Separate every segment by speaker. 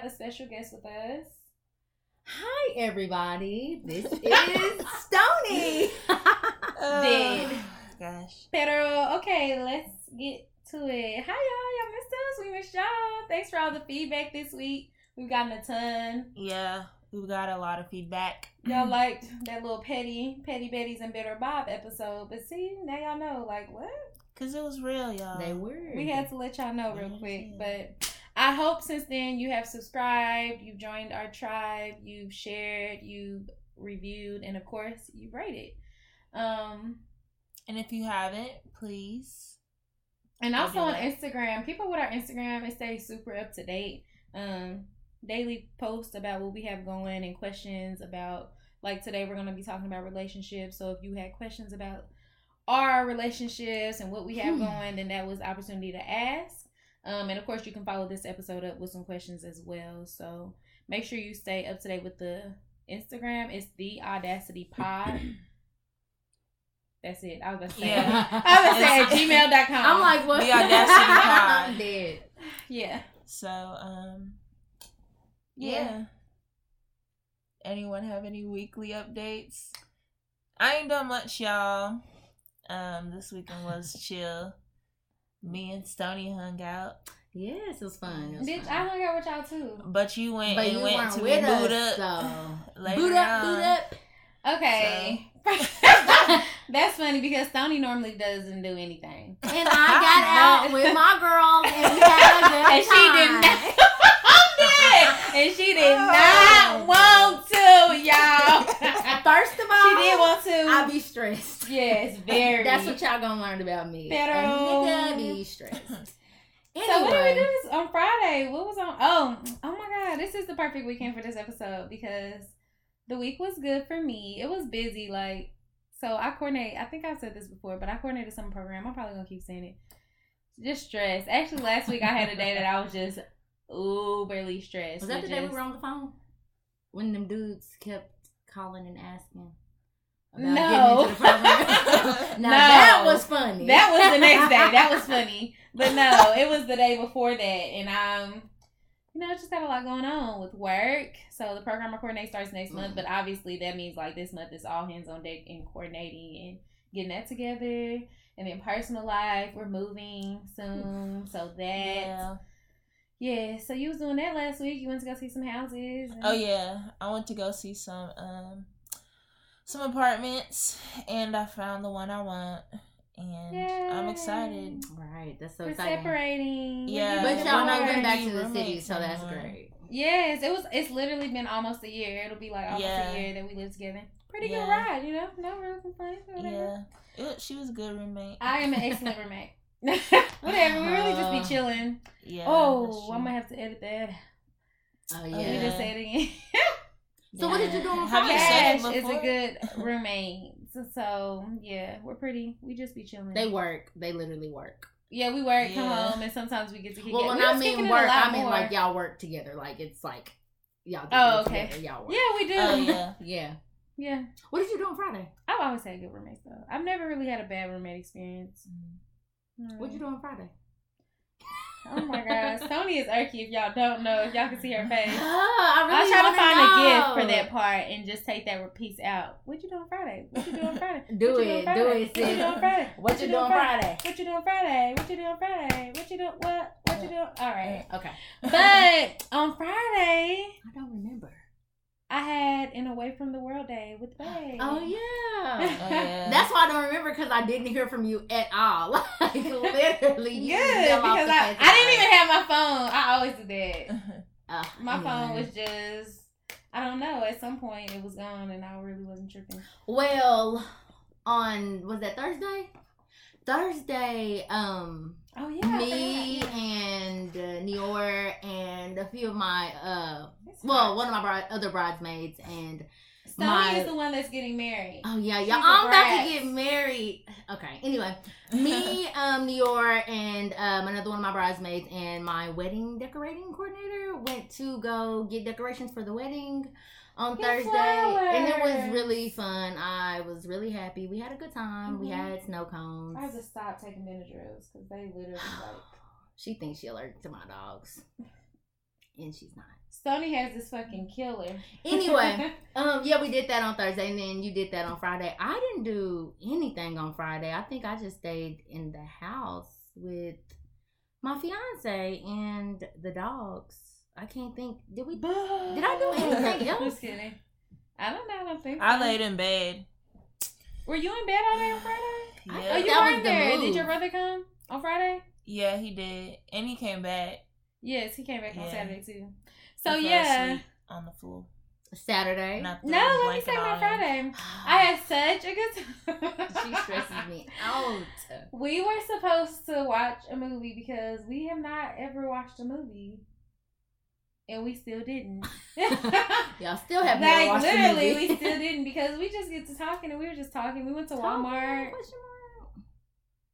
Speaker 1: have a special guest with us.
Speaker 2: Hi, everybody. This is Stoney.
Speaker 1: Uh, Dead.
Speaker 3: Gosh.
Speaker 1: Pero, okay, let's get to it. Hi, y'all. Y'all missed us. We missed y'all. Thanks for all the feedback this week. We've gotten a ton.
Speaker 3: Yeah, we got a lot of feedback.
Speaker 1: Y'all liked that little petty, petty Betty's and Bitter Bob episode. But see, now y'all know, like, what?
Speaker 3: Cause it was real, y'all.
Speaker 2: they were.
Speaker 1: We had to let y'all know real
Speaker 3: Yeah.
Speaker 1: quick. But I hope since then you have subscribed, you've joined our tribe, you've shared, you've reviewed, and of course you've rated. Um,
Speaker 3: And if you haven't, please.
Speaker 1: and also on. Instagram, people with our Instagram, it stays super up to date. Um, daily posts about what we have going and questions about like today we're gonna be talking about relationships. So if you had questions about our relationships and what we have
Speaker 2: Hmm.
Speaker 1: going, then that was opportunity to ask. Um, and of course you can follow this episode up with some questions as well. So make sure you stay up to date with the Instagram. It's the Audacity Pod. That's it. I was gonna say.
Speaker 3: Yeah.
Speaker 1: I was gonna say at gmail.com.
Speaker 2: I'm like, what?
Speaker 3: The Audacity Pod.
Speaker 2: I'm dead.
Speaker 1: yeah.
Speaker 3: So, um,
Speaker 1: Yeah.
Speaker 3: yeah. Anyone have any weekly updates? I ain't done much, y'all. Um, this weekend was chill. Me and Stoney hung out,
Speaker 2: Yes, it was fun. It was
Speaker 1: Bitch,
Speaker 2: fun.
Speaker 1: I hung out with y'all too.
Speaker 3: but you went
Speaker 2: but
Speaker 3: and
Speaker 2: you
Speaker 3: went
Speaker 2: weren't
Speaker 3: to
Speaker 2: with
Speaker 3: boot
Speaker 2: us,
Speaker 3: up
Speaker 2: so
Speaker 3: later
Speaker 2: boot up,
Speaker 3: on.
Speaker 2: boot up.
Speaker 1: Okay. That's funny because Stoney normally doesn't do anything.
Speaker 2: And I got out with my girls, and we had a good
Speaker 1: And she did
Speaker 2: time.
Speaker 1: not. And she did
Speaker 3: Oh.
Speaker 1: not want to, y'all.
Speaker 2: First of all,
Speaker 1: she did want to.
Speaker 2: I be stressed.
Speaker 1: yes, very.
Speaker 2: That's what y'all gonna learn about me.
Speaker 1: Pero-
Speaker 2: A nigga be stressed.
Speaker 1: So what did we do
Speaker 2: Anyway,
Speaker 1: this on Friday? What was on? Oh, oh my God! This is the perfect weekend for this episode because the week was good for me. It was busy, like so. I coordinate. I think I've said this before, but I coordinated some program. I'm probably gonna keep saying it. Just stressed. Actually, last week I had a day that I was just uberly stressed.
Speaker 2: was that the
Speaker 1: with
Speaker 2: day we were on the phone when them dudes kept calling and asking?
Speaker 1: No.
Speaker 2: getting into the program? now
Speaker 1: No.
Speaker 2: that was funny.
Speaker 1: That was the next day. That was funny. But no, it was the day before that. And um, you know, just got a lot going on with work. So the program coordinate starts next month,
Speaker 2: Mhm.
Speaker 1: but obviously that means like this month is all hands on deck in coordinating and getting that together. And then personal life, we're moving soon. So that yeah.
Speaker 3: Yeah.
Speaker 1: so you was doing that last week. You went to go see some houses. and-
Speaker 3: Oh yeah, I went to go see some um some apartments, and I found the one I want, and I'm excited.
Speaker 2: right. That's so
Speaker 1: We're
Speaker 2: exciting.
Speaker 1: separating.
Speaker 3: Yeah.
Speaker 2: But y'all not going back to the city, so that's
Speaker 3: anymore.
Speaker 2: great.
Speaker 1: Yes, it was. It's literally been almost a year. It'll be like almost
Speaker 3: Yeah.
Speaker 1: a year that we lived together. Pretty good ride, you know. No real complaints.
Speaker 3: Yeah, it, she was a good roommate.
Speaker 1: I am an excellent roommate. whatever. We really just be
Speaker 3: Uh,
Speaker 1: chilling.
Speaker 3: yeah.
Speaker 1: oh, I might have to edit that.
Speaker 2: Oh
Speaker 1: Let
Speaker 2: yeah.
Speaker 1: me just say it again.
Speaker 2: So what did you do on
Speaker 3: Have you
Speaker 2: Friday?
Speaker 3: said it
Speaker 1: Cash is a good roommate. So, so yeah, we're pretty. We just be chilling.
Speaker 2: They work. They literally work.
Speaker 1: yeah, we work, come
Speaker 3: Yeah.
Speaker 1: home, and sometimes we get to kick
Speaker 2: Well, when
Speaker 1: We
Speaker 2: I mean work, I mean
Speaker 1: more.
Speaker 2: like y'all work together. Like it's like y'all. Do
Speaker 1: Oh, okay.
Speaker 2: Together. Y'all work.
Speaker 1: Yeah, we do.
Speaker 3: Oh yeah.
Speaker 2: Yeah.
Speaker 1: yeah.
Speaker 2: What did you do on Friday?
Speaker 1: I've always had a good roommates though. I've never really had a bad roommate experience.
Speaker 2: What'd you do on Friday?
Speaker 1: Oh my god, Sony is irky. If y'all don't know, if y'all can see her face.
Speaker 2: Oh, I really
Speaker 1: I'll try to
Speaker 2: wanna
Speaker 1: find a gift for that part and just take that piece out. What you doing Friday? What you doing Friday?
Speaker 2: Do
Speaker 1: What
Speaker 2: it, do
Speaker 1: Friday?
Speaker 2: it,
Speaker 1: What you
Speaker 2: sis.
Speaker 1: doing Friday?
Speaker 2: What you doing Friday?
Speaker 1: What you doing Friday? What you doing Friday? What you doing? What? What you doing? All right.
Speaker 2: Okay.
Speaker 1: But on Friday,
Speaker 2: I don't remember.
Speaker 1: I had an away from the world day with Bay.
Speaker 2: Oh yeah.
Speaker 3: Oh, yeah.
Speaker 2: That's why I don't remember because I didn't hear from you at all. Like literally, you
Speaker 1: Good
Speaker 2: fell off
Speaker 1: because
Speaker 2: the
Speaker 1: I, I didn't even have my phone. I always do that.
Speaker 2: Uh,
Speaker 1: My phone was just I don't know. At some point it was gone and I really wasn't tripping.
Speaker 2: Well, on was that Thursday? Thursday, um,
Speaker 1: Oh yeah.
Speaker 2: Me
Speaker 1: yeah.
Speaker 2: and uh, Nior and a few of my uh,
Speaker 1: It's
Speaker 2: well, one of my bride, other bridesmaids and
Speaker 1: Stoney
Speaker 2: my-
Speaker 1: is the one that's getting married.
Speaker 2: oh yeah,
Speaker 1: She's
Speaker 2: yeah,
Speaker 1: a
Speaker 2: I'm about to get married. Okay, anyway, me, um, Nior and um another one of my bridesmaids and my wedding decorating coordinator went to go get decorations for the wedding on
Speaker 1: Get
Speaker 2: Thursday, and it was really fun. I was really happy. We had a good time. We
Speaker 1: Mhm.
Speaker 2: had snow cones.
Speaker 1: I just stopped taking Benadryls because they literally like
Speaker 2: She thinks she allergic to my dogs, and she's not.
Speaker 1: Stoney has this fucking killer.
Speaker 2: Anyway, um, yeah, we did that on Thursday, and then you did that on Friday. I didn't do anything on Friday. I think I just stayed in the house with my fiance and the dogs. I can't think. Did we?
Speaker 1: Did
Speaker 2: I do anything else?
Speaker 1: Just kidding. I don't know. I don't think so.
Speaker 3: I laid in bed.
Speaker 1: Were you in bed all day on Friday?
Speaker 2: I
Speaker 1: Oh,
Speaker 3: Yeah,
Speaker 1: you weren't
Speaker 2: the
Speaker 1: there.
Speaker 2: move.
Speaker 1: Did your brother come on Friday?
Speaker 3: yeah, he did, and he came back.
Speaker 1: Yes, he came back on Saturday too. So
Speaker 3: fell
Speaker 1: yeah.
Speaker 3: asleep on the floor.
Speaker 2: Saturday.
Speaker 1: No,
Speaker 3: throwing
Speaker 1: let me
Speaker 3: blanket
Speaker 1: say my
Speaker 3: on.
Speaker 1: Friday. I had such a good time.
Speaker 2: she stresses me out.
Speaker 1: We were supposed to watch a movie because we have not ever watched a movie. And we still didn't.
Speaker 2: Y'all still have never
Speaker 1: like
Speaker 2: watched the
Speaker 1: literally,
Speaker 2: movie.
Speaker 1: we still didn't because we just get to talking and we were just talking. We went to Walmart.
Speaker 2: Question mark?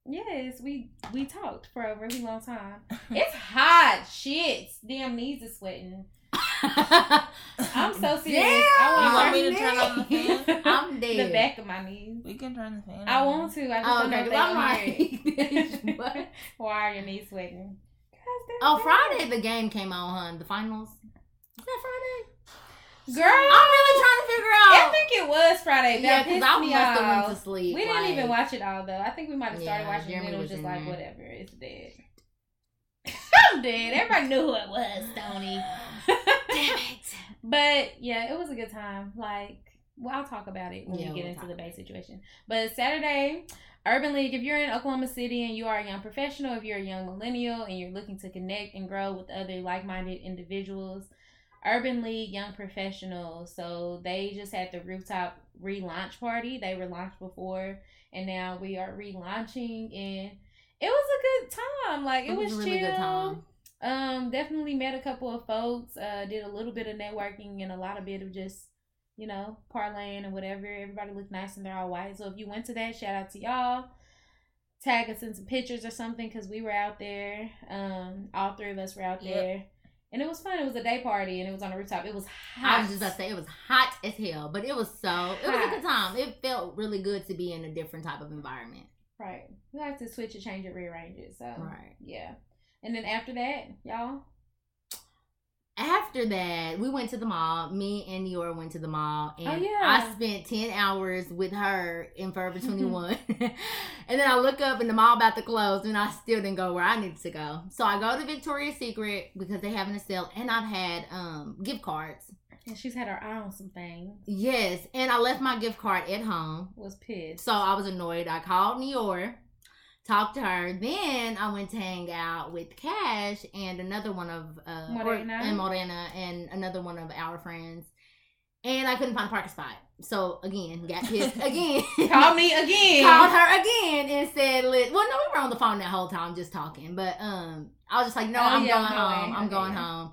Speaker 1: Yes, we we talked for a really long time. It's hot, shit. Damn knees are sweating. I'm so serious. I
Speaker 3: You want me to turn on the
Speaker 2: dead. I'm dead.
Speaker 1: The back of my knees.
Speaker 3: We can turn the fan.
Speaker 1: I
Speaker 3: on.
Speaker 1: want to. I just
Speaker 2: Oh,
Speaker 1: don't know
Speaker 2: okay,
Speaker 1: if
Speaker 2: 'cause I'm
Speaker 1: gonna hear it.
Speaker 2: like, what?
Speaker 1: Why are your knees sweating?
Speaker 2: Oh, Friday the game came on, huh? The finals. Is that Friday?
Speaker 1: Girl,
Speaker 2: I'm really trying to figure out.
Speaker 1: I think it was Friday.
Speaker 2: yeah, because I must have went to sleep.
Speaker 1: We didn't
Speaker 2: like-
Speaker 1: even watch it all though. I think we might have started
Speaker 2: Yeah,
Speaker 1: watching it
Speaker 2: Jeremy
Speaker 1: it was
Speaker 2: was
Speaker 1: just like
Speaker 2: there.
Speaker 1: whatever, it's dead. I'm dead. Everybody knew who it was, Tony.
Speaker 2: Damn it.
Speaker 1: But yeah, it was a good time. Like, well, I'll talk about it when
Speaker 2: Yeah,
Speaker 1: we get
Speaker 2: we'll
Speaker 1: into the base situation. But Saturday, Urban League, if you're in Oklahoma City and you are a young professional, if you're a young millennial and you're looking to connect and grow with other like minded individuals, Urban League Young Professionals. So they just had the rooftop relaunch party. They were launched before and now we are relaunching and it was a good time. Like it,
Speaker 2: It
Speaker 1: was,
Speaker 2: was really
Speaker 1: chill.
Speaker 2: good time.
Speaker 1: Um, definitely met a couple of folks. Uh, did a little bit of networking and a lot of bit of just, you know, parlaying and whatever. Everybody looked nice and they're all white. So if you went to that, shout out to y'all. Tag us in some pictures or something because we were out there. Um, all three of us were out
Speaker 3: Yep.
Speaker 1: there, and it was fun. It was a day party and it was on the rooftop. It was hot.
Speaker 2: I was just about to say it was hot as hell, but it was so it was a good time. It felt really good to be in a different type of environment.
Speaker 1: right. We like to switch it, change it, rearrange it. So
Speaker 2: Right.
Speaker 1: yeah. And then after that, y'all.
Speaker 2: After that, we went to the mall. Me and Niora went to the mall, and
Speaker 1: Oh, yeah.
Speaker 2: I spent ten hours with her in Forever Twenty One. and then I look up, and the mall about to close, and I still didn't go where I needed to go. So I go to Victoria's Secret because they having a sale, and I've had um gift cards.
Speaker 1: And she's had her eye on some things.
Speaker 2: Yes, and I left my gift card at home.
Speaker 1: Was pissed.
Speaker 2: So I was annoyed. I called Nior, talked to her. Then I went to hang out with Cash and another one of uh or-
Speaker 1: Morena.
Speaker 2: and Morena and another one of our friends. And I couldn't find a parking spot. So again, got pissed again.
Speaker 1: Call me again.
Speaker 2: Called her again and said, "Lit." Well, no, we were on the phone that whole time just talking. But um, I was just like, "No,
Speaker 1: Oh,
Speaker 2: I'm
Speaker 1: yeah,
Speaker 2: going
Speaker 1: I'm
Speaker 2: home.
Speaker 1: going.
Speaker 2: I'm going home."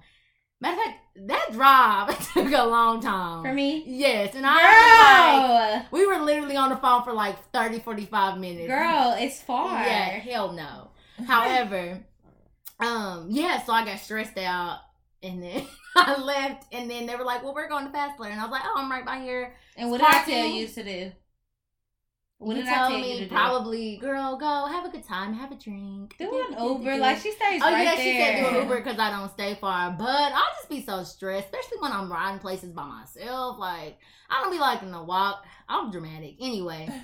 Speaker 2: Matter of fact, that drive took a long time
Speaker 1: For me?
Speaker 2: Yes, and I like, we were literally on the phone for like 30, 45 minutes.
Speaker 1: Girl, it's far.
Speaker 2: Yeah, hell no. However, um, yeah, so I got stressed out and then I left and then they were like, Well, we're going to Fast Lane. And I was like, Oh, I'm right by here.
Speaker 1: And what did I tell you to do? What
Speaker 2: you
Speaker 1: did I
Speaker 2: told me
Speaker 1: you to do?
Speaker 2: probably, girl, go have a good time, have a drink.
Speaker 1: Do an Uber. Like she stays
Speaker 2: Oh
Speaker 1: right
Speaker 2: yeah,
Speaker 1: there.
Speaker 2: she said do an Uber because I don't stay far. But I'll just be so stressed, especially when I'm riding places by myself. Like I don't be liking to walk. I'm dramatic anyway.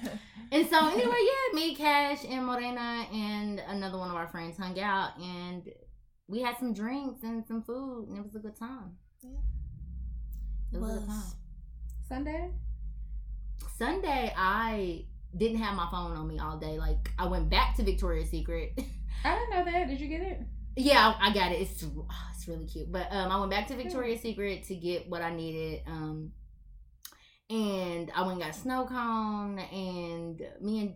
Speaker 2: And so anyway, yeah, me, Cash, and Morena, and another one of our friends hung out, and we had some drinks and some food, and it was a good time.
Speaker 3: Yeah.
Speaker 2: It was, a good time.
Speaker 1: Sunday?
Speaker 2: Sunday, I didn't have my phone on me all day. Like I went back to Victoria's Secret.
Speaker 1: I didn't know that. Did you get it?
Speaker 2: yeah, I I got it. It's oh, it's really cute. But um, I went back to Victoria's Secret to get what I needed. Um, and I went and got a snow cone, and me and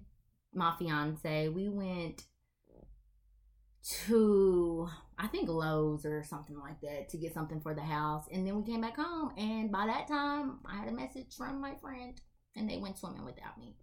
Speaker 2: my fiance we went to I think Lowe's or something like that to get something for the house, and then we came back home. And by that time, I had a message from my friend, and they went swimming without me.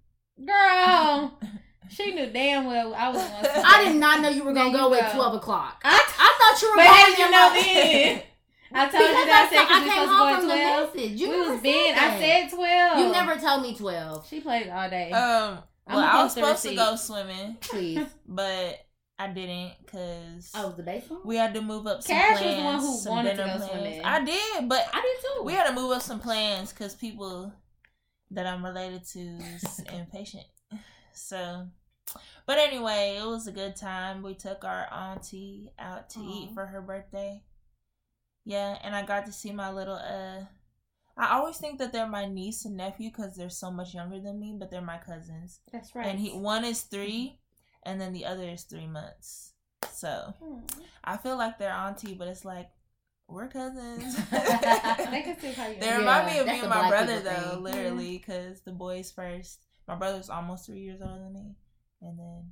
Speaker 1: Girl, she knew damn well I was going to
Speaker 2: I did not know you were gonna
Speaker 1: There
Speaker 2: go
Speaker 1: you
Speaker 2: at twelve o'clock.
Speaker 1: I,
Speaker 2: I thought you were
Speaker 1: but
Speaker 2: going
Speaker 1: how did you know
Speaker 2: like-
Speaker 1: then? I told
Speaker 2: Because
Speaker 1: you that I said
Speaker 2: I,
Speaker 1: because we
Speaker 2: came
Speaker 1: supposed to
Speaker 2: home
Speaker 1: go
Speaker 2: from
Speaker 1: at
Speaker 2: the
Speaker 1: 12.
Speaker 2: message. You
Speaker 1: we was
Speaker 2: said
Speaker 1: being, I said 12.
Speaker 2: You never told me twelve.
Speaker 1: She played all day.
Speaker 3: Um,
Speaker 1: I'm
Speaker 3: well, I was supposed to go swimming,
Speaker 2: Please.
Speaker 3: but I didn't because
Speaker 2: Oh, the base
Speaker 3: we had to move up some
Speaker 1: Cash was
Speaker 3: plans.
Speaker 1: the one who
Speaker 3: some
Speaker 1: wanted to
Speaker 3: dinner
Speaker 1: go
Speaker 3: plans.
Speaker 1: swimming.
Speaker 3: I did, but
Speaker 2: I did too.
Speaker 3: we had to move up some plans because people that I'm related to is impatient. So, but anyway, it was a good time. We took our auntie out to eat for her birthday. Yeah, and I got to see my little uh. I always think that they're my niece and nephew because they're so much younger than me, but they're my cousins.
Speaker 1: That's right.
Speaker 3: And he one is three, and then the other is three months. So
Speaker 1: Hmm.
Speaker 3: I feel like they're auntie, but it's like we're cousins.
Speaker 1: they can still call you.
Speaker 3: They
Speaker 2: Yeah,
Speaker 3: remind me of me and my brother though,
Speaker 2: thing.
Speaker 3: literally, because the boys first. My brother's almost three years older than me, and then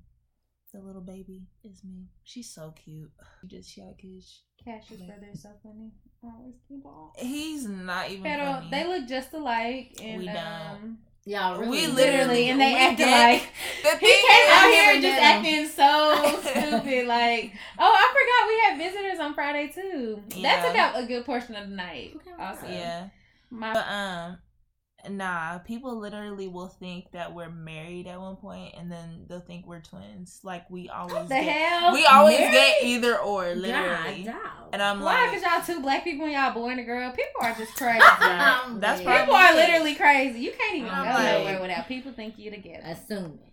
Speaker 3: the little baby is me. She's so cute. She just shackish.
Speaker 1: Cash's brother is so funny. Always keep on.
Speaker 3: He's not even
Speaker 1: Pero
Speaker 3: funny.
Speaker 1: they look just alike, and
Speaker 3: We don't.
Speaker 1: um,
Speaker 2: Y'all really
Speaker 3: we
Speaker 2: do.
Speaker 3: literally
Speaker 1: and they acted like
Speaker 3: the
Speaker 1: he came out here
Speaker 2: never
Speaker 1: just acting so stupid. Like, oh, I forgot we had visitors on Friday too. That took out a good portion of the night. Also,
Speaker 3: Yeah,
Speaker 1: my
Speaker 3: but um, nah. People literally will think that we're married at one point, and then they'll think we're twins. Like we always
Speaker 1: the
Speaker 3: get.
Speaker 1: hell
Speaker 3: We always
Speaker 2: Married?
Speaker 3: get either or, literally.
Speaker 2: God, dog.
Speaker 3: And I'm
Speaker 1: Why?
Speaker 3: like,
Speaker 1: Cause y'all two black people and y'all boy and a girl. People are just crazy.
Speaker 2: I'm
Speaker 3: That's
Speaker 2: dead.
Speaker 3: probably-
Speaker 1: people are literally crazy. You can't even
Speaker 3: I'm
Speaker 1: go
Speaker 3: like-
Speaker 1: nowhere without people think you together.
Speaker 2: assuming.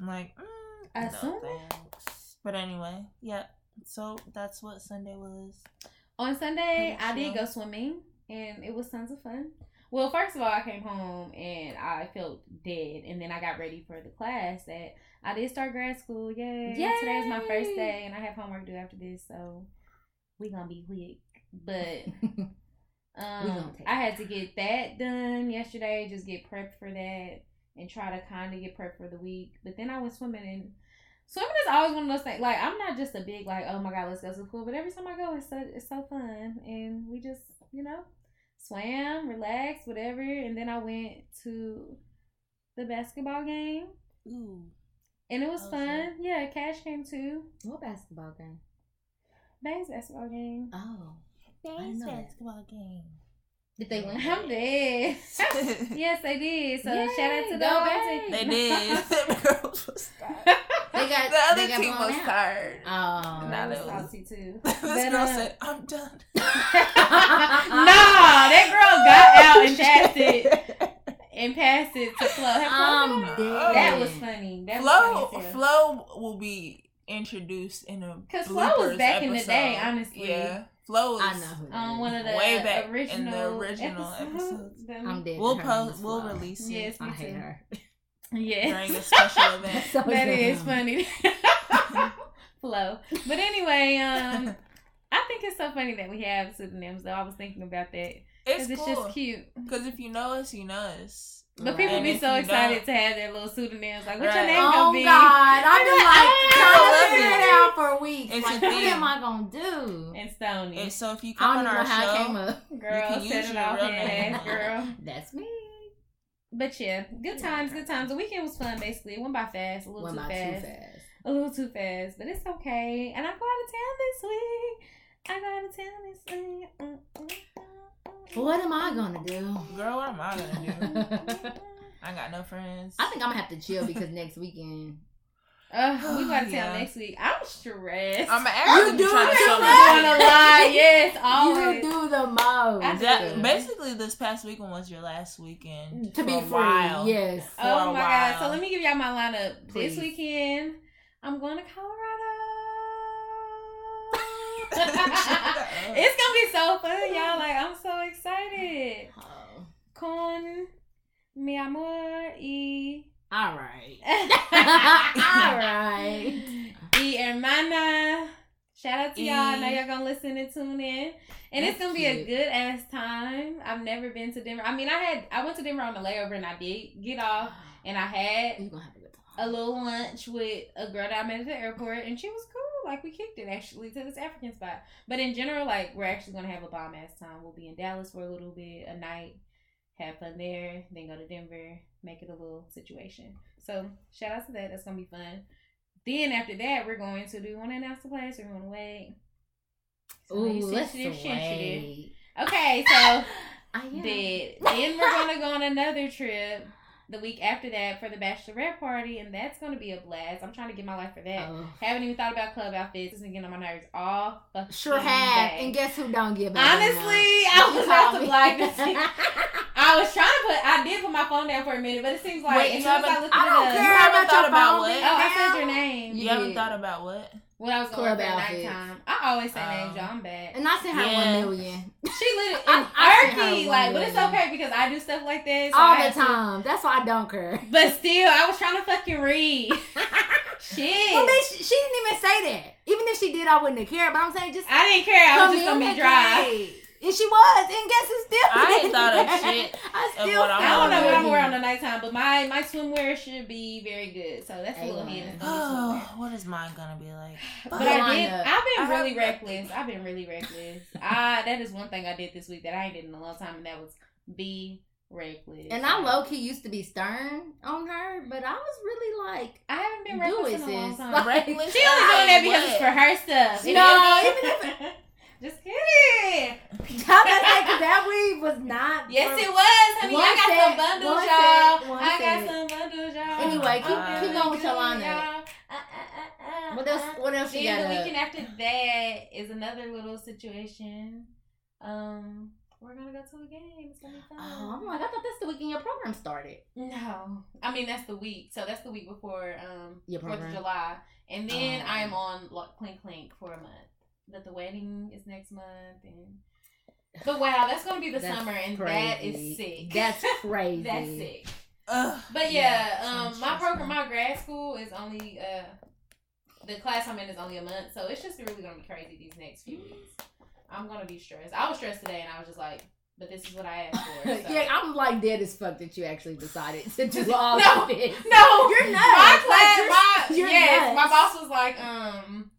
Speaker 3: I'm like, mm, no
Speaker 1: Assuming?
Speaker 3: thanks. But anyway, yeah. So that's what Sunday was.
Speaker 1: On Sunday, I did go swimming, and it was tons of fun. Well, first of all, I came home and I felt dead, and then I got ready for the class that I did start grad school. Yay!
Speaker 2: Yay!
Speaker 1: Today's my first day, and I have homework due after this, so we gonna be quick. But um, I had to get that done yesterday, just get prepped for that, and try to kind of get prepped for the week. But then I went swimming, and swimming is always one of those things. Like I'm not just a big like, oh my god, let's go to the pool. But every time I go, it's so it's so fun, and we just you know swam, relaxed, whatever. And then I went to the basketball game,
Speaker 3: Ooh.
Speaker 1: and it was
Speaker 3: Oh,
Speaker 1: fun.
Speaker 3: fun.
Speaker 1: Yeah, Cash came too.
Speaker 2: what basketball game?
Speaker 1: Bane's basketball game.
Speaker 2: Oh,
Speaker 3: Thanks,
Speaker 2: know that.
Speaker 3: basketball game.
Speaker 2: Did they win?
Speaker 1: I'm dead. yes, they did. So
Speaker 2: Yay,
Speaker 1: shout out to the
Speaker 2: go
Speaker 1: Hawks.
Speaker 2: Bags.
Speaker 3: did. Them girls was tired.
Speaker 2: They got
Speaker 3: the other
Speaker 2: they got
Speaker 3: team
Speaker 2: blown
Speaker 3: was
Speaker 2: out.
Speaker 3: tired.
Speaker 2: Oh,
Speaker 3: Nah,
Speaker 1: I was
Speaker 3: that was-
Speaker 1: salty too.
Speaker 3: this
Speaker 1: But,
Speaker 3: girl
Speaker 1: uh,
Speaker 3: said, "I'm done."
Speaker 1: nah, that girl got out and passed it and passed it to Flo. Have Flo
Speaker 2: I'm
Speaker 1: been on?
Speaker 2: dead.
Speaker 1: That was funny. That
Speaker 3: Flo,
Speaker 1: was funny.
Speaker 3: Flo will be introduced in a
Speaker 1: because Flo was
Speaker 3: bloopers
Speaker 1: back in the day, honestly.
Speaker 3: Yeah, Flo was.
Speaker 2: I know who.
Speaker 1: on
Speaker 2: is.
Speaker 1: one of the
Speaker 3: Way back in the
Speaker 1: original
Speaker 3: original
Speaker 1: episodes.
Speaker 3: episodes.
Speaker 2: I'm dead.
Speaker 3: We'll post.
Speaker 2: is
Speaker 3: We'll
Speaker 2: Flo.
Speaker 3: release it
Speaker 1: Yes, me
Speaker 2: I hate her.
Speaker 1: Yes.
Speaker 3: during a special event.
Speaker 2: So
Speaker 1: that is
Speaker 2: dumb.
Speaker 1: funny. Flo. But anyway, um, I think it's so funny that we have pseudonyms. Though I was thinking about that
Speaker 3: It's
Speaker 1: because it's,
Speaker 3: cool.
Speaker 1: just cute.
Speaker 3: Because if you know us, you know us.
Speaker 1: But people
Speaker 3: And
Speaker 1: be so excited
Speaker 3: don't-
Speaker 1: to have their little pseudonyms. Like, what's your name
Speaker 2: Oh
Speaker 1: gonna be?
Speaker 2: Oh God! I've been like trying
Speaker 3: I
Speaker 2: to figure it
Speaker 3: it.
Speaker 2: out for weeks.
Speaker 3: It's
Speaker 2: like,
Speaker 3: a
Speaker 2: what am I gonna do?
Speaker 1: And Stoney.
Speaker 3: And so if you
Speaker 2: I
Speaker 3: come
Speaker 2: don't
Speaker 3: on
Speaker 2: even know
Speaker 3: our
Speaker 2: how it came
Speaker 3: show,
Speaker 2: up.
Speaker 1: girl,
Speaker 3: can
Speaker 1: set
Speaker 3: use
Speaker 1: it
Speaker 3: your
Speaker 1: off
Speaker 3: real
Speaker 1: ass girl.
Speaker 2: That's me.
Speaker 1: But yeah, good times, good times. The weekend was fun. Basically, it went by fast, a little
Speaker 2: Went
Speaker 1: too
Speaker 2: by
Speaker 1: fast,
Speaker 2: too fast.
Speaker 1: a little too fast. But it's okay. And I go out of town this week. I go out of town this week. Mm, mm, mm, mm.
Speaker 2: What am I gonna do?
Speaker 3: girl, what am I gonna do? I got no friends.
Speaker 2: I think I'm gonna have to chill because next weekend.
Speaker 1: Uh, we go out of town next week. I'm stressed.
Speaker 3: I'm actually
Speaker 2: You do
Speaker 3: trying to
Speaker 2: it,
Speaker 3: show
Speaker 2: you
Speaker 1: I'm gonna lie. Yes, always.
Speaker 2: You do the most.
Speaker 3: That, basically, this past weekend was your last weekend
Speaker 2: to
Speaker 3: for
Speaker 2: be
Speaker 3: a
Speaker 2: free.
Speaker 3: while.
Speaker 2: Yes.
Speaker 3: For
Speaker 1: Oh
Speaker 3: a
Speaker 1: my god! So let me give y'all my lineup.
Speaker 2: Please.
Speaker 1: This weekend, I'm going to Colorado. It's gonna be so fun, y'all. Like I'm so excited.
Speaker 2: Oh.
Speaker 1: Con mi amor y
Speaker 2: All right.
Speaker 1: All
Speaker 2: right.
Speaker 1: Y hermana. Shout out to y'all. I know y'all gonna listen and tune in. And it's gonna be a good ass time. I've never been to Denver. I mean, I had I went to Denver on the layover and I did get off and I had
Speaker 2: You're gonna have a good
Speaker 1: a little lunch with a girl that I met at the airport, and she was cool. Like we kicked it actually to this African spot. But in general, like we're actually gonna have a bomb ass time. We'll be in Dallas for a little bit, a night, have fun there, then go to Denver, make it a little situation. So shout out to that. That's gonna be fun. Then after that, we're going to do you want to announce the place or you want to wait? So
Speaker 2: Ooh, let's
Speaker 1: sensitive, sensitive. Okay, so
Speaker 2: I am.
Speaker 1: then then we're gonna go on another trip the week after that for the bachelorette party, and that's gonna be a blast. I'm trying to get my life for that.
Speaker 2: Oh.
Speaker 1: Haven't even thought about club outfits. It's been getting on my nerves all fucking
Speaker 2: Sure have.
Speaker 1: day.
Speaker 2: And guess who don't get back?
Speaker 1: Honestly, I was about to block this. I was trying to put. I did put my phone down for a minute, but it seems like
Speaker 3: Wait,
Speaker 1: as
Speaker 3: you
Speaker 1: soon as I
Speaker 3: haven't-
Speaker 1: looked
Speaker 2: I
Speaker 1: it
Speaker 2: don't
Speaker 1: up.
Speaker 2: care
Speaker 3: You haven't
Speaker 2: about
Speaker 3: thought
Speaker 2: your
Speaker 3: about
Speaker 2: phone
Speaker 3: what?
Speaker 1: Oh, I
Speaker 2: down.
Speaker 1: said your name.
Speaker 3: You
Speaker 2: Yeah.
Speaker 3: haven't thought about what?
Speaker 1: When I was going
Speaker 2: Club
Speaker 1: for at
Speaker 2: outfits.
Speaker 1: nighttime. I always say names,
Speaker 3: Um,
Speaker 1: y'all. I'm bad.
Speaker 2: And I sent her
Speaker 3: Yeah.
Speaker 2: one million
Speaker 1: She literally
Speaker 2: I-
Speaker 1: in
Speaker 2: I seen her
Speaker 1: Turkey,
Speaker 2: one
Speaker 1: like, but it's
Speaker 2: million.
Speaker 1: okay because I do stuff like this so I
Speaker 2: all the
Speaker 1: have to-
Speaker 2: time. That's why I don't care.
Speaker 1: But still, I was trying to fucking read. Shit.
Speaker 2: Well, bitch, she didn't even say that. Even if she did, I wouldn't have cared. But I'm saying just
Speaker 1: I didn't care. I was just gonna be dry.
Speaker 2: Communicate. And she was, and guess who still?
Speaker 3: I ain't thought of shit
Speaker 2: I
Speaker 3: of
Speaker 2: still.
Speaker 3: what I'm
Speaker 1: I don't know what I'm wearing on the nighttime, but my my swimwear should be very good. So that's a little
Speaker 2: Amen.
Speaker 1: hint.
Speaker 3: Oh, what is mine gonna be like?
Speaker 1: But
Speaker 2: Good
Speaker 1: I did.
Speaker 2: lineup.
Speaker 1: I've been
Speaker 3: I
Speaker 1: really
Speaker 3: have-
Speaker 1: reckless. I've been really reckless. I that is one thing I did this week that I ain't did in a long time, and that was be reckless.
Speaker 2: And I low key used to be stern on her, but I was really like,
Speaker 1: I haven't been
Speaker 2: Do
Speaker 1: reckless
Speaker 2: it,
Speaker 1: in a long time.
Speaker 2: Like-
Speaker 3: Reckless.
Speaker 1: She only doing that because it's for her stuff.
Speaker 2: No,
Speaker 1: even just kidding.
Speaker 2: that? Weed was not.
Speaker 1: Yes, it was, honey.
Speaker 2: One
Speaker 1: I got
Speaker 2: sec,
Speaker 1: some bundles, y'all. I got some bundles, y'all.
Speaker 2: Anyway, keep-
Speaker 3: Uh,
Speaker 2: keep going with your
Speaker 1: Good,
Speaker 2: lineup.
Speaker 1: y'all. Uh, uh, uh,
Speaker 2: What else? What else you
Speaker 1: Then
Speaker 2: got?
Speaker 1: the
Speaker 2: up?
Speaker 1: weekend after that is another little situation. Um, we're gonna go to a game. It's gonna be fun.
Speaker 2: Oh, I'm like, I thought that's the weekend your program started.
Speaker 1: No, I mean that's the week. So that's the week before um Fourth of. July, and then
Speaker 2: Oh.
Speaker 1: I am on Clink Clink for a month. But the wedding is next month, and but wow, that's gonna be the
Speaker 2: That's
Speaker 1: summer, and
Speaker 2: crazy.
Speaker 1: that is sick.
Speaker 2: That's crazy.
Speaker 1: that's sick.
Speaker 3: Ugh.
Speaker 1: But yeah,
Speaker 3: Yeah,
Speaker 1: um, my program, my grad school is only uh, the class I'm in is only a month, so it's just really gonna be crazy these next few weeks. I'm gonna be stressed. I was stressed today, and I was just like, but this is what I asked for. So.
Speaker 2: yeah, I'm like dead as fuck that you actually decided to do all
Speaker 1: No.
Speaker 2: of this.
Speaker 1: no,
Speaker 2: You're nuts.
Speaker 1: My
Speaker 2: Like,
Speaker 1: class,
Speaker 2: you're-
Speaker 1: my
Speaker 2: you're
Speaker 1: yes, my boss was like, um.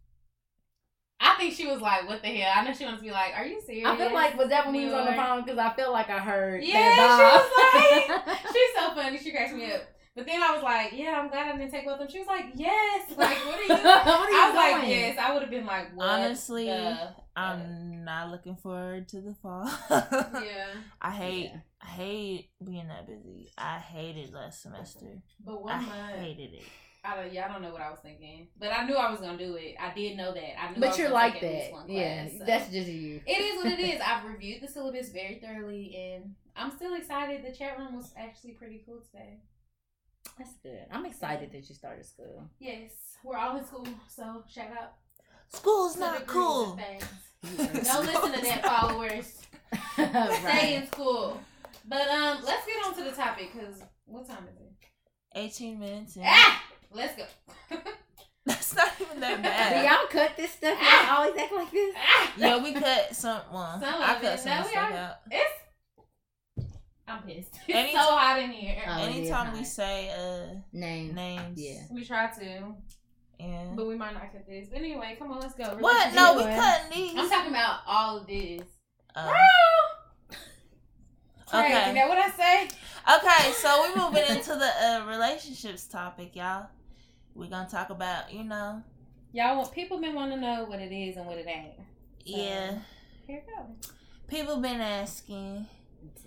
Speaker 1: I think she was like, "What the hell?" I know she wants to be like, "Are you serious?"
Speaker 2: I feel like was that when we was on the phone because I feel like I heard.
Speaker 1: Yeah,
Speaker 2: that like,
Speaker 1: she's so funny. She cracks me up. But then I was like, "Yeah, I'm glad I didn't take both of them." She was like, "Yes." Like, what are you?
Speaker 2: what are you
Speaker 1: I was like, yes, I would have been like, what
Speaker 3: Honestly,
Speaker 1: the-
Speaker 3: I'm not looking forward to the fall.
Speaker 1: yeah.
Speaker 3: I hate,
Speaker 2: Yeah.
Speaker 3: I hate being that busy. I hated last semester.
Speaker 1: But what
Speaker 3: I
Speaker 1: one month,
Speaker 3: hated it.
Speaker 1: I don't, yeah, I don't know what I was thinking, but I knew I was gonna do it. I did know that. I knew I
Speaker 2: But
Speaker 1: was
Speaker 2: you're like
Speaker 1: take at least
Speaker 2: that.
Speaker 1: one
Speaker 2: Yeah,
Speaker 1: so.
Speaker 2: that's just you.
Speaker 1: It is what it is. I've reviewed the syllabus very thoroughly, and I'm still excited. The chat room was actually pretty cool today.
Speaker 2: That's good. I'm excited that you started school.
Speaker 1: Yes, we're all in school, so shout out.
Speaker 3: School's
Speaker 1: to
Speaker 3: not
Speaker 1: degrees
Speaker 3: cool.
Speaker 1: and. Don't listen to that, followers. Stay
Speaker 2: right.
Speaker 1: in school. But um, let's get on to the topic because what time is it?
Speaker 3: 18 minutes. In.
Speaker 1: Ah, let's go.
Speaker 3: That's not even that bad.
Speaker 2: Do y'all cut this stuff? Y'all always act like this.
Speaker 1: Ah,
Speaker 3: Yeah, we cut some. Well,
Speaker 1: Some
Speaker 3: I cut
Speaker 1: it.
Speaker 3: some
Speaker 1: No, we
Speaker 3: stuff
Speaker 1: are-
Speaker 3: out.
Speaker 1: it's. I'm pissed. It's
Speaker 3: Any
Speaker 1: so hot in here.
Speaker 2: Oh,
Speaker 3: Anytime we say uh
Speaker 2: Name.
Speaker 3: names,
Speaker 2: Yeah.
Speaker 1: We try to,
Speaker 3: and
Speaker 1: but we might not cut this. But anyway, come on, let's go.
Speaker 3: what? No, we
Speaker 1: Relationship.
Speaker 3: cutting these.
Speaker 1: I'm talking about all of this.
Speaker 3: Uh,
Speaker 1: Crazy.
Speaker 3: Okay.
Speaker 1: That what I say?
Speaker 3: okay, so we're moving into the uh, relationships topic, y'all. We're gonna talk about, you know,
Speaker 1: Y'all want people been wanting to know what it is and what it ain't.
Speaker 3: yeah.
Speaker 1: Here we go.
Speaker 3: People been asking,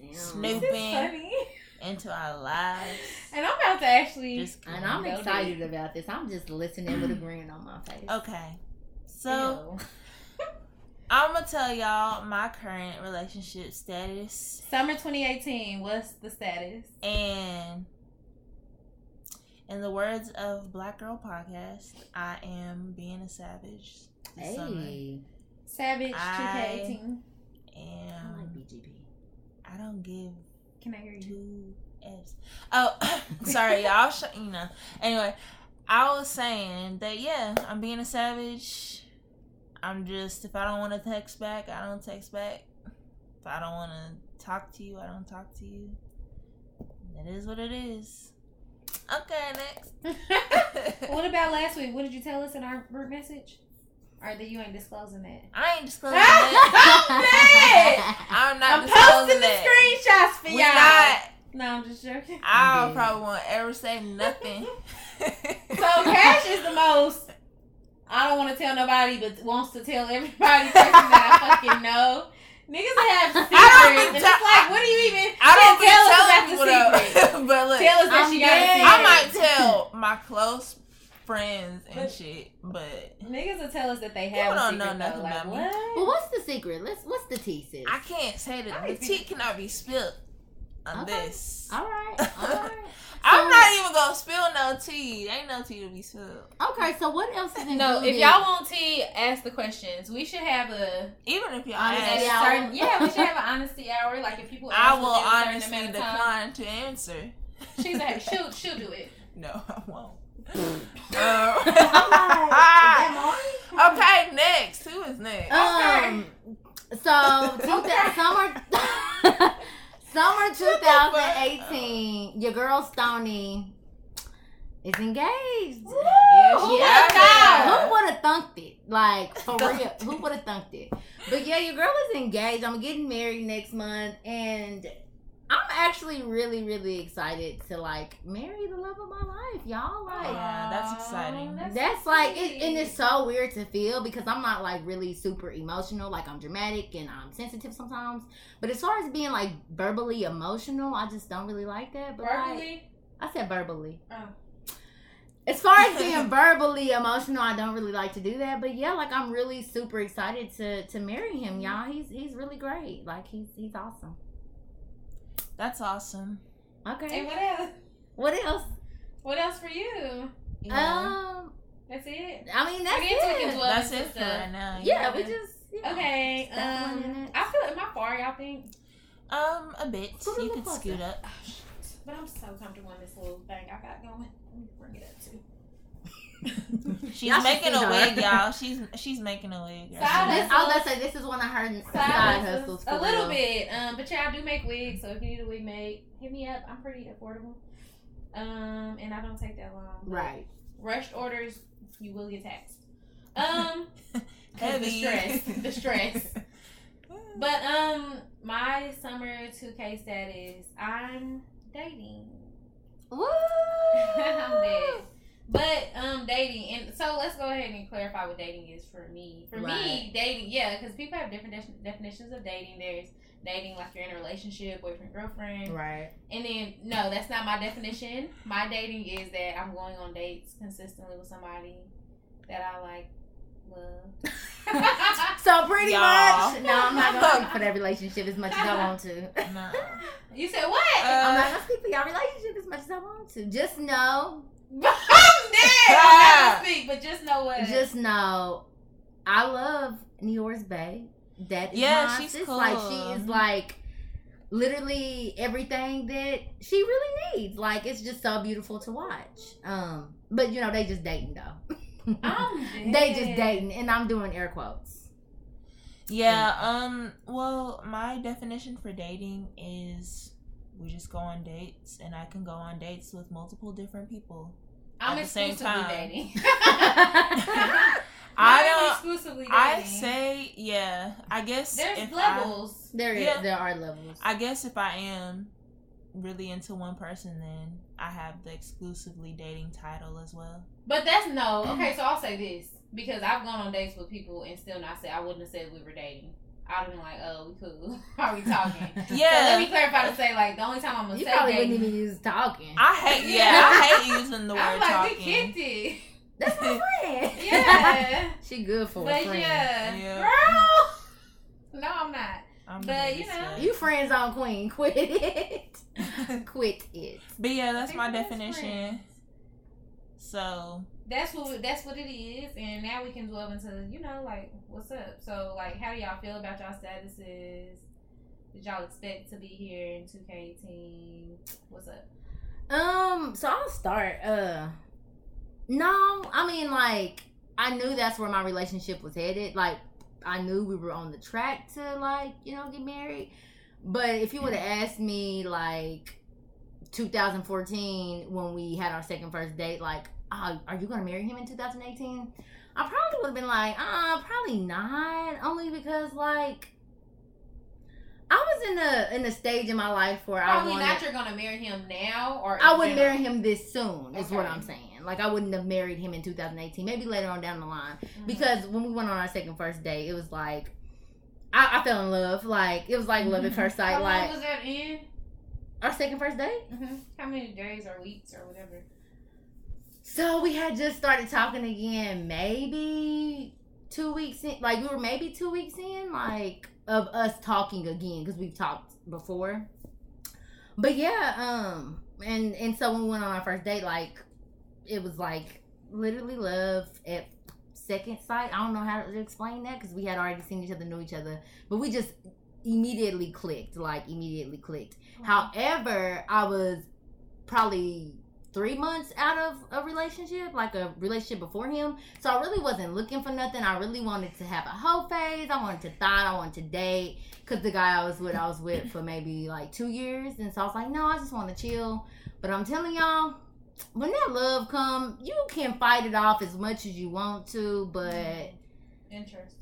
Speaker 2: Damn.
Speaker 3: Snoop.
Speaker 1: This is
Speaker 3: Open.
Speaker 1: funny.
Speaker 3: into our lives.
Speaker 1: And I'm about to actually.
Speaker 3: Just
Speaker 2: And I'm
Speaker 1: Go
Speaker 2: excited about this. I'm just listening with a grin on my face.
Speaker 3: okay. So I'm gonna tell y'all my current relationship status
Speaker 1: Summer 2018. What's the status?
Speaker 3: and in the words of Black Girl Podcast, I am being a savage. this summer.
Speaker 2: Hey.
Speaker 1: Savage
Speaker 3: I-
Speaker 1: 2K18.
Speaker 2: I like
Speaker 3: And
Speaker 2: BGP.
Speaker 3: I don't give
Speaker 1: Can I hear you?
Speaker 3: two F's. Oh, sorry, y'all. Sh- you know. Anyway, I was saying that yeah, I'm being a savage. I'm just if I don't want to text back, I don't text back. If I don't want to talk to you, I don't talk to you. It is what it is. Okay, next.
Speaker 1: what about last week? What did you tell us in our group message? Or that you ain't disclosing that?
Speaker 3: I ain't disclosing that. I'm not
Speaker 1: I'm
Speaker 3: disclosing
Speaker 1: posting the screenshots for
Speaker 3: We
Speaker 1: y'all.
Speaker 3: not.
Speaker 1: No, I'm just joking.
Speaker 3: I
Speaker 2: dead.
Speaker 3: probably won't ever say nothing.
Speaker 1: So Cash is the most. I don't want to tell nobody, but wants to tell everybody person that I fucking know. Niggas that have secrets,
Speaker 3: I don't be
Speaker 1: and
Speaker 3: tell-
Speaker 1: it's like, what do you even
Speaker 3: I don't
Speaker 1: tell us
Speaker 3: be
Speaker 1: about
Speaker 3: telling
Speaker 1: the
Speaker 3: people though. but look,
Speaker 1: Tell us
Speaker 2: I I'm
Speaker 1: she gotta see
Speaker 2: dead.
Speaker 3: I might tell my close friends and
Speaker 1: But-
Speaker 3: shit, but
Speaker 1: Niggas will tell us that they have a
Speaker 3: don't
Speaker 1: secret
Speaker 3: know
Speaker 1: though.
Speaker 3: nothing
Speaker 1: Like
Speaker 3: about me.
Speaker 1: what?
Speaker 2: Well, what's the secret? Let's. What's the tea, sis?
Speaker 3: I can't say that
Speaker 1: I
Speaker 3: the tea cannot be spilled on
Speaker 2: Okay.
Speaker 3: this.
Speaker 2: All right. All right.
Speaker 3: I'm not even gonna spill no tea. Ain't no tea to be spilled.
Speaker 2: Okay. So what else is included?
Speaker 1: No, if y'all want tea, ask the questions. We should have a,
Speaker 3: Even if y'all
Speaker 2: Honesty
Speaker 3: ask,
Speaker 2: hour.
Speaker 1: certain, yeah, we should have an honesty hour. Like if people,
Speaker 3: I
Speaker 1: ask
Speaker 3: will
Speaker 1: within a certain
Speaker 3: honestly
Speaker 1: amount of
Speaker 3: decline to answer.
Speaker 1: She's like, she'll she'll do it.
Speaker 3: No, I won't.
Speaker 2: I'm like,
Speaker 3: Um,
Speaker 2: is that
Speaker 3: okay, next. Who is next?
Speaker 2: Um. So two thou- summer summer 2018. Your girl Stoney is engaged.
Speaker 3: Yeah,
Speaker 1: Who would've
Speaker 3: out.
Speaker 2: Who would have thunked it? Like for real, who would have thunked it? But yeah, your girl is engaged. I'm getting married next month, and I'm actually really, really excited to like marry the love of my life, y'all. Like.
Speaker 3: Yeah, that's exciting.
Speaker 2: That's
Speaker 1: so
Speaker 2: like it, and it's so weird to feel because I'm not like really super emotional. Like I'm dramatic and I'm sensitive sometimes. But as far as being like verbally emotional, I just don't really like that. But like,
Speaker 1: verbally.
Speaker 2: I said verbally.
Speaker 1: Oh.
Speaker 2: As far as being verbally emotional, I don't really like to do that. But yeah, like I'm really super excited to to marry him, mm-hmm. y'all. He's he's really great. Like he's he's awesome.
Speaker 3: That's awesome.
Speaker 2: Okay.
Speaker 1: And what else?
Speaker 2: What else?
Speaker 1: What else for you?
Speaker 3: Yeah.
Speaker 2: Um,
Speaker 1: That's it.
Speaker 2: I mean that's
Speaker 1: I guess we can
Speaker 2: it.
Speaker 3: That's
Speaker 1: into
Speaker 3: it for right now.
Speaker 2: Yeah, we just yeah.
Speaker 1: Okay.
Speaker 2: Step one
Speaker 1: Um. I feel am I far? Y'all think?
Speaker 3: Um, a bit.
Speaker 2: Scoot
Speaker 3: You
Speaker 2: little
Speaker 3: could scoot up.
Speaker 1: Oh. But I'm so comfortable in this little thing I got going. Let me bring it up too.
Speaker 3: She's
Speaker 2: Y'all
Speaker 3: making a wig, y'all. She's she's making a wig. right
Speaker 1: Side
Speaker 3: now.
Speaker 2: I was gonna say this is one of her side,
Speaker 1: Side
Speaker 2: hustles. for
Speaker 1: a little
Speaker 2: real.
Speaker 1: bit. Um, but yeah, I do make wigs, so if you need a wig made, hit me up. I'm pretty affordable. Um, and I don't take that long.
Speaker 2: Right.
Speaker 1: Rushed orders, you will get taxed. Um, 'cause the stress, the stress. But um, my summer 2K status, I'm dating.
Speaker 2: Woo!
Speaker 1: I'm dead. But um, dating, and so let's go ahead and clarify what dating is for me. For me, dating, yeah, because people have different de- definitions of dating. There's dating like you're in a relationship, boyfriend, girlfriend,
Speaker 2: Right.
Speaker 1: and then no, that's not my definition. My dating is that I'm going on dates consistently with somebody that I like, love.
Speaker 2: So pretty
Speaker 3: Y'all.
Speaker 2: much. No, I'm not gonna speak for that relationship as much as I want to.
Speaker 3: No.
Speaker 1: you said what?
Speaker 2: I'm
Speaker 3: Uh,
Speaker 2: not gonna speak for your relationship as much as I want to. Just know,
Speaker 1: I'm dead. I'm not speak, but just know what.
Speaker 2: just know, I love Nior's Bay. That is
Speaker 3: Yeah,
Speaker 2: my
Speaker 3: she's
Speaker 2: sis.
Speaker 3: cool.
Speaker 2: Like she is like literally everything that she really needs. Like it's just so beautiful to watch. Um, but you know they just dating though.
Speaker 1: I'm
Speaker 2: they just dating, and I'm doing air quotes.
Speaker 3: Yeah, um, well, my definition for dating is we just go on dates and I can go on dates with multiple different people.
Speaker 1: I'm
Speaker 3: at the same
Speaker 1: exclusively
Speaker 3: time.
Speaker 1: dating.
Speaker 3: I don't
Speaker 1: exclusively dating.
Speaker 3: I say yeah. I guess
Speaker 1: there's
Speaker 3: if
Speaker 1: levels.
Speaker 2: There is,
Speaker 3: Yeah.
Speaker 2: there are levels.
Speaker 3: I, I guess if I am really into one person then I have the exclusively dating title as well.
Speaker 1: But that's no. Okay, so I'll say this because I've gone on dates with people and still not say I wouldn't have said we were dating. I'd have been like, "Oh, we cool. Are we talking?" So let me clarify to say like the only time I'm gonna
Speaker 2: you
Speaker 1: say
Speaker 2: probably
Speaker 1: dating.
Speaker 2: wouldn't even use talking.
Speaker 3: I hate yeah, I hate using the word
Speaker 1: I'm like,
Speaker 3: talking.
Speaker 1: we kicked it.
Speaker 2: That's my friend.
Speaker 1: Yeah.
Speaker 2: she good for a
Speaker 1: but
Speaker 2: friend.
Speaker 1: yeah,
Speaker 3: Yeah.
Speaker 1: girl. No, I'm not.
Speaker 3: I'm
Speaker 1: But, you know.
Speaker 3: stuck.
Speaker 2: You friends on Queen. Quit it. Quit it.
Speaker 3: But yeah, that's my definition.
Speaker 1: friends.
Speaker 3: So
Speaker 1: That's what that's what it is, and now we can delve into you know like what's up. So like, how do y'all feel about y'all statuses? Did y'all expect to be here in 2K18? What's up?
Speaker 2: Um, so I'll start. Uh no, I mean like I knew that's where my relationship was headed. Like I knew we were on the track to like, you know, get married. But if you would have asked me like 2014 when we had our second first date, like, oh, are you gonna marry him in 2018? I probably would have been like, uh, probably not. Only because like I was in a in a stage in my life where I
Speaker 1: Probably not. You're gonna marry him now, or
Speaker 2: I wouldn't marry him this soon. Is what I'm saying. Like I wouldn't have married him in 2018. Maybe later on down the line.
Speaker 1: Mhm.
Speaker 2: Because when we went on our second first date, it was like I, I fell in love. Like it was like love at first sight.
Speaker 1: How long
Speaker 2: Like
Speaker 1: was that in?
Speaker 2: our second first date.
Speaker 1: hmm How many days or weeks or whatever?
Speaker 2: So we had just started talking again, maybe two weeks in. Like we were maybe two weeks in, like of us talking again because we've talked before. But yeah, um, and and so when we went on our first date, like it was like literally love at second sight. I don't know how to explain that because we had already seen each other, knew each other, but we just immediately clicked, like immediately clicked. However, I was probably three months out of a relationship, like a relationship before him. So I really wasn't looking for nothing. I really wanted to have a whole phase. I wanted to thought. I wanted to date. Cause the guy I was with, I was with for maybe like two years, and so I was like, no, I just want to chill. But I'm telling y'all, when that love come, you can fight it off as much as you want to, but
Speaker 1: Interesting.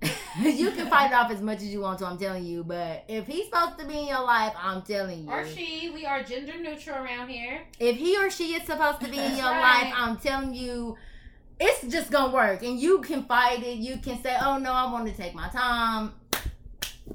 Speaker 2: you can fight it off as much as you want to. I'm telling you. But if he's supposed to be in your life, I'm telling you.
Speaker 1: Or she. We are gender neutral around here.
Speaker 2: if he or she is supposed to be in your
Speaker 1: right.
Speaker 2: life, I'm telling you, it's just gonna work. And you can fight it. You can say, "Oh no, I want to take my time."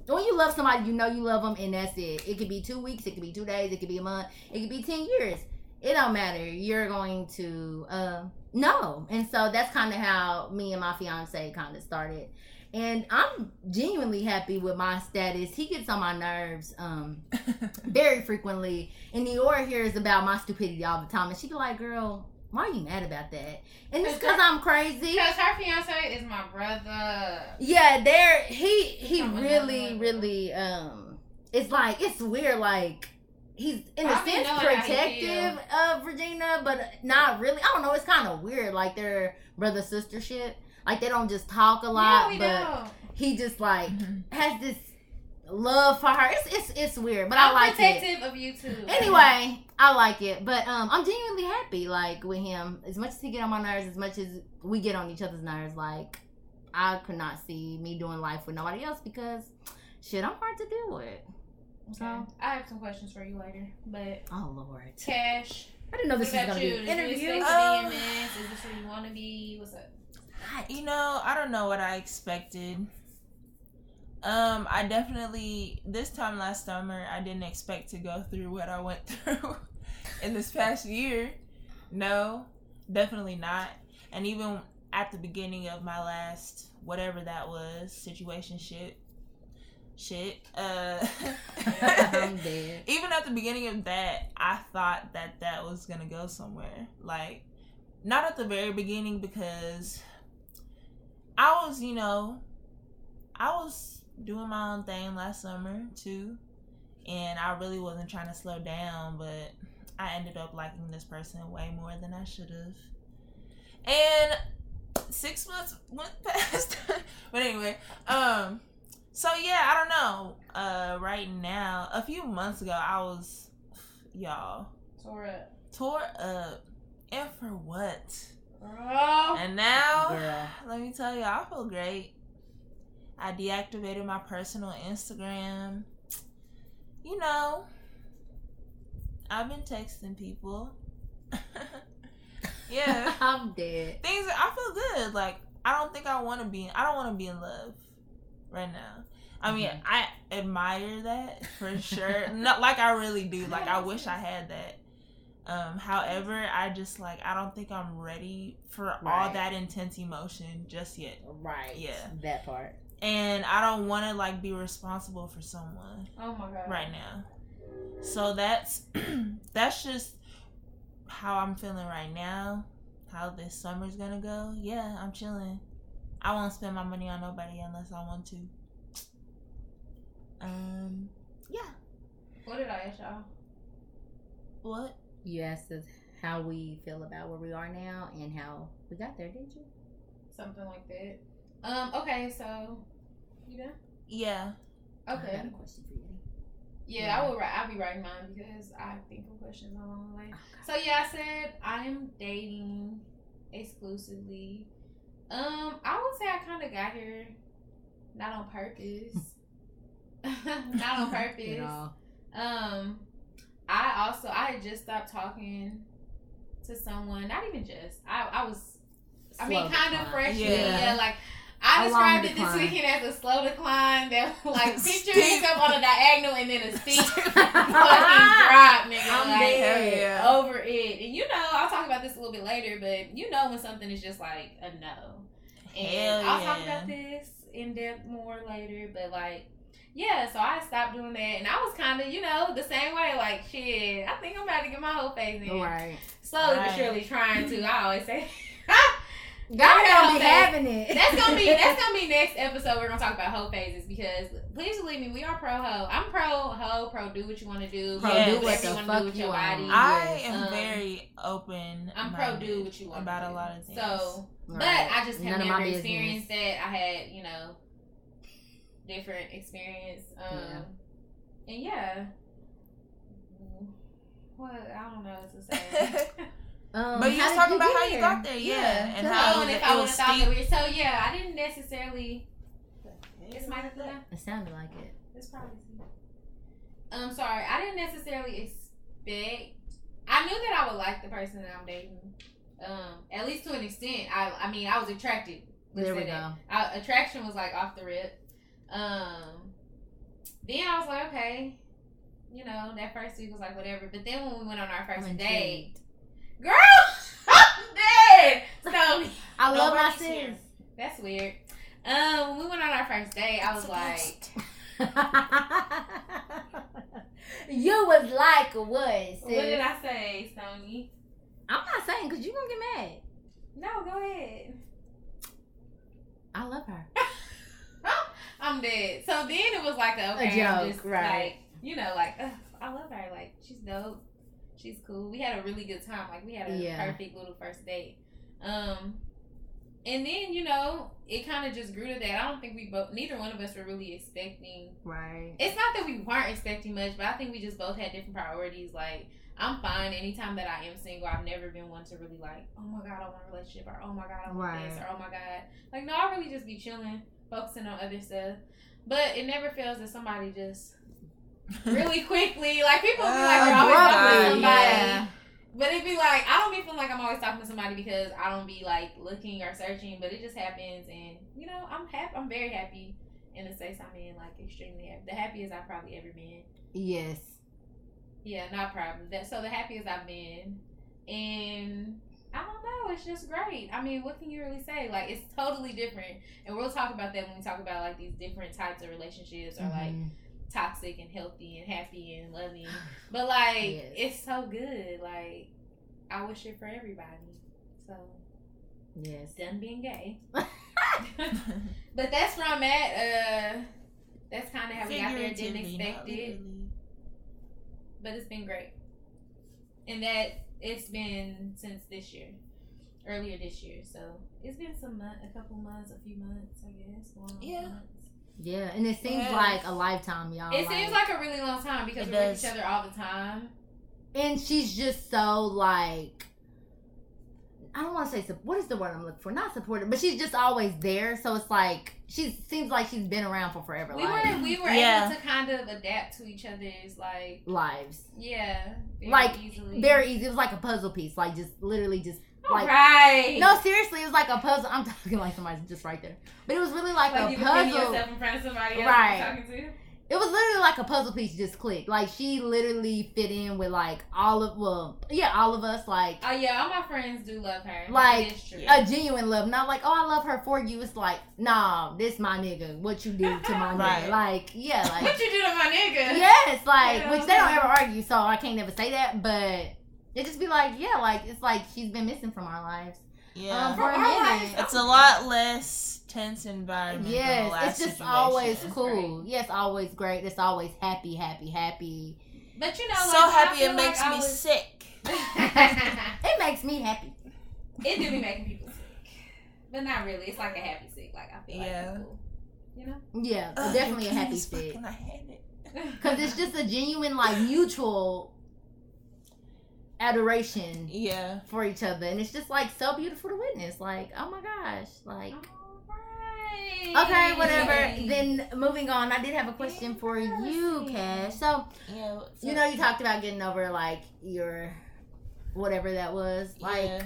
Speaker 2: When you love somebody, you know you love them, and that's it. It could be two weeks, it could be two days, it could be a month, it could be ten years. It don't matter. You're going to uh, know, and so that's kind of how me and my fiance kind of started. And I'm genuinely happy with my status. He gets on my nerves. Um, very frequently. And Neora hears about my stupidity all the time. And she be like, girl, why are you mad about that? And it's because I'm crazy.
Speaker 1: Because her fiance is my brother.
Speaker 2: Yeah, there he he
Speaker 1: my
Speaker 2: really, really um it's like it's weird, like he's in a sense
Speaker 1: know how he
Speaker 2: protective of Regina, but not really. I don't know, it's kinda weird, like their brother sister shit. Like they don't just talk a lot,
Speaker 1: yeah, we
Speaker 2: but
Speaker 1: know.
Speaker 2: he just like
Speaker 3: Mhm.
Speaker 2: has this love for her. It's it's it's weird, but I
Speaker 1: I'm
Speaker 2: like it.
Speaker 1: of you too.
Speaker 2: Anyway, I like it, but um, I'm genuinely happy. Like with him, as much as he get on my nerves, as much as we get on each other's nerves, like I could not see me doing life with nobody else because shit, I'm hard to deal with. So,
Speaker 1: Okay. I have some questions for you later, but
Speaker 2: oh lord,
Speaker 1: Cash.
Speaker 2: I didn't know this
Speaker 1: what
Speaker 2: was gonna
Speaker 1: you?
Speaker 2: be an
Speaker 1: Did
Speaker 2: interview.
Speaker 1: expect to
Speaker 3: Um,
Speaker 1: be in this? Is this where you want to be? What's up?
Speaker 3: You know, I don't know what I expected. Um, I definitely this time last summer I didn't expect to go through what I went through in this past year. No, definitely not. And even at the beginning of my last whatever that was situation shit shit uh
Speaker 2: I'm dead.
Speaker 3: even at the beginning of that, I thought that that was gonna go somewhere. Like, not at the very beginning because I was, you know, I was doing my own thing last summer too, and I really wasn't trying to slow down, but I ended up liking this person way more than I should have. And six months went past, but anyway, um. So yeah, I don't know. Uh, right now, a few months ago, I was, y'all,
Speaker 1: Tore up.
Speaker 3: tore up, and for what?
Speaker 1: Girl.
Speaker 3: And now,
Speaker 2: Girl.
Speaker 3: let me tell you, I feel great. I deactivated my personal Instagram. You know, I've been texting people. yeah,
Speaker 2: I'm dead.
Speaker 3: things. I feel good. Like I don't think I want to be. I don't want to be in love right now. I mean,
Speaker 2: Mhm.
Speaker 3: I admire that for sure. Not like I really do. Like I wish I had that. Um, however, I just like I don't think I'm ready for all that intense emotion just yet.
Speaker 2: Right.
Speaker 3: Yeah.
Speaker 2: That part.
Speaker 3: And I don't want to like be responsible for someone
Speaker 1: Oh my god.
Speaker 3: right now. So that's that's just how I'm feeling right now. How this summer's gonna go. Yeah, I'm chilling. I won't spend my money on nobody unless I want to. Um, yeah.
Speaker 1: What did I ask y'all?
Speaker 3: What?
Speaker 2: You asked us how we feel about where we are now and how we got there, didn't you?
Speaker 1: Something like that. Um. Okay. So. You done?
Speaker 3: Yeah.
Speaker 2: I
Speaker 1: Okay.
Speaker 2: got a question for you.
Speaker 1: Yeah, I will write. I'll be writing mine because I think of questions along the way. So yeah, I said I am dating exclusively. Um, I would say I kind of got here not on purpose. not on
Speaker 2: At
Speaker 1: purpose.
Speaker 2: all.
Speaker 1: Um, I also I had just stopped talking to someone. Not even just. I I was. I
Speaker 2: Slow
Speaker 1: mean, kind of
Speaker 2: decline.
Speaker 1: fresh.
Speaker 3: Yeah.
Speaker 1: Yeah. yeah. Like I
Speaker 2: A
Speaker 1: described it this weekend as a slow decline that like picture yourself on a diagonal and then a steep fucking drop, nigga.
Speaker 2: I'm
Speaker 1: like
Speaker 2: dead.
Speaker 3: yeah.
Speaker 1: over it. And you know, I'll talk about this a little bit later, but you know when something is just like a no. And
Speaker 3: Hell
Speaker 1: I'll talk about this in depth more later, but like yeah, so I stopped doing that and I was kinda, you know, the same way, like shit, I think I'm about to get my whole face in.
Speaker 2: Right.
Speaker 1: Slowly
Speaker 3: Right.
Speaker 1: but surely trying to. I always say
Speaker 2: God
Speaker 1: Yeah,
Speaker 2: gonna be having it.
Speaker 1: That's gonna be that's gonna be next episode. We're gonna talk about hoe phases because please believe me, we are pro hoe. I'm pro hoe, pro do what you want to do,
Speaker 3: Pro Yes. do
Speaker 1: whatever
Speaker 3: what
Speaker 1: you wanna
Speaker 2: fuck
Speaker 1: do with
Speaker 2: you
Speaker 1: your body.
Speaker 3: I
Speaker 2: Yes.
Speaker 3: am
Speaker 1: Um,
Speaker 3: very open.
Speaker 1: I'm pro do what you want
Speaker 3: about
Speaker 1: to
Speaker 3: a lot of things.
Speaker 1: So, but I just have
Speaker 2: None of my
Speaker 1: never experienced that. I had you know different experience. Um, and yeah. What I don't know what to say.
Speaker 2: Um,
Speaker 3: but you
Speaker 2: how
Speaker 3: was
Speaker 2: did
Speaker 3: talking about how you got there, yeah, and how
Speaker 1: oh,
Speaker 3: it
Speaker 1: and
Speaker 3: was,
Speaker 1: if I
Speaker 3: it
Speaker 1: would
Speaker 3: was
Speaker 1: have thought that we so yeah, I didn't necessarily. It's my
Speaker 2: It sounded like it.
Speaker 1: It's probably. I'm Um, sorry. I didn't necessarily expect. I knew that I would like the person that I'm dating. Um, at least to an extent. I I mean, I was attracted. Let's
Speaker 2: There we go.
Speaker 1: I, attraction was like off the rip. Um, then I was like, okay, you know, that first week was like whatever. But then when we went on our
Speaker 2: I'm
Speaker 1: first date,
Speaker 2: intrigued.
Speaker 1: girl, I'm dead. So
Speaker 2: I love my sis.
Speaker 1: that's weird. Um, when we went on our first date, I was like.
Speaker 2: you was like what, sis?
Speaker 1: What did I say, Stoney?
Speaker 2: I'm not saying because you gonna get mad.
Speaker 1: No, go ahead.
Speaker 2: I love her.
Speaker 1: I'm dead. So then it was like, a,
Speaker 2: A
Speaker 1: okay, I'm
Speaker 2: joke,
Speaker 1: just
Speaker 2: right.
Speaker 1: like, you know, like, ugh, I love her. Like, she's dope. She's cool. We had a really good time. Like, we had a
Speaker 2: Yeah.
Speaker 1: perfect little first date. Um, and then you know, it kind of just grew to that. I don't think we both, neither one of us were really expecting.
Speaker 2: Right.
Speaker 1: It's not that we weren't expecting much, but I think we just both had different priorities. Like, I'm fine anytime that I am single. I've never been one to really like, oh my god, I want a relationship, or oh my god, I want this, or oh my god. Like, no, I really just be chilling, focusing on other stuff. But it never fails that somebody just really quickly, like people be like,
Speaker 3: Uh,
Speaker 1: they're always talking to somebody.
Speaker 2: yeah.
Speaker 1: But it'd be like, I don't be feeling like I'm always talking to somebody because I don't be like looking or searching, but it just happens. And, you know, I'm happy. I'm very happy in the space I'm in, like extremely happy. The happiest I've probably ever been.
Speaker 2: Yes.
Speaker 1: Yeah, not probably. That so the happiest I've been, and I don't know. It's just great. I mean, what can you really say? Like, it's totally different, and we'll talk about that when we talk about like these different types of relationships, or like
Speaker 2: Mhm.
Speaker 1: toxic and healthy and happy and loving. But like,
Speaker 2: Yes.
Speaker 1: it's so good. Like, I wish it for everybody. So
Speaker 2: Yes.
Speaker 1: done being gay. but that's where I'm at. Uh, that's kind of how we got there. Didn't expect it
Speaker 3: literally.
Speaker 1: but it's been great. And that it's been since this year, earlier this year. So it's been some month, a couple months, a few months, I guess. Long
Speaker 3: Yeah.
Speaker 1: months.
Speaker 2: Yeah, and it seems
Speaker 3: Yes.
Speaker 2: like a lifetime, y'all.
Speaker 1: It seems like a really long time because we're with each other all the time.
Speaker 2: and she's just so like I don't want to say what is the word I'm looking for? Not supportive, but she's just always there. So it's like she seems like she's been around for forever.
Speaker 1: We
Speaker 2: like,
Speaker 1: were we were
Speaker 3: Yeah.
Speaker 1: able to kind of adapt to each other's like
Speaker 2: lives.
Speaker 1: yeah, very
Speaker 2: Like,
Speaker 1: easily.
Speaker 2: Very easy. It was like a puzzle piece. Like just literally just like
Speaker 1: right.
Speaker 2: no, seriously, it was like a puzzle. I'm talking like somebody's just right there, but it was really like,
Speaker 1: like
Speaker 2: a
Speaker 1: you were putting
Speaker 2: puzzle.
Speaker 1: yourself in front of somebody else
Speaker 2: Right.
Speaker 1: You're talking to.
Speaker 2: It was literally like a puzzle piece just clicked. Like she literally fit in with like all of well, yeah, all of us. Like
Speaker 1: Oh yeah, all my friends do love her.
Speaker 2: Like,
Speaker 1: true.
Speaker 2: a genuine love, not like, oh, I love her for you. It's like, nah, this my nigga. What you did to my
Speaker 3: Right.
Speaker 2: nigga? Like, yeah, like,
Speaker 1: what you do to my nigga?
Speaker 2: yes, like,
Speaker 1: Yeah,
Speaker 2: which they don't ever argue, so I can't never say that. But it just be like, yeah, like it's like she's been missing from our lives.
Speaker 3: Yeah.
Speaker 2: Um, for a
Speaker 1: our
Speaker 2: minute.
Speaker 1: lives.
Speaker 3: it's a lot less tense environment. than the
Speaker 2: Yes,
Speaker 3: last
Speaker 2: it's just
Speaker 3: situation.
Speaker 2: always
Speaker 1: It's
Speaker 2: cool.
Speaker 1: great.
Speaker 2: Yes, always great. It's always happy, happy, happy.
Speaker 1: But you know,
Speaker 3: so
Speaker 1: like, I
Speaker 3: happy it makes
Speaker 1: like
Speaker 3: me
Speaker 1: was-
Speaker 3: sick.
Speaker 2: It makes me happy.
Speaker 1: it do be making people sick, but not really. It's like a happy sick. Like I feel
Speaker 3: Yeah.
Speaker 1: like it's cool. You know,
Speaker 2: Yeah,
Speaker 3: Ugh,
Speaker 2: definitely a happy
Speaker 3: sick.
Speaker 2: stick.
Speaker 3: I hate it.
Speaker 2: Because it's just a genuine, like, mutual adoration
Speaker 3: Yeah.
Speaker 2: for each other and it's just like so beautiful to witness like oh my gosh like oh
Speaker 1: Alright.
Speaker 2: okay whatever then moving on i did have a question for you
Speaker 1: Interesting.
Speaker 2: cash so
Speaker 3: Yeah. what's
Speaker 2: you know you talked about getting over like your whatever that was like
Speaker 3: yeah.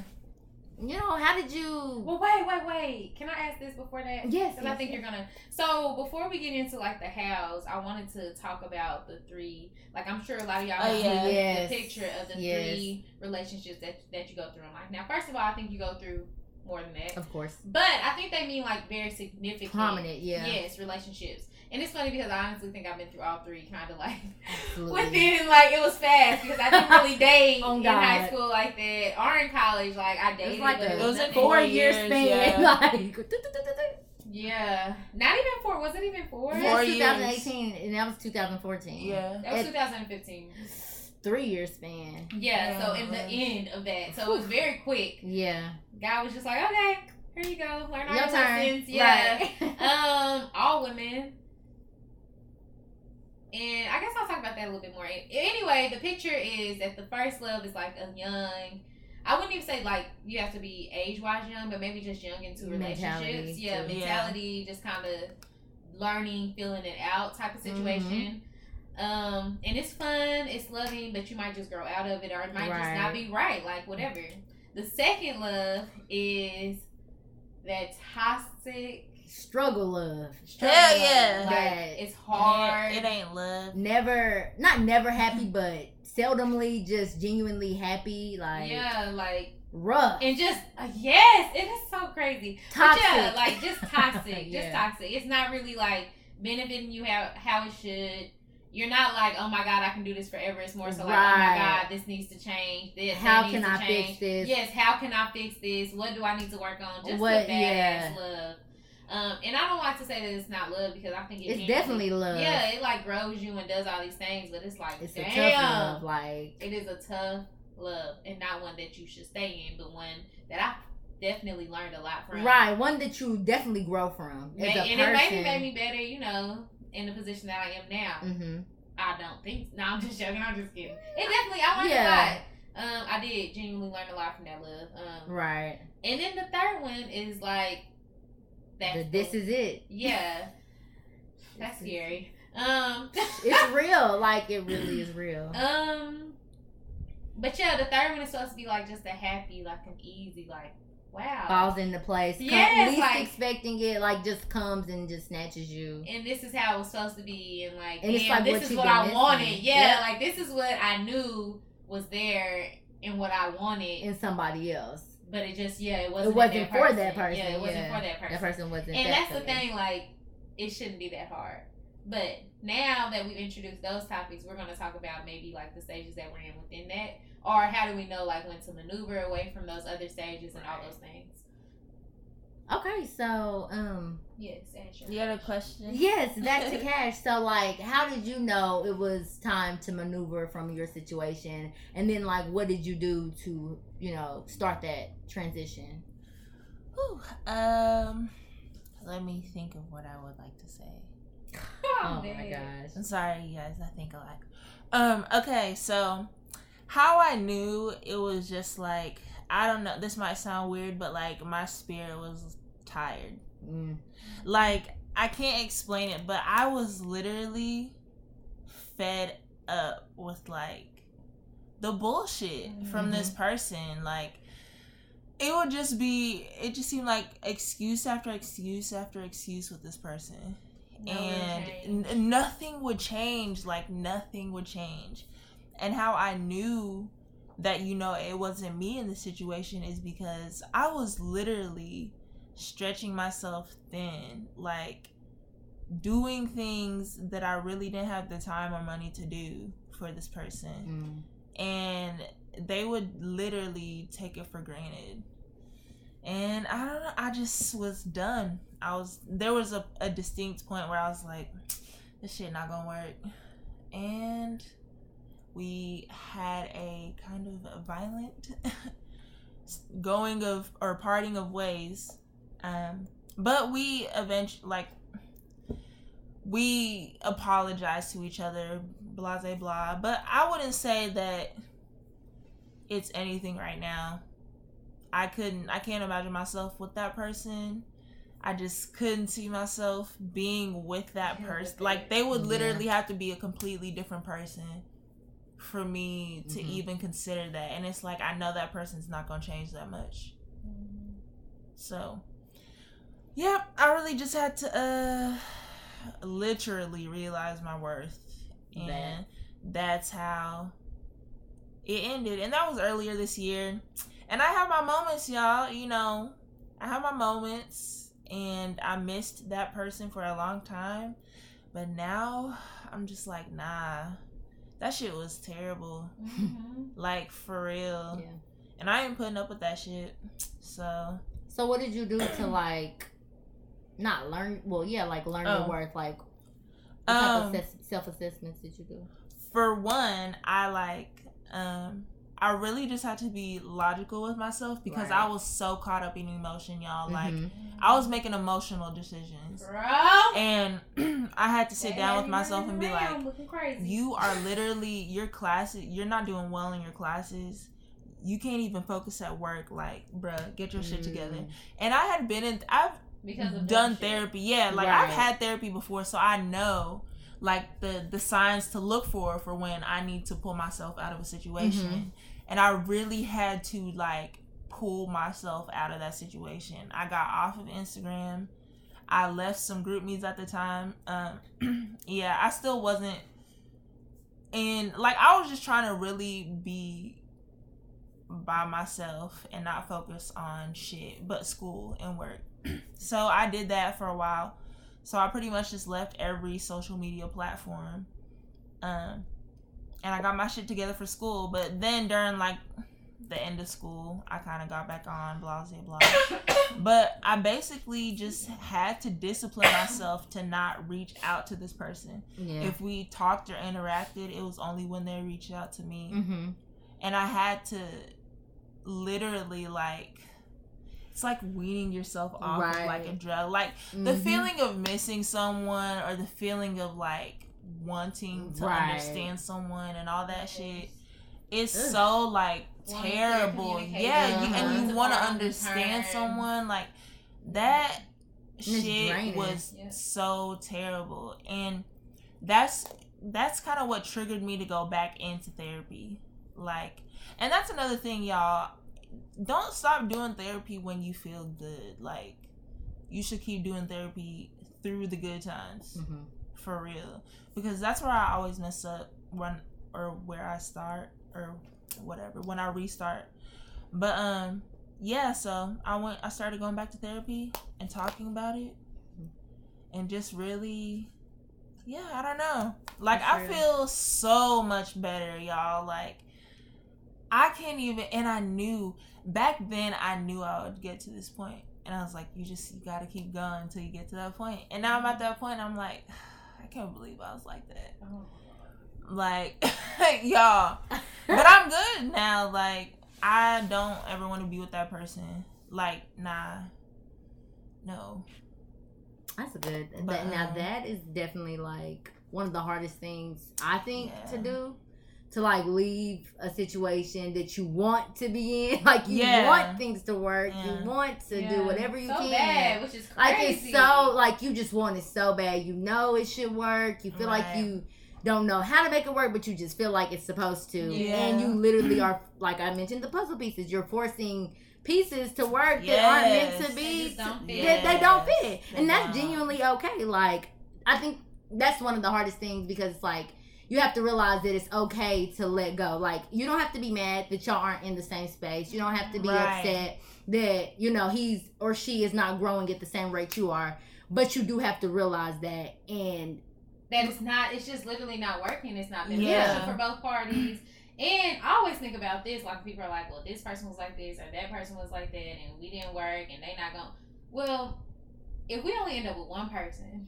Speaker 2: you know, how did you?
Speaker 1: Well, wait, wait, wait. Can I ask this before that?
Speaker 2: Yes,
Speaker 1: Because I think
Speaker 2: yes.
Speaker 1: you're gonna. So before we get into like the hows, I wanted to talk about the three. Like I'm sure a lot of y'all
Speaker 3: Oh,
Speaker 1: have
Speaker 3: yeah.
Speaker 1: the-
Speaker 2: Yes.
Speaker 1: the picture of the
Speaker 2: Yes.
Speaker 1: three relationships that that you go through in life. Now, first of all, I think you go through more than that,
Speaker 2: Of course,
Speaker 1: but I think they mean like very significant,
Speaker 2: prominent. Yeah,
Speaker 1: yes, relationships. And it's funny because I honestly think I've been through all three, kind of like
Speaker 2: absolutely.
Speaker 1: within like it was fast because I didn't really date
Speaker 2: Oh,
Speaker 1: in
Speaker 2: God.
Speaker 1: high school like that or in college. Like I
Speaker 2: It
Speaker 1: dated,
Speaker 2: was like a
Speaker 1: it
Speaker 3: It was
Speaker 1: was
Speaker 3: in
Speaker 1: nothing.
Speaker 3: four
Speaker 2: four year span.
Speaker 3: yeah.
Speaker 2: Like,
Speaker 1: Yeah, not even four. Was it even four?
Speaker 3: Four
Speaker 2: That's
Speaker 3: years.
Speaker 2: 2018, and that was 2014.
Speaker 3: Yeah.
Speaker 1: That was
Speaker 2: It-
Speaker 1: 2015.
Speaker 2: Three year span.
Speaker 1: Yeah, so
Speaker 3: Yeah,
Speaker 1: in the end of that, so it was very quick.
Speaker 2: Yeah,
Speaker 1: Guy was just like, okay, here you go, learn all
Speaker 2: your
Speaker 1: your
Speaker 2: turn.
Speaker 1: lessons. Yeah,
Speaker 2: Right.
Speaker 1: um, all women. And I guess I'll talk about that a little bit more. Anyway, the picture is that the first love is like a young. I wouldn't even say like you have to be age wise young, but maybe just young into
Speaker 2: Mentality,
Speaker 1: relationships. Yeah,
Speaker 2: too.
Speaker 1: mentality, just kind of learning, feeling it out type of
Speaker 2: Mm-hmm.
Speaker 1: Situation. Um, and it's fun, it's loving, but you might just grow out of it, or it might just not be right. Like whatever. The second love is that toxic
Speaker 2: Struggle love.
Speaker 1: struggle
Speaker 3: Hell
Speaker 1: love.
Speaker 3: yeah.
Speaker 1: Like,
Speaker 2: That-
Speaker 1: it's hard.
Speaker 3: It ain't love.
Speaker 2: Never, not never happy, but seldomly just genuinely happy. Like
Speaker 1: yeah, like
Speaker 2: rough,
Speaker 1: and just uh, yes, it is so crazy. But
Speaker 2: toxic.
Speaker 1: yeah, like just toxic, just toxic. It's not really like benefiting you how how it should. You're not like, oh my god, I can do this forever. It's more so like, oh my god, this needs to change. This
Speaker 2: How can I
Speaker 1: change.
Speaker 2: fix this?
Speaker 1: Yes, how can I fix this? What do I need to work on? Just
Speaker 2: What-
Speaker 1: the
Speaker 2: yeah.
Speaker 1: love. Um, and I don't like to say that it's not love because I think it
Speaker 2: It's
Speaker 1: genuinely-
Speaker 2: definitely love.
Speaker 1: Yeah, it like grows you and does all these things, but it's like,
Speaker 2: It's a tough love. Like
Speaker 1: it is a tough love and not one that you should stay in, but one that I definitely learned a lot from.
Speaker 2: right, one that you definitely grow from
Speaker 1: Ma-
Speaker 2: as a
Speaker 1: and
Speaker 2: person.
Speaker 1: it maybe made me better, you know, in the position that I am now.
Speaker 2: hmm
Speaker 1: I don't think. No, I'm just joking. I'm just kidding. It definitely. I learned
Speaker 2: Yeah.
Speaker 1: a lot. Um, I did genuinely learn a lot from that love. Um,
Speaker 2: Right.
Speaker 1: and then the third one is like that.
Speaker 2: This is it.
Speaker 1: yeah. That's scary. Um,
Speaker 2: It's real. Like it really is real.
Speaker 1: Um, but yeah, the third one is supposed to be like just a happy, like an easy, like wow.
Speaker 2: Falls into place.
Speaker 1: Yes,
Speaker 2: least
Speaker 1: like-
Speaker 2: expecting it, like just comes and just snatches you.
Speaker 1: And this is how it was supposed to be, and like,
Speaker 2: And it's
Speaker 1: damn,
Speaker 2: like
Speaker 1: this
Speaker 2: what
Speaker 1: is what I
Speaker 2: missing.
Speaker 1: wanted. Yeah, like this is what I knew was there and what I wanted,
Speaker 2: In somebody else.
Speaker 1: but it just yeah, it wasn't.
Speaker 2: It wasn't
Speaker 1: that
Speaker 2: for
Speaker 1: person.
Speaker 2: that person.
Speaker 1: Yeah, it wasn't
Speaker 2: yeah.
Speaker 1: for that person.
Speaker 2: That person wasn't.
Speaker 1: and
Speaker 2: that
Speaker 1: that's the thing, like, it shouldn't be that hard. But now that we've introduced those topics, we're going to talk about maybe like the stages that we're in within that, or how do we know like when to maneuver away from those other stages and all those things.
Speaker 2: Okay, so um,
Speaker 1: Yes, answer.
Speaker 3: You had a question?
Speaker 2: yes, back to cash. So like, how did you know it was time to maneuver from your situation, and then like, what did you do to you know start that transition?
Speaker 3: Whew. Um, let me think of what I would like to say.
Speaker 2: Oh, my gosh.
Speaker 3: I'm sorry, you guys. I think a lot. Um. Okay. So, how I knew it was just like I don't know. This might sound weird, but like my spirit was tired.
Speaker 2: Mm.
Speaker 3: Like I can't explain it, but I was literally fed up with like the bullshit from this person. Like it would just be. It just seemed like excuse after excuse after excuse with this person
Speaker 1: No
Speaker 3: and n- nothing would change like nothing would change and how i knew that you know it wasn't me in the situation is because i was literally stretching myself thin like doing things that i really didn't have the time or money to do for this person
Speaker 2: Mm.
Speaker 3: and they would literally take it for granted. And I don't know, I just was done. I was there was a, a distinct point where I was like, this shit not gonna work. And we had a kind of violent going of or parting of ways. Um but we eventually like we apologize to each other, blah blah blah. But I wouldn't say that it's anything right now. I couldn't I can't imagine myself with that person. I just couldn't see myself being with that person. Like they would
Speaker 2: Yeah.
Speaker 3: literally have to be a completely different person for me to
Speaker 2: Mhm.
Speaker 3: even consider that. And it's like I know that person's not gonna change that much. So, yeah, I really just had to uh literally realize my worth. And
Speaker 2: That.
Speaker 3: that's how it ended. And that was earlier this year. And I have my moments, y'all, you know, I have my moments and I missed that person for a long time. But now I'm just like, nah. That shit was terrible.
Speaker 1: Mm-hmm.
Speaker 3: Like for real.
Speaker 2: Yeah.
Speaker 3: And I ain't putting up with that shit. So
Speaker 2: So what did you do to like not learn? Well, yeah, like learn
Speaker 3: Oh.
Speaker 2: your worth. Like what type
Speaker 3: um
Speaker 2: of self assessments did you do?
Speaker 3: for one, I like um I really just had to be logical with myself because I was so caught up in emotion, y'all. Like
Speaker 2: Mhm.
Speaker 3: I was making emotional decisions.
Speaker 1: Bro.
Speaker 3: And I had to sit
Speaker 1: They
Speaker 3: down with myself and be like,
Speaker 1: crazy.
Speaker 3: you are literally your classes you're not doing well in your classes. You can't even focus at work. Like, bruh, get your shit together.
Speaker 2: Mm.
Speaker 3: And I had been in I've
Speaker 1: because of
Speaker 3: done
Speaker 1: that shit.
Speaker 3: therapy. Yeah, like I've had therapy before, so I know like the the signs to look for for when I need to pull myself out of a situation.
Speaker 2: Mhm.
Speaker 3: And I really had to like pull myself out of that situation. I got off of Instagram. I left some group meets at the time. Um yeah, I still wasn't and like I was just trying to really be by myself and not focus on shit but school and work. so I did that for a while. So I pretty much just left every social media platform. Um and I got my shit together for school, but then during like the end of school, I kind of got back on blah blah blah. but I basically just had to discipline myself to not reach out to this person.
Speaker 2: Yeah.
Speaker 3: If we talked or interacted, it was only when they reached out to me
Speaker 2: mm-hmm.
Speaker 3: and I had to literally like it's like weaning yourself off of like a drug. Like the
Speaker 2: Mhm.
Speaker 3: feeling of missing someone or the feeling of like wanting to
Speaker 2: Right.
Speaker 3: understand someone and all that shit It's
Speaker 2: Ugh.
Speaker 3: so like terrible.
Speaker 1: communication.
Speaker 3: Yeah, you, and you want to
Speaker 1: Far on the
Speaker 3: understand
Speaker 1: turn.
Speaker 3: someone like that shit
Speaker 2: draining.
Speaker 3: was
Speaker 1: Yeah.
Speaker 3: so terrible and that's that's kind of what triggered me to go back into therapy like and that's another thing y'all don't stop doing therapy when you feel good like you should keep doing therapy through the good times
Speaker 2: Mm-hmm.
Speaker 3: for real because that's where i always mess up when or where i start or whatever when i restart but um yeah so i went i started going back to therapy and talking about it and just really yeah i don't know like i feel so much better y'all like i can't even and i knew back then i knew i would get to this point. and i was like you just you gotta keep going until you get to that point. point and now i'm at that point i'm like i can't believe i was like that
Speaker 1: Oh.
Speaker 3: like y'all but i'm good now like i don't ever want to be with that person like nah no
Speaker 2: That's a good.
Speaker 3: But,
Speaker 2: that, now
Speaker 3: um,
Speaker 2: that is definitely like one of the hardest things I think to do. To like leave a situation that you want to be in, like you
Speaker 3: Yeah.
Speaker 2: want things to work,
Speaker 3: Yeah.
Speaker 2: you want to
Speaker 1: Yeah.
Speaker 2: do whatever you
Speaker 1: so
Speaker 2: can.
Speaker 1: bad, which is crazy.
Speaker 2: Like it's so like you just want it so bad. You know it should work. You feel like you don't know how to make it work, but you just feel like it's supposed to.
Speaker 3: Yeah.
Speaker 2: And you literally are like I mentioned the puzzle pieces. You're forcing pieces to work that aren't meant to be.
Speaker 1: just don't.
Speaker 2: That they don't fit. And that's genuinely okay. Like I think that's one of the hardest things because it's like you have to realize that it's okay to let go. Like you don't have to be mad that y'all aren't in the same space. You don't have to be
Speaker 3: Right.
Speaker 2: upset that you know he's or she is not growing at the same rate you are. But you do have to realize that and
Speaker 1: that it's not it's just literally not working it's not beneficial
Speaker 3: Yeah.
Speaker 1: for both parties and i always think about this like people are like well this person was like this or that person was like that and we didn't work and they not gonna well if we only end up with one person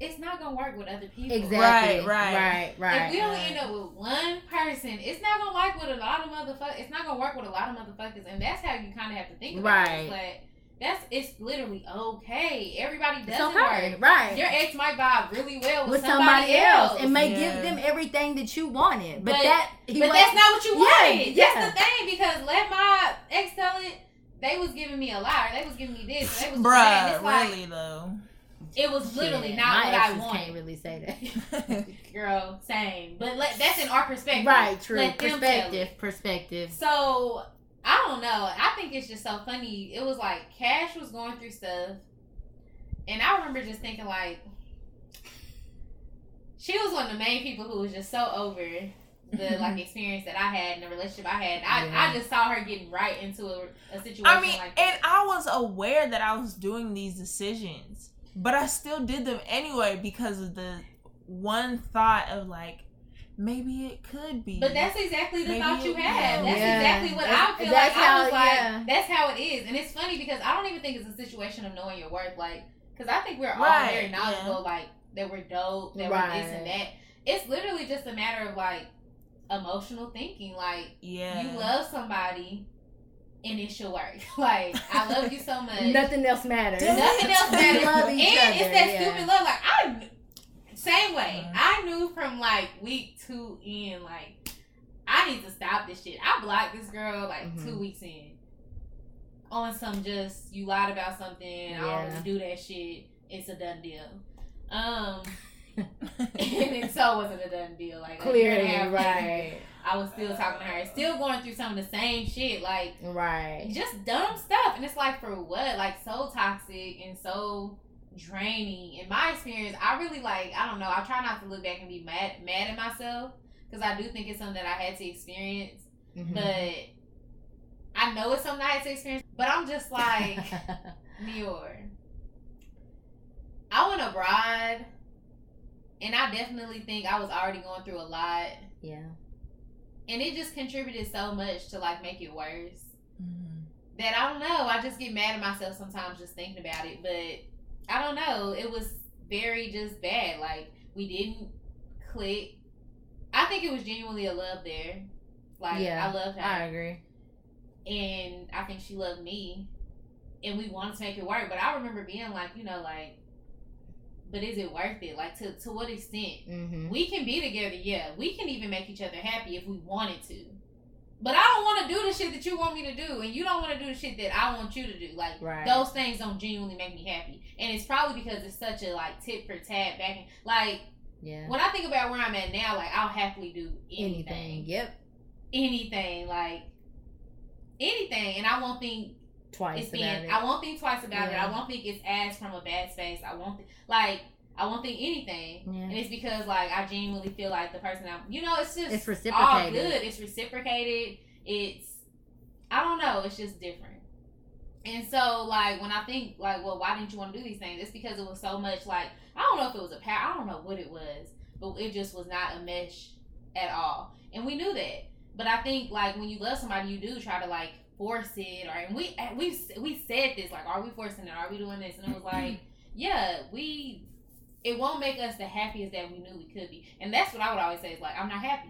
Speaker 1: it's not gonna work with other people
Speaker 2: exactly
Speaker 3: Right, right.
Speaker 2: right, right.
Speaker 1: If we only
Speaker 3: Right.
Speaker 1: end up with one person, it's not gonna work with a lot of motherfuckers. It's not gonna work with a lot of motherfuckers, and that's how you kind of have to think about
Speaker 2: Right.
Speaker 1: it. But that's it's literally okay. Everybody doesn't
Speaker 2: okay,
Speaker 1: work.
Speaker 2: right.
Speaker 1: Your ex might vibe really well with,
Speaker 2: with somebody, else, and may
Speaker 3: Yeah.
Speaker 2: give them everything that you wanted, but,
Speaker 1: But-
Speaker 2: that he
Speaker 1: but
Speaker 2: wa-
Speaker 1: that's not what you wanted.
Speaker 2: yeah.
Speaker 1: That's the thing because let my ex tell it. They was giving me a lie. They was giving me this. They was
Speaker 3: bruh
Speaker 1: saying it's like
Speaker 3: really though
Speaker 1: it was literally
Speaker 2: Shit,
Speaker 1: not
Speaker 2: my
Speaker 1: what I
Speaker 2: exes
Speaker 1: wanted.
Speaker 2: Can't really say that.
Speaker 1: Girl, same. But let, that's in our perspective.
Speaker 2: right, true.
Speaker 1: Let
Speaker 2: Perspective, perspective.
Speaker 1: So I don't know. I think it's just so funny. It was like Cash was going through stuff, and I remember just thinking like, she was one of the main people who was just so over the like experience that I had and the relationship I had. I,
Speaker 2: Yeah.
Speaker 1: I just saw her getting right into a, a situation
Speaker 3: I mean,
Speaker 1: like
Speaker 3: and. I was aware that I was doing these decisions, but I still did them anyway because of the one thought of like, maybe it could be.
Speaker 1: But that's exactly the
Speaker 3: Maybe
Speaker 1: thought you
Speaker 3: it-
Speaker 1: had. That's
Speaker 2: Yeah.
Speaker 1: exactly what
Speaker 2: That's-
Speaker 1: I feel
Speaker 2: that's
Speaker 1: like. I was like,
Speaker 2: yeah.
Speaker 1: that's how it is. And it's funny because I don't even think it's a situation of knowing your worth. Like, because I think we're all
Speaker 3: Right,
Speaker 1: very
Speaker 3: yeah.
Speaker 1: knowledgeable, like, that we're dope, that we're this and that. It's literally just a matter of, like, emotional thinking. Like,
Speaker 3: yeah.
Speaker 1: you love somebody and it should work. like, I love you so much.
Speaker 2: Nothing else matters.
Speaker 1: Nothing else
Speaker 2: We
Speaker 1: matters.
Speaker 2: love each
Speaker 1: and
Speaker 2: other,
Speaker 1: it's that
Speaker 2: yeah.
Speaker 1: stupid love. Like I, same way.
Speaker 3: Mhm.
Speaker 1: I knew from like week two in, like I need to stop this shit. I blocked this girl like
Speaker 2: Mhm.
Speaker 1: two weeks in on some just you lied about something. I don't do that shit. It's a done deal. Um, and it so wasn't a done deal. Like
Speaker 2: Clearly, right,
Speaker 1: I was still talking to her, still going through some of the same shit. Like
Speaker 2: right.
Speaker 1: just dumb stuff and it's like for what like so toxic and so draining in my experience i really like i don't know i try not to look back and be mad mad at myself because i do think it's something that i had to experience
Speaker 2: Mhm.
Speaker 1: but i know it's something i had to experience but i'm just like Nior, i want a bride and i definitely think i was already going through a lot
Speaker 2: yeah,
Speaker 1: and it just contributed so much to like make it worse
Speaker 3: Mhm.
Speaker 1: that I don't know. I just get mad at myself sometimes just thinking about it. But I don't know. It was very just bad. Like we didn't click. I think it was genuinely a love there. Like
Speaker 2: Yeah,
Speaker 1: I love her,
Speaker 2: I agree.
Speaker 1: and I think she loved me, and we wanted to make it work. But I remember being like, you know, like, but is it worth it? Like to to what extent?
Speaker 2: Mm-hmm.
Speaker 1: We can be together, yeah. We can even make each other happy if we wanted to. But I don't want to do the shit that you want me to do, and you don't want to do the shit that I want you to do. Like
Speaker 2: Right.
Speaker 1: those things don't genuinely make me happy, and it's probably because it's such a like tit for tat back. And, like
Speaker 2: Yeah.
Speaker 1: when I think about where I'm at now, like I'll happily do
Speaker 2: Anything.
Speaker 1: anything,
Speaker 2: Yep.
Speaker 1: anything, like anything, and I won't think
Speaker 2: Twice
Speaker 1: it's
Speaker 2: about
Speaker 1: being.
Speaker 2: it.
Speaker 1: I won't think twice about
Speaker 2: Yeah.
Speaker 1: it. I won't think it's asked from a bad space. I won't think like I won't think anything. And it's because like I genuinely feel like the person I'm you know, it's just
Speaker 2: It's
Speaker 1: all good. It's reciprocated. It's I don't know, it's just different. And so like when I think like, well, why didn't you want to do these things? It's because it was so much like I don't know if it was a power I don't know what it was, but it just was not a mesh at all. And we knew that. But I think like when you love somebody you do try to like force it or and we we we said this like are we forcing it? Are we doing this? And it was like, yeah, we it won't make us the happiest that we knew we could be. And that's what I would always say is like, I'm not happy.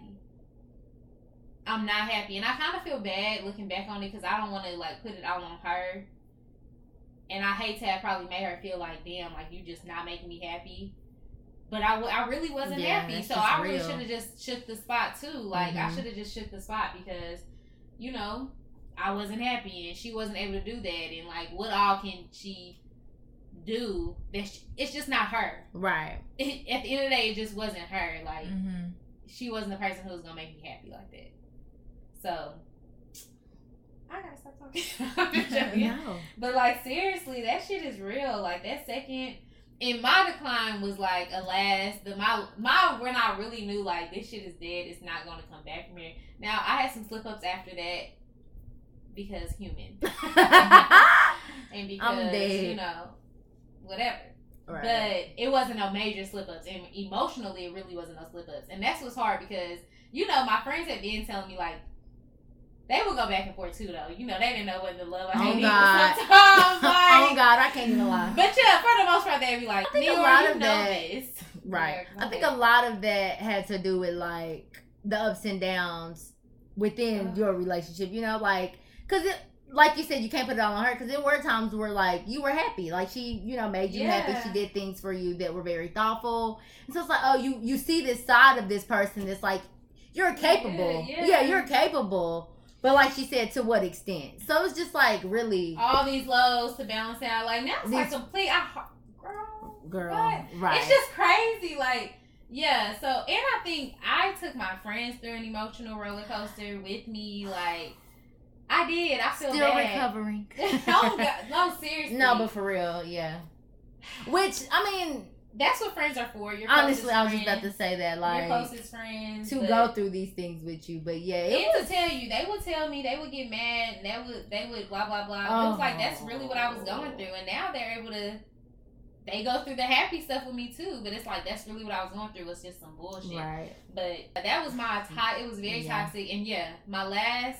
Speaker 1: I'm not happy. And I kind of feel bad looking back on it because I don't want to like put it all on her. And I hate to have probably made her feel like, damn, like you just not making me happy. But I, w- I really wasn't
Speaker 2: Yeah,
Speaker 1: happy. So I really should have just shook the spot too. Like I
Speaker 2: Mhm.
Speaker 1: should have just shook the spot because, you know, I wasn't happy and she wasn't able to do that. And like, what all can she do? That sh it's just not her
Speaker 2: Right.
Speaker 1: it, at the end of the day, it just wasn't her. Like
Speaker 3: Mhm.
Speaker 1: she wasn't the person who was gonna make me happy like that. So I gotta stop talking. I'm just joking.
Speaker 2: No.
Speaker 1: but like seriously, that shit is real. Like that second, and my decline was like a last. The my my when I really knew like this shit is dead. It's not gonna come back from here. Now I had some slip ups after that because human and because you know whatever.
Speaker 2: right.
Speaker 1: But it wasn't no major slip ups. And emotionally, it really wasn't no slip ups. And that's what's hard because, you know, my friends had been telling me, like, they would go back and forth too, though. You know, they didn't know what the love I
Speaker 2: Oh,
Speaker 1: hate
Speaker 2: God.
Speaker 1: sometimes.
Speaker 2: oh God, I can't even lie.
Speaker 1: but yeah, for the most part, they'd be like,
Speaker 2: I think a lot of that-
Speaker 1: this.
Speaker 2: Right. I think a lot of that had to do with like the ups and downs within
Speaker 1: Uh.
Speaker 2: your relationship. You know, like because it. Like you said, you can't put it all on her because there were times where, like, you were happy, like she, you know, made you happy. She did things for you that were very thoughtful, and so it's like, oh, you you see this side of this person that's like, you're capable,
Speaker 1: Yeah,
Speaker 2: yeah,
Speaker 1: yeah.
Speaker 2: you're capable, but like she said, to what extent? So it's just like really,
Speaker 1: All these lows to balance out. Like, now it's like complete. I, girl,
Speaker 2: girl,
Speaker 1: what?
Speaker 2: right?
Speaker 1: It's just crazy. Like, yeah. So, and I think I took my friends through an emotional roller coaster with me. Like, I did. I feel
Speaker 2: Still
Speaker 1: bad.
Speaker 2: recovering.
Speaker 1: Oh, no, no, seriously.
Speaker 2: no, but for real, yeah. Which I mean,
Speaker 1: that's what friends are for. Your
Speaker 2: honestly, I was just about to say that, like your
Speaker 1: closest friends
Speaker 2: to go through these things with you. But yeah, it
Speaker 1: and
Speaker 2: was.
Speaker 1: to tell you, they would tell me they would get mad. They would they would blah blah blah. It was like that's really what I was going through, and now they're able to. They go through the happy stuff with me too, but it's like that's really what I was going through was just some bullshit.
Speaker 2: Right.
Speaker 1: But that was my to- It was very
Speaker 2: Yeah.
Speaker 1: toxic, and yeah, my last,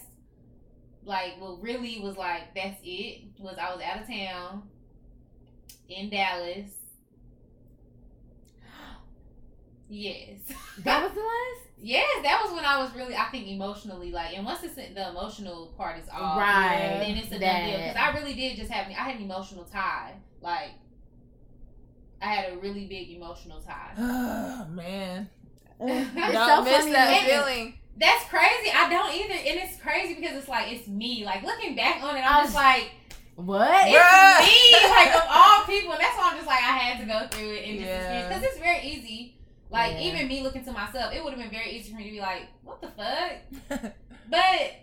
Speaker 1: like, what really was like that's it was I was out of town in Dallas. Yes.
Speaker 2: That was the last.
Speaker 1: Yes, that was when I was really, I think, emotionally like, and once it's the emotional part is off,
Speaker 2: Right.
Speaker 1: then it's a done deal. Because I really did just have, I had an emotional tie. Like, I had a really big emotional tie.
Speaker 3: Oh man, mm,
Speaker 2: It's
Speaker 3: don't
Speaker 2: so
Speaker 3: miss
Speaker 2: funny
Speaker 3: that
Speaker 1: And-
Speaker 3: feeling.
Speaker 1: That's crazy. I don't either, and it's crazy because it's like it's me. Like looking back on it, I'm just
Speaker 2: was-
Speaker 1: like
Speaker 2: What?
Speaker 1: it's
Speaker 3: Bruh.
Speaker 1: me. Like of all people, and that's why I'm just like I had to go through it and just
Speaker 3: Yeah.
Speaker 1: experience because it's very easy. Like
Speaker 2: Yeah.
Speaker 1: even me looking to myself, it would have been very easy for me to be like, "What the fuck?" But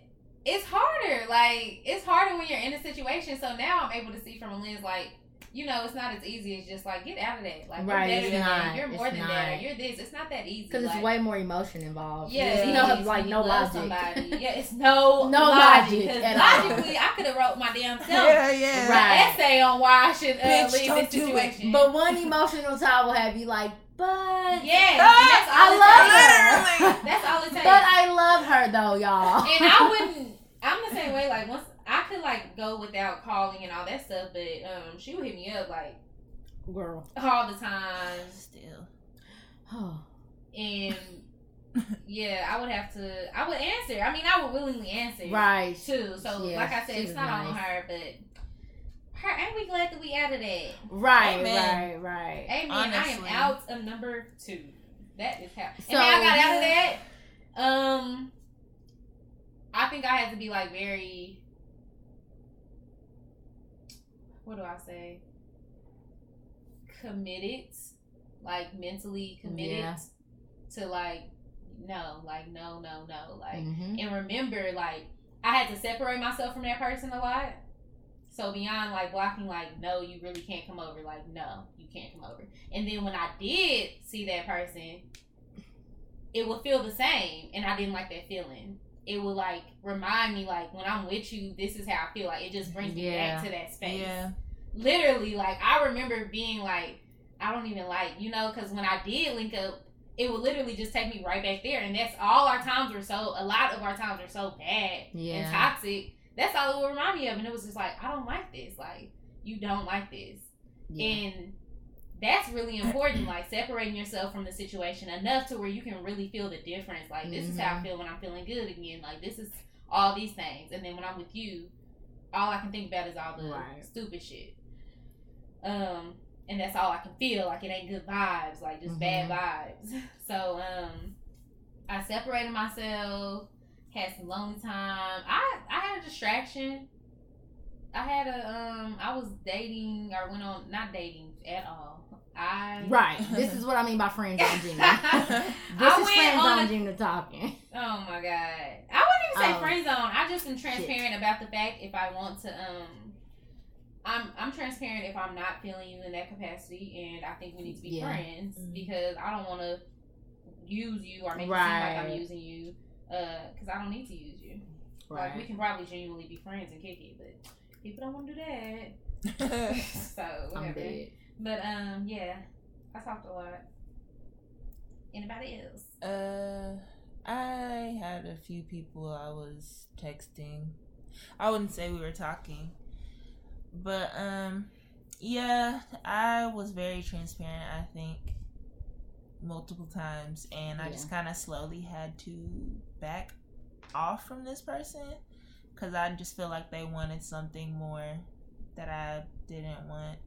Speaker 1: it's harder. Like it's harder when you're in a situation. So now I'm able to see from a lens like, you know, it's not as easy as just like get out of that. Like
Speaker 2: Right,
Speaker 1: you're better than that. You're more
Speaker 2: It's
Speaker 1: than that. You're this. It's not that easy.
Speaker 2: Because it's way more emotion involved.
Speaker 1: yeah,
Speaker 3: Yeah.
Speaker 2: you know,
Speaker 1: is
Speaker 2: it's like no
Speaker 1: you
Speaker 2: logic.
Speaker 1: Somebody. Yeah, it's no
Speaker 2: No
Speaker 1: logic.
Speaker 2: logic
Speaker 1: 'cause
Speaker 2: at all.
Speaker 1: logically, I could have wrote my damn self
Speaker 3: yeah, yeah.
Speaker 2: Right.
Speaker 1: essay on why I should uh,
Speaker 3: Bitch,
Speaker 1: leave
Speaker 3: don't
Speaker 1: this
Speaker 3: do it.
Speaker 1: situation.
Speaker 2: But one emotional tie will have you like, but
Speaker 1: yeah,
Speaker 3: Ah,
Speaker 1: that's all
Speaker 2: I
Speaker 1: it
Speaker 2: love
Speaker 1: takes.
Speaker 2: her.
Speaker 1: That's all it takes.
Speaker 2: But I love her though, y'all.
Speaker 1: and I wouldn't. I'm the same way. Like once I could like go without calling and all that stuff, but um, she would hit me up like
Speaker 2: Girl.
Speaker 1: all the time,
Speaker 3: Still.
Speaker 2: Oh.
Speaker 1: and yeah, I would have to. I would answer. I mean, I would willingly answer.
Speaker 2: Right.
Speaker 1: Too. So
Speaker 2: Yeah,
Speaker 1: like I said, it's
Speaker 2: was
Speaker 1: not on
Speaker 2: nice.
Speaker 1: her, but her. Ain't we glad that we out of that?
Speaker 2: Right,
Speaker 3: Amen.
Speaker 2: right, right.
Speaker 1: Amen. I am out of number two. That is how.
Speaker 2: So-
Speaker 1: and I got out of that. Um, I think I had to be like very. What do I say? Committed, like mentally committed
Speaker 2: Yeah.
Speaker 1: to like no, like no, no, no, like
Speaker 2: Mhm.
Speaker 1: and remember like I had to separate myself from that person a lot. So beyond like blocking, like no, you really can't come over. Like no, you can't come over. And then when I did see that person, it would feel the same, and I didn't like that feeling. It would like remind me like when I'm with you, this is how I feel. Like it just brings me
Speaker 2: Yeah.
Speaker 1: back to that space.
Speaker 3: Yeah.
Speaker 1: Literally, like I remember being like, I don't even like you know, because when I did link up, it would literally just take me right back there, and that's all our times were so. A lot of our times were so bad and
Speaker 2: Yeah.
Speaker 1: toxic. That's all it would remind me of, and it was just like I don't like this. Like you don't like this,
Speaker 2: Yeah.
Speaker 1: and that's really important. like separating yourself from the situation enough to where you can really feel the difference. Like this is how I
Speaker 2: Mhm.
Speaker 1: feel when I'm feeling good again. Like this is all these things, and then when I'm with you, all I can think about is all the
Speaker 2: Right.
Speaker 1: stupid shit. Um, and that's all I can feel. Like it ain't good vibes. Like just bad vibes. So um, I separated myself. Had some lonely time. I I had a distraction. I had a um. I was dating or went on not dating at all. I
Speaker 2: Right. This is what I mean by friends on Gina.
Speaker 1: I
Speaker 2: This is
Speaker 1: went
Speaker 2: friends
Speaker 1: on
Speaker 2: on
Speaker 1: a-
Speaker 2: Gina talking.
Speaker 1: Oh my god. I wouldn't even say
Speaker 2: Oh.
Speaker 1: friend zone. I just am transparent about the fact if I want to um I'm I'm transparent if I'm not feeling you in that capacity and I think we need to be
Speaker 2: Yeah.
Speaker 1: friends
Speaker 3: Mhm.
Speaker 1: because I don't want to use you or make it seem like I'm using you uh cuz I don't need to use you. Like we can probably genuinely be friends and kick it, but people don't want to do that. so
Speaker 2: I'm
Speaker 1: whatever.
Speaker 2: Dead.
Speaker 1: But um yeah, I talked a lot. Anybody else?
Speaker 3: Uh, I had a few people I was texting. I wouldn't say we were talking, but um, yeah, I was very transparent. I think multiple times, and I just kind of slowly had to back off from this person because I just feel like they wanted something more that I didn't want.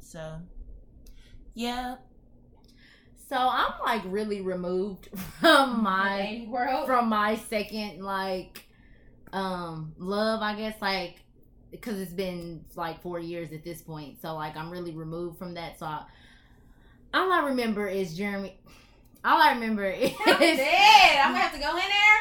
Speaker 3: So, yeah,
Speaker 2: So I'm like really removed from my
Speaker 1: world.
Speaker 2: from my second like um love i guess like because it's been like four years at this point so like i'm really removed from that so I, all i remember is jeremy all i remember is
Speaker 1: I'm dead. I'm gonna have to go in there.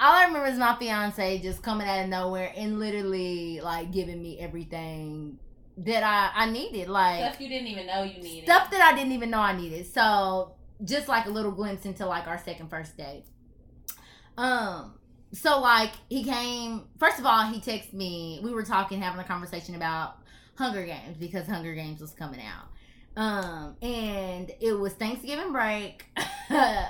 Speaker 2: all I remember is my fiance just coming out of nowhere and literally like giving me everything that I I needed, like
Speaker 1: Stuff you didn't even know you needed.
Speaker 2: stuff that I didn't even know I needed. So just like a little glimpse into like our second first date. Um. So like he came. First of all, he texted me. We were talking, having a conversation about Hunger Games because Hunger Games was coming out. Um, and it was Thanksgiving break,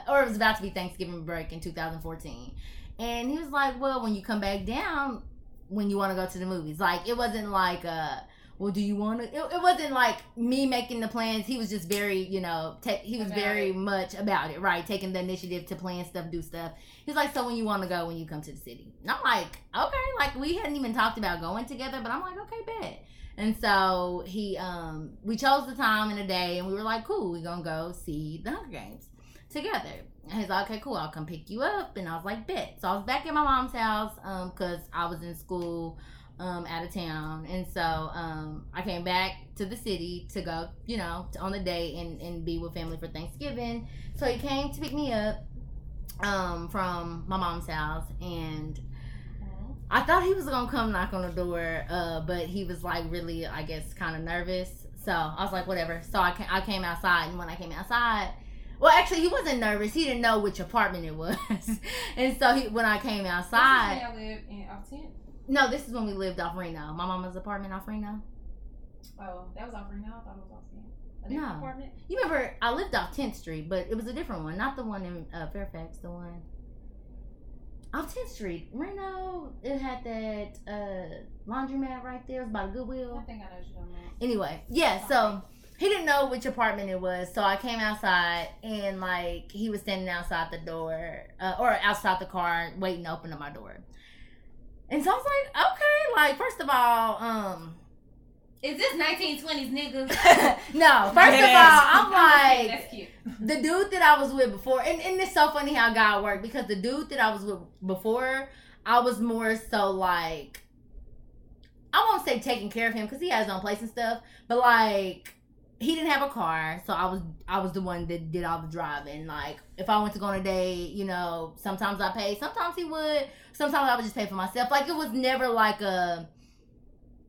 Speaker 2: or it was about to be Thanksgiving break in 2014. And he was like, "Well, when you come back down, when you want to go to the movies, like it wasn't like uh well, do you want to? It, it wasn't like me making the plans. He was just very, you know, ta he was
Speaker 1: About
Speaker 2: very
Speaker 1: it.
Speaker 2: much about it, right? Taking the initiative to plan stuff, do stuff. He's like, so when you want to go, when you come to the city, and I'm like, okay, like we hadn't even talked about going together, but I'm like, okay, bet. And so he, um, we chose the time and the day, and we were like, cool, we're gonna go see the Hunger Games together. And he's like, okay, cool, I'll come pick you up. And I was like, bet. So I was back at my mom's house, um, cause I was in school um, out of town. And so um, I came back to the city to go, you know, to, on the day and, and be with family for Thanksgiving. So he came to pick me up um, from my mom's house. And. I thought he was going to come knock on the door, uh, but he was like really, I guess, kind of nervous. So I was like, whatever. So I, I came outside. And when I came outside, well, actually, he wasn't nervous. He didn't know which apartment it was. and so he, when I came outside,
Speaker 1: This is where I live in off 10.
Speaker 2: No, this is when we lived off Reno. My mama's apartment off Reno.
Speaker 1: Oh, that was off Reno. I thought it was off 10. A
Speaker 2: No.
Speaker 1: apartment?
Speaker 2: You remember I lived off 10th Street, but it was a different one, not the one in uh, Fairfax. The one off 10th Street, Reno. It had that uh, laundromat right there. It was by
Speaker 1: I
Speaker 2: Goodwill.
Speaker 1: I think I know you're talking about.
Speaker 2: Anyway, yeah. So he didn't know which apartment it was, so I came outside and like he was standing outside the door uh, or outside the car waiting to open up my door. And so I was like, okay, like first of all, um,
Speaker 1: Is this 1920s niggas?
Speaker 2: no. First of all, I'm like,
Speaker 1: That's cute.
Speaker 2: the dude that I was with before, and, and it's so funny how God worked because the dude that I was with before, I was more so like, I won't say taking care of him because he has his own place and stuff, but like, he didn't have a car, so I was I was the one that did all the driving. Like, if I went to go on a date, you know, sometimes I paid, sometimes he would, sometimes I would just pay for myself. Like, it was never like a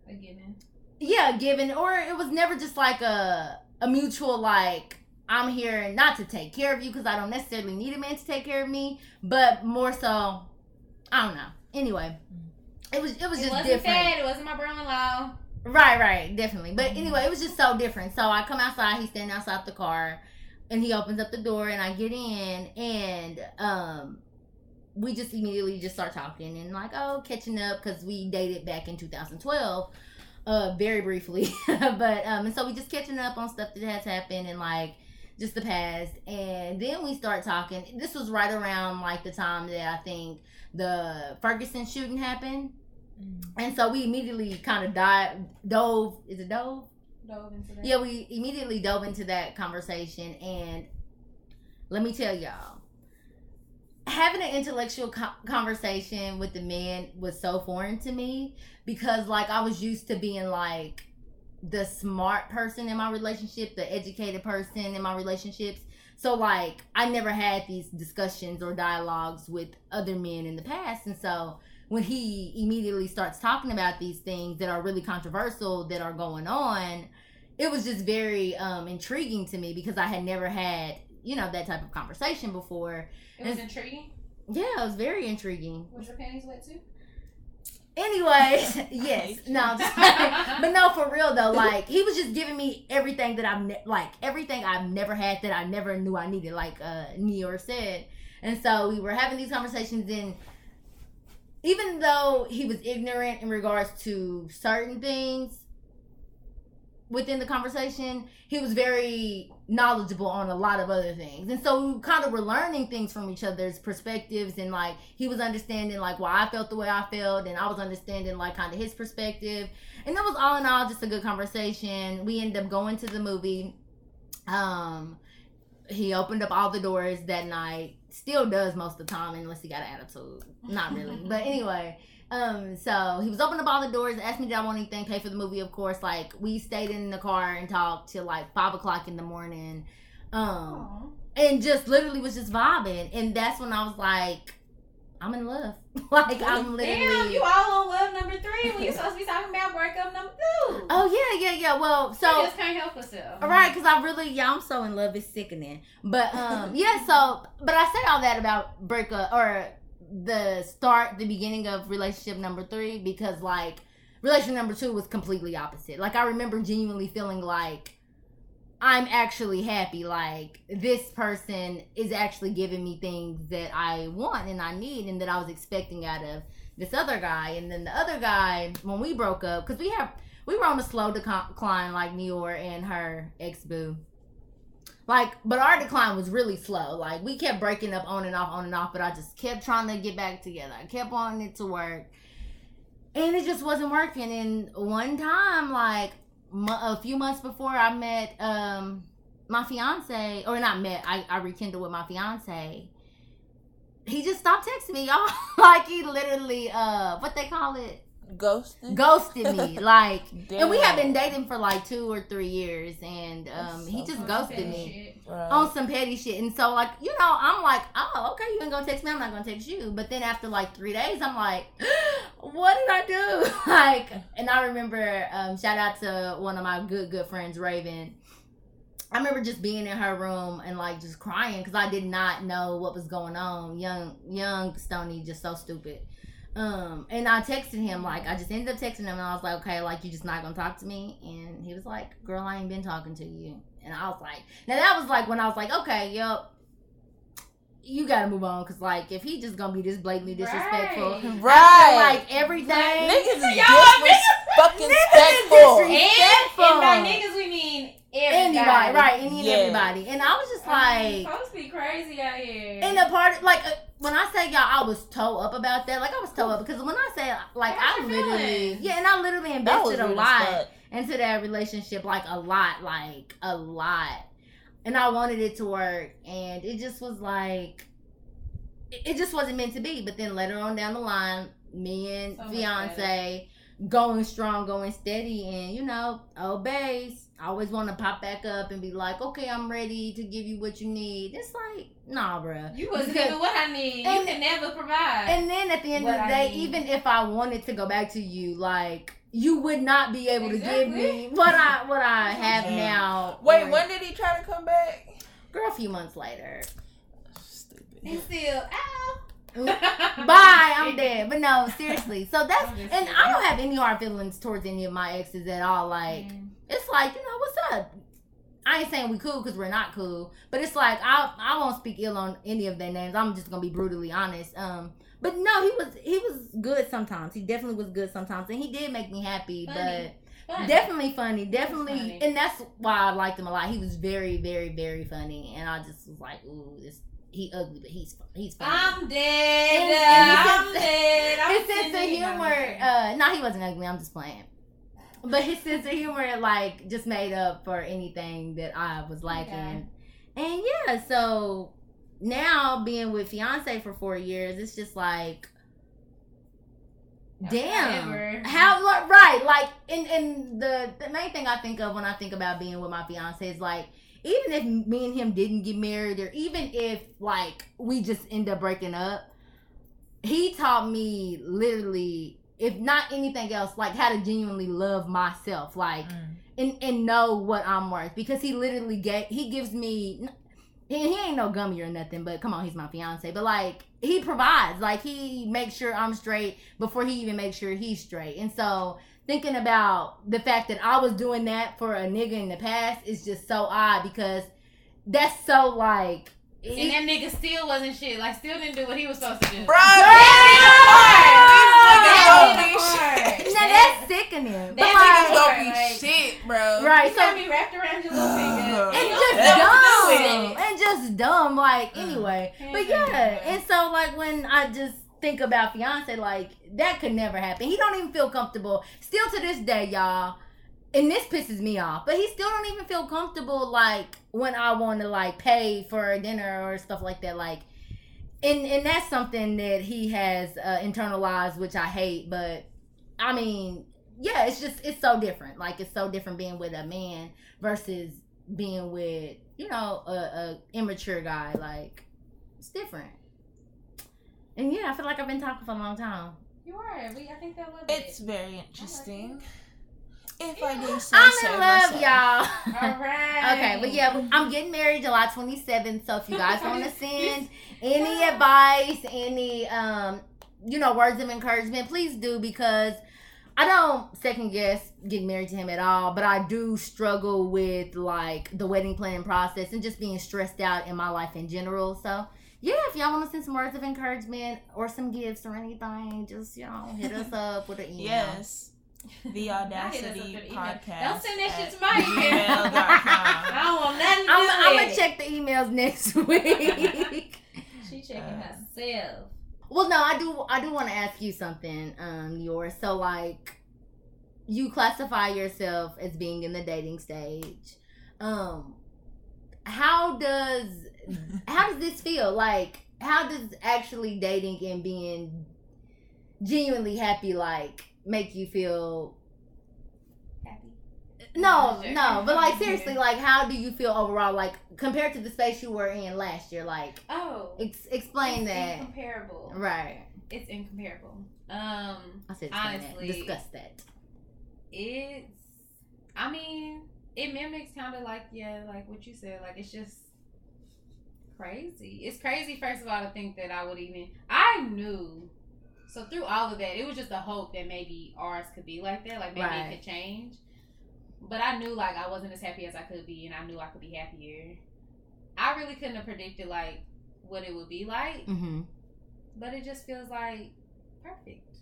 Speaker 1: A given.
Speaker 2: yeah given or it was never just like a a mutual like i'm here not to take care of you because i don't necessarily need a man to take care of me but more so i don't know anyway it was it was
Speaker 1: It
Speaker 2: just
Speaker 1: wasn't
Speaker 2: different
Speaker 1: Fed. It wasn't my brother-in-law.
Speaker 2: right right definitely but
Speaker 3: Mhm.
Speaker 2: anyway it was just so different so i come outside he's standing outside the car and he opens up the door and i get in and um we just immediately just start talking and like oh catching up because we dated back in 2012 uh very briefly. But um and so we just catching up on stuff that has happened and like just the past. And then we start talking. This was right around like the time that i think the ferguson shooting happened. And so we immediately kind of dive dove is it dove?
Speaker 1: Dove into that.
Speaker 2: yeah we immediately dove into that conversation. And let me tell y'all having an intellectual co- conversation with the man was so foreign to me because like i was used to being like the smart person in my relationship the educated person in my relationships. So like i never had these discussions or dialogues with other men in the past. And so when he immediately starts talking about these things that are really controversial that are going on it was just very um intriguing to me because i had never had you know that type of conversation before
Speaker 1: It was intriguing.
Speaker 2: yeah it was very intriguing
Speaker 1: Was your panties wet too?
Speaker 2: Anyways, yes, no, but no, for real though, like he was just giving me everything that I've ne- like everything I've never had that I never knew I needed, like uh Nior said. And so we were having these conversations, and even though he was ignorant in regards to certain things within the conversation, he was very knowledgeable on a lot of other things. And so we kind of were learning things from each other's perspectives and like he was understanding like why I felt the way I felt and I was understanding like kind of his perspective. And that was all in all just a good conversation. We ended up going to the movie. Um he opened up all the doors that night. Still does most of the time unless he got an attitude. Not really. but anyway, um, so he was opening up all the doors, asked me did I want anything, pay for the movie, of course. Like we stayed in the car and talked till like five o'clock in the morning. Um
Speaker 1: Aw.
Speaker 2: and just literally was just vibing. And that's when I was like, I'm in love. like I'm literally.
Speaker 1: Damn, you all on love number three when you supposed to be talking about breakup number two.
Speaker 2: Oh yeah, yeah, yeah. Well, so
Speaker 1: you just can't help yourself.
Speaker 2: All right, because I really, yeah, I'm so in love. It's sickening. But um, yeah. So, but I said all that about breakup or the start, the beginning of relationship number three because like relationship number two was completely opposite. Like I remember genuinely feeling like I'm actually happy. Like this person is actually giving me things that I want and I need and that I was expecting out of this other guy. And then the other guy, when we broke up, because we have we were on a slow decline like Nior and her ex boo. Like, but our decline was really slow. Like, we kept breaking up on and off, on and off, but I just kept trying to get back together. I kept wanting it to work. And it just wasn't working. And one time, like, a few months before I met um my fiance, or not met, I, I rekindled with my fiance. He just stopped texting me, y'all. like, he literally, uh, what they call it?
Speaker 3: Ghosted?
Speaker 2: Ghosted me like and we have been dating for like two or three years and um he just ghosted me right. on some petty shit and so like you know i'm like oh okay you ain't gonna text me i'm not gonna text you. But then after like three days i'm like what did i do? Like and i remember um shout out to one of my good good friends raven. I remember just being in her room and like just crying because I did not know what was going on. Young, young Stoney, just so stupid. Um, and I texted him like I just ended up texting him and I was like, okay, like you're just not gonna talk to me, and he was like, girl, I ain't been talking to you, and I was like, now that was like when I was like, okay, yep. You gotta move on, cause like if he just gonna be this blatantly disrespectful,
Speaker 3: right? right.
Speaker 2: like everything,
Speaker 3: niggas is disrespectful. disrespectful.
Speaker 1: And, and by niggas we mean Everybody.
Speaker 2: Anybody, right? Any yeah. everybody, and I was just like,
Speaker 1: supposed to be crazy out here.
Speaker 2: And the part, like, uh, when I say y'all, I was toe up about that. Like, I was toe up because when I say, like, I literally, yeah, and I literally invested a lot into that relationship, like a lot, like a lot, and I wanted it to work, and it just was like, it, just wasn't meant to be. But then later on down the line, me and so fiance going strong, going steady, and you know, oh, obeys. I always want to pop back up and be like, okay, I'm ready to give you what you need. It's like, nah, bruh.
Speaker 1: You wasn't giving what I need. And, you can never provide.
Speaker 2: And then at the end of the day, even if I wanted to go back to you, like you would not be able exactly. to give me what I what I have now.
Speaker 3: Wait, when did he try to come back?
Speaker 2: Girl, a few months later.
Speaker 1: Stupid. And still, out.
Speaker 2: Bye, I'm dead. But no, seriously. So that's and I don't have any hard feelings towards any of my exes at all. Like mm. it's like you know what's up. I ain't saying we cool because we're not cool, but it's like I I won't speak ill on any of their names. I'm just gonna be brutally honest. Um, but no, he was he was good sometimes. He definitely was good sometimes, and he did make me happy. Funny. But funny. definitely funny, definitely, funny. and that's why I liked him a lot. He was very, very, very funny, and I just was like, ooh, this he ugly, but he's he's funny.
Speaker 1: I'm dead. And, and I'm dead. I'm
Speaker 2: his sense of humor. Uh, no, he wasn't ugly. I'm just playing. But his sense of humor, like, just made up for anything that I was lacking. Okay. And yeah, so now being with fiance for four years, it's just like, damn, how right? Like, and and the the main thing I think of when I think about being with my fiance is like even if me and him didn't get married or even if like we just end up breaking up he taught me literally if not anything else like how to genuinely love myself like mm. and and know what i'm worth because he literally get he gives me he, he ain't no gummy or nothing but come on he's my fiance but like he provides like he makes sure i'm straight before he even makes sure he's straight and so thinking about the fact that I was doing that for a nigga in the past is just so odd because that's so like.
Speaker 1: And that nigga still wasn't shit. Like, still didn't do what he was supposed to do.
Speaker 3: Bro, that
Speaker 2: Now that's sickening.
Speaker 3: That but like, gonna be like, shit, bro.
Speaker 2: Right.
Speaker 1: So be wrapped around your little finger.
Speaker 2: And just dumb. And just dumb. Like, anyway. But yeah. And so, like, when I just think about fiance like that could never happen. He don't even feel comfortable. Still to this day, y'all. And this pisses me off. But he still don't even feel comfortable like when I want to like pay for a dinner or stuff like that. Like and and that's something that he has uh, internalized, which I hate. But I mean, yeah, it's just it's so different. Like it's so different being with a man versus being with you know a, a immature guy. Like it's different. And yeah, I feel like I've been talking for a long time.
Speaker 1: You are. We, I think that was
Speaker 3: It's
Speaker 1: it.
Speaker 3: very interesting. If I do say
Speaker 2: I'm
Speaker 3: so
Speaker 2: in love,
Speaker 3: myself.
Speaker 2: y'all.
Speaker 1: All right.
Speaker 2: Okay, but yeah, I'm getting married July 27th. So if you guys want to send any advice, any um, you know, words of encouragement, please do because I don't second guess getting married to him at all, but I do struggle with like the wedding planning process and just being stressed out in my life in general. So yeah, if y'all want to send some words of encouragement or some gifts or anything, just you know, hit us up with an email.
Speaker 3: Yes. The
Speaker 1: Y'all hit us up
Speaker 3: Audacity
Speaker 1: with an email.
Speaker 3: Podcast.
Speaker 1: Don't send that shit to my email. I
Speaker 3: gmail.com.
Speaker 1: don't want nothing to do
Speaker 2: I'm, I'm gonna check the emails next week.
Speaker 1: She checking
Speaker 3: Uh,
Speaker 1: herself.
Speaker 2: Well, no, I do. I do want to ask you something, um, yours. So, like, you classify yourself as being in the dating stage. Um, how does how does this feel? Like, how does actually dating and being genuinely happy like make you feel?
Speaker 1: Happy.
Speaker 2: No,
Speaker 1: Sure.
Speaker 2: no, but like seriously, like, how do you feel overall? Like, compared to the space you were in last year, like,
Speaker 1: Oh.
Speaker 2: ex- explain
Speaker 1: it's
Speaker 2: that.
Speaker 1: Incomparable.
Speaker 2: Right.
Speaker 1: It's incomparable. Um,
Speaker 2: I said
Speaker 1: Honestly.
Speaker 2: that. Discuss that.
Speaker 1: it's. I mean, it mimics kind of like yeah, like what you said. Like it's just crazy. It's crazy. First of all, to think that I would even. I knew. So through all of that, it was just a hope that maybe ours could be like that. Like maybe
Speaker 2: Right.
Speaker 1: it could change. But I knew like I wasn't as happy as I could be, and I knew I could be happier. I really couldn't have predicted like what it would be like,
Speaker 2: Mm-hmm.
Speaker 1: but it just feels like perfect.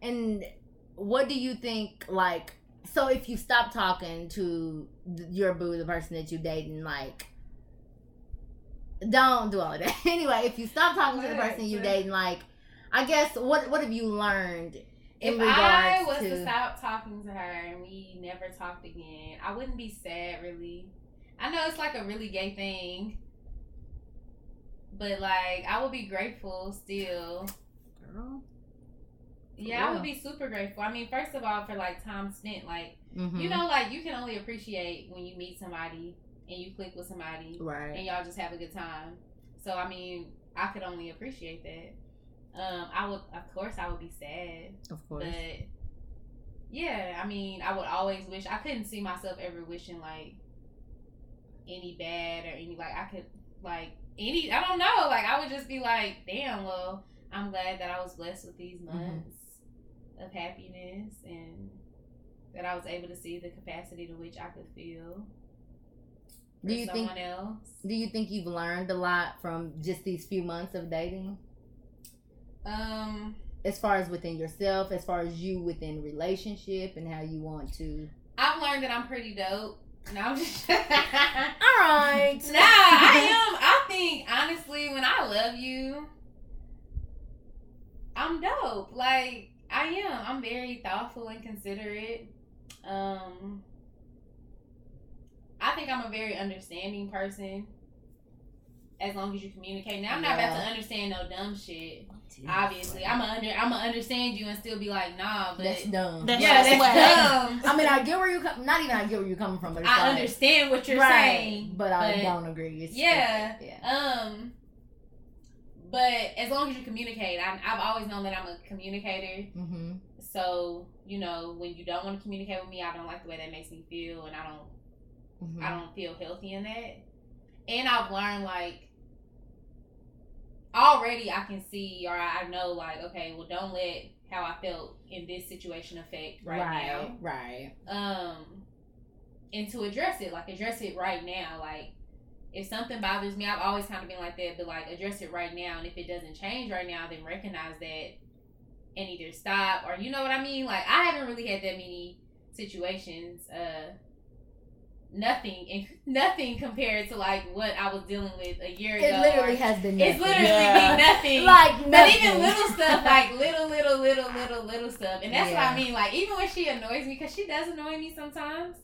Speaker 2: And what do you think? Like, so if you stop talking to your boo, the person that you're dating, like, don't do all of that. anyway, if you stop talking to the person you're dating, like, I guess what what have you learned in
Speaker 1: if
Speaker 2: regards
Speaker 1: I was
Speaker 2: to?
Speaker 1: to stop talking to her and we never talked again, I wouldn't be sad really. I know it's like a really gay thing. But like I would be grateful still.
Speaker 2: Girl.
Speaker 1: Yeah, I would be super grateful. I mean, first of all, for like time spent, like
Speaker 2: Mhm.
Speaker 1: you know, like you can only appreciate when you meet somebody and you click with somebody
Speaker 2: right?
Speaker 1: and y'all just have a good time. So I mean, I could only appreciate that. Um, I would, of course, I would be sad.
Speaker 2: Of course.
Speaker 1: But yeah, I mean, I would always wish I couldn't see myself ever wishing like any bad or any like I could like any I don't know like I would just be like, damn, well, I'm glad that I was blessed with these
Speaker 2: Mm-hmm.
Speaker 1: months of happiness and that I was able to see the capacity to which I could feel.
Speaker 2: Do you think-
Speaker 1: else?
Speaker 2: do you think you've learned a lot from just these few months of dating?
Speaker 1: Um,
Speaker 2: As far as within yourself, as far as you within relationship and how you want to.
Speaker 1: I've learned that I'm pretty dope. No, I'm just.
Speaker 2: All right.
Speaker 1: Nah, I am. I think honestly, when I love you, I'm dope. Like I am. I'm very thoughtful and considerate. Um, I think I'm a very understanding person. As long as you communicate. Now I'm not about to understand no dumb shit. Obviously, I'm a under. I'm gonna understand you and still be like, nah, but
Speaker 2: That's dumb.
Speaker 3: That's
Speaker 1: yeah,
Speaker 3: just
Speaker 1: that's
Speaker 3: whack.
Speaker 1: dumb.
Speaker 2: I mean, I get where you come. Not even I get where you're coming from, but it's
Speaker 1: I
Speaker 2: like,
Speaker 1: understand what you're
Speaker 2: right,
Speaker 1: saying,
Speaker 2: but I don't agree. It's
Speaker 1: Yeah.
Speaker 2: yeah.
Speaker 1: Um, but as long as you communicate, I, I've always known that I'm a communicator.
Speaker 2: Mm-hmm.
Speaker 1: So you know, when you don't want to communicate with me, I don't like the way that makes me feel, and I don't,
Speaker 2: Mm-hmm.
Speaker 1: I don't feel healthy in that. And I've learned like already, I can see or I know like, okay, well, don't let how I felt in this situation affect right, now.
Speaker 2: right.
Speaker 1: um and to address it like address it right now like if something bothers me i've always kind of been like that but like address it right now and if it doesn't change right now then recognize that and either stop or you know what i mean like i haven't really had that many situations uh nothing and nothing compared to like what i was dealing with a year ago
Speaker 2: It literally has been. nothing.
Speaker 1: it's
Speaker 2: nothing.
Speaker 1: literally
Speaker 3: Yeah.
Speaker 1: be nothing
Speaker 2: like
Speaker 1: but
Speaker 2: nothing.
Speaker 1: even little stuff, like little, little, little, little, little stuff, and that's what I mean. Like even when she annoys me, because she does annoy me sometimes,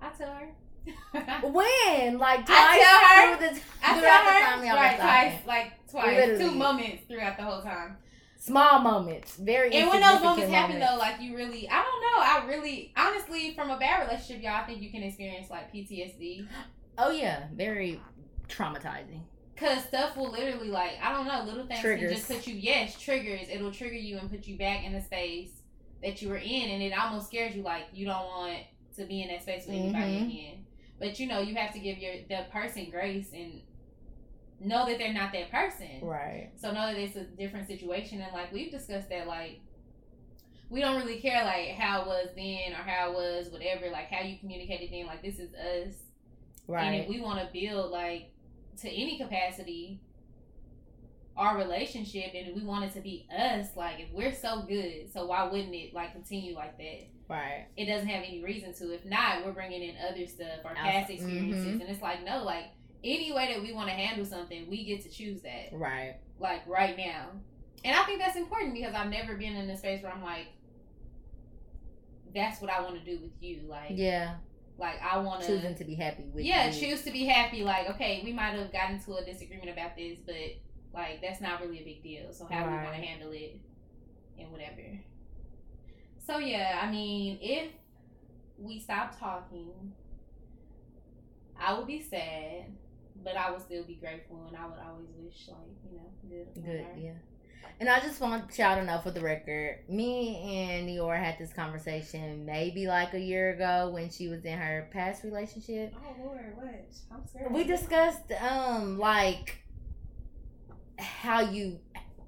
Speaker 1: I tell her.
Speaker 2: when like twice
Speaker 1: I tell her-
Speaker 2: through the,
Speaker 1: I
Speaker 2: throughout
Speaker 1: tell
Speaker 2: the
Speaker 1: her
Speaker 2: time y'all
Speaker 1: right
Speaker 2: been talking.
Speaker 1: twice, like twice,
Speaker 2: Literally.
Speaker 1: two moments throughout the whole time.
Speaker 2: Small moments, very.
Speaker 1: And when those
Speaker 2: insignificant
Speaker 1: moments happen, though, like you really, I don't know, I really, honestly, from a bad relationship, y'all, I think you can experience like PTSD.
Speaker 2: oh yeah, very traumatizing.
Speaker 1: Cause stuff will literally like I don't know little things
Speaker 2: Triggers.
Speaker 1: can just put you yes triggers it'll trigger you and put you back in the space that you were in and it almost scares you like you don't want to be in that space with anybody
Speaker 2: Mhm.
Speaker 1: again but you know you have to give your the person grace and know that they're not that person
Speaker 2: Right.
Speaker 1: so know that it's a different situation and like we've discussed that like we don't really care like how it was then or how it was whatever like how you communicated then like this is us Right. and if we want to build like to any capacity our relationship and we want it to be us, like if we're so good, so why wouldn't it like continue like that?
Speaker 2: Right.
Speaker 1: It doesn't have any reason to. If not, we're bringing in other stuff, our past experiences,
Speaker 2: mhm.
Speaker 1: and it's like no, like any way that we want to handle something, we get to choose that,
Speaker 2: Right.
Speaker 1: like right now. And I think that's important because I've never been in a space where I'm like, that's what I want to do with you, like,
Speaker 2: Yeah.
Speaker 1: like I want to.
Speaker 2: Choosing to be happy with you.
Speaker 1: yeah,
Speaker 2: you.
Speaker 1: choose to be happy. Like, okay, we might have gotten to a disagreement about this, but like that's not really a big deal. So how we want
Speaker 2: Right.
Speaker 1: to handle it and whatever. So yeah, I mean, if we stop talking, I would be sad, but I would still be grateful, and I would always wish like you know good.
Speaker 2: Good,
Speaker 1: her.
Speaker 2: yeah. And I just want y'all to know for the record, me and Nior had this conversation maybe like a year ago when she was in her past relationship.
Speaker 1: Oh Lord, what? I'm scared.
Speaker 2: We discussed um like how you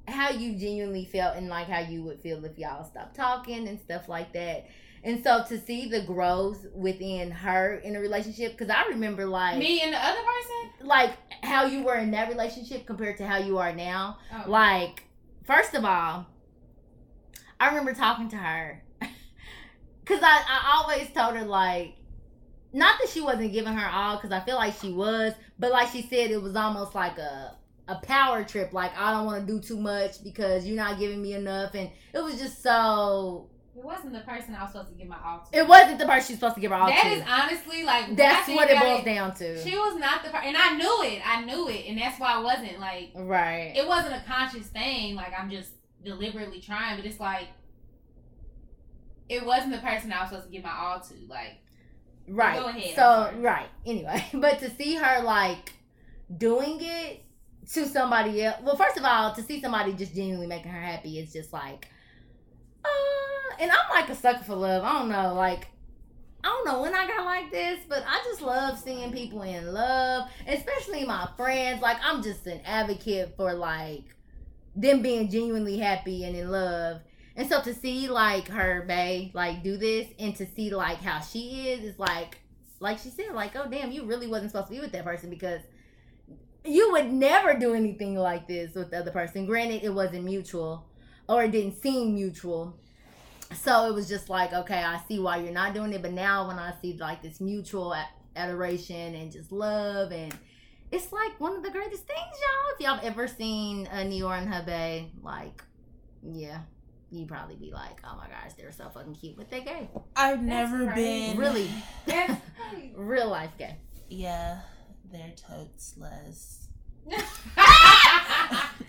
Speaker 2: how you genuinely felt and like how you would feel if y'all stopped talking and stuff like that. And so to see the growth within her in a relationship, because I remember like
Speaker 1: me and the other person.
Speaker 2: like how you were in that relationship compared to how you are now.
Speaker 1: Oh.
Speaker 2: Like, first of all, I remember talking to her because I, I always told her, like, not that she wasn't giving her all because I feel like she was, but like she said, it was almost like a a power trip. Like, I don't want to do too much because you're not giving me enough. And it was just so.
Speaker 1: It wasn't the person I was supposed to give my all to.
Speaker 2: It wasn't the person she's supposed to give her all
Speaker 1: That
Speaker 2: to.
Speaker 1: That is honestly like
Speaker 2: That's what it boils down to.
Speaker 1: She was not the person, and I knew it. I knew it, and that's why I wasn't like
Speaker 2: right.
Speaker 1: it wasn't a conscious thing. Like I'm just deliberately trying, but it's like it wasn't the person I was supposed to give my all to. Like
Speaker 2: Right.
Speaker 1: Go ahead,
Speaker 2: So right. Anyway, but to see her like doing it to somebody else. Well, first of all, to see somebody just genuinely making her happy is just like, uh. And I'm like a sucker for love. I don't know, like. I don't know when I got like this, but I just love seeing people in love, especially my friends. Like I'm just an advocate for like them being genuinely happy and in love. And so to see like her bae like do this and to see like how she is is like like she said, like, oh damn, you really wasn't supposed to be with that person because you would never do anything like this with the other person. Granted, it wasn't mutual or it didn't seem mutual. So it was just like, okay, I see why you're not doing it. But now when I see like this mutual a- adoration and just love and it's like one of the greatest things, y'all. If y'all ever seen a Nior and her bae, like, yeah, you'd probably be like, oh my gosh, they're so fucking cute, but they gay.
Speaker 3: I've never
Speaker 1: right.
Speaker 3: been
Speaker 2: Really,
Speaker 1: that's
Speaker 2: real life gay.
Speaker 3: Yeah, they're totes les.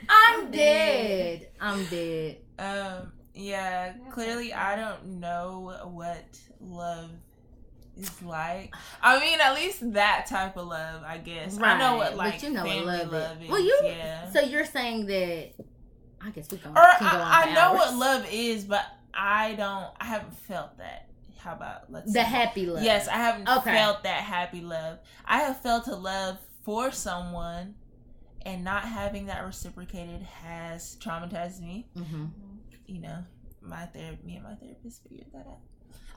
Speaker 2: I'm dead. I'm dead.
Speaker 3: Um, yeah, clearly. I don't know what love is like. I mean, at least that type of love, I guess. Right. I know what like
Speaker 2: but you know what
Speaker 3: family
Speaker 2: love
Speaker 3: love,
Speaker 2: is. Well, you-
Speaker 3: yeah.
Speaker 2: So you're saying that? I guess we can.
Speaker 3: or
Speaker 2: can go on
Speaker 3: I, I know
Speaker 2: hours.
Speaker 3: what love is, but I don't. I haven't felt that. How about let's
Speaker 2: The
Speaker 3: see.
Speaker 2: happy love.
Speaker 3: Yes, I haven't
Speaker 2: Okay.
Speaker 3: felt that happy love. I have felt a love for someone, and not having that reciprocated has traumatized me.
Speaker 2: hmm
Speaker 3: You know, my therapy, me and my therapist figured that out.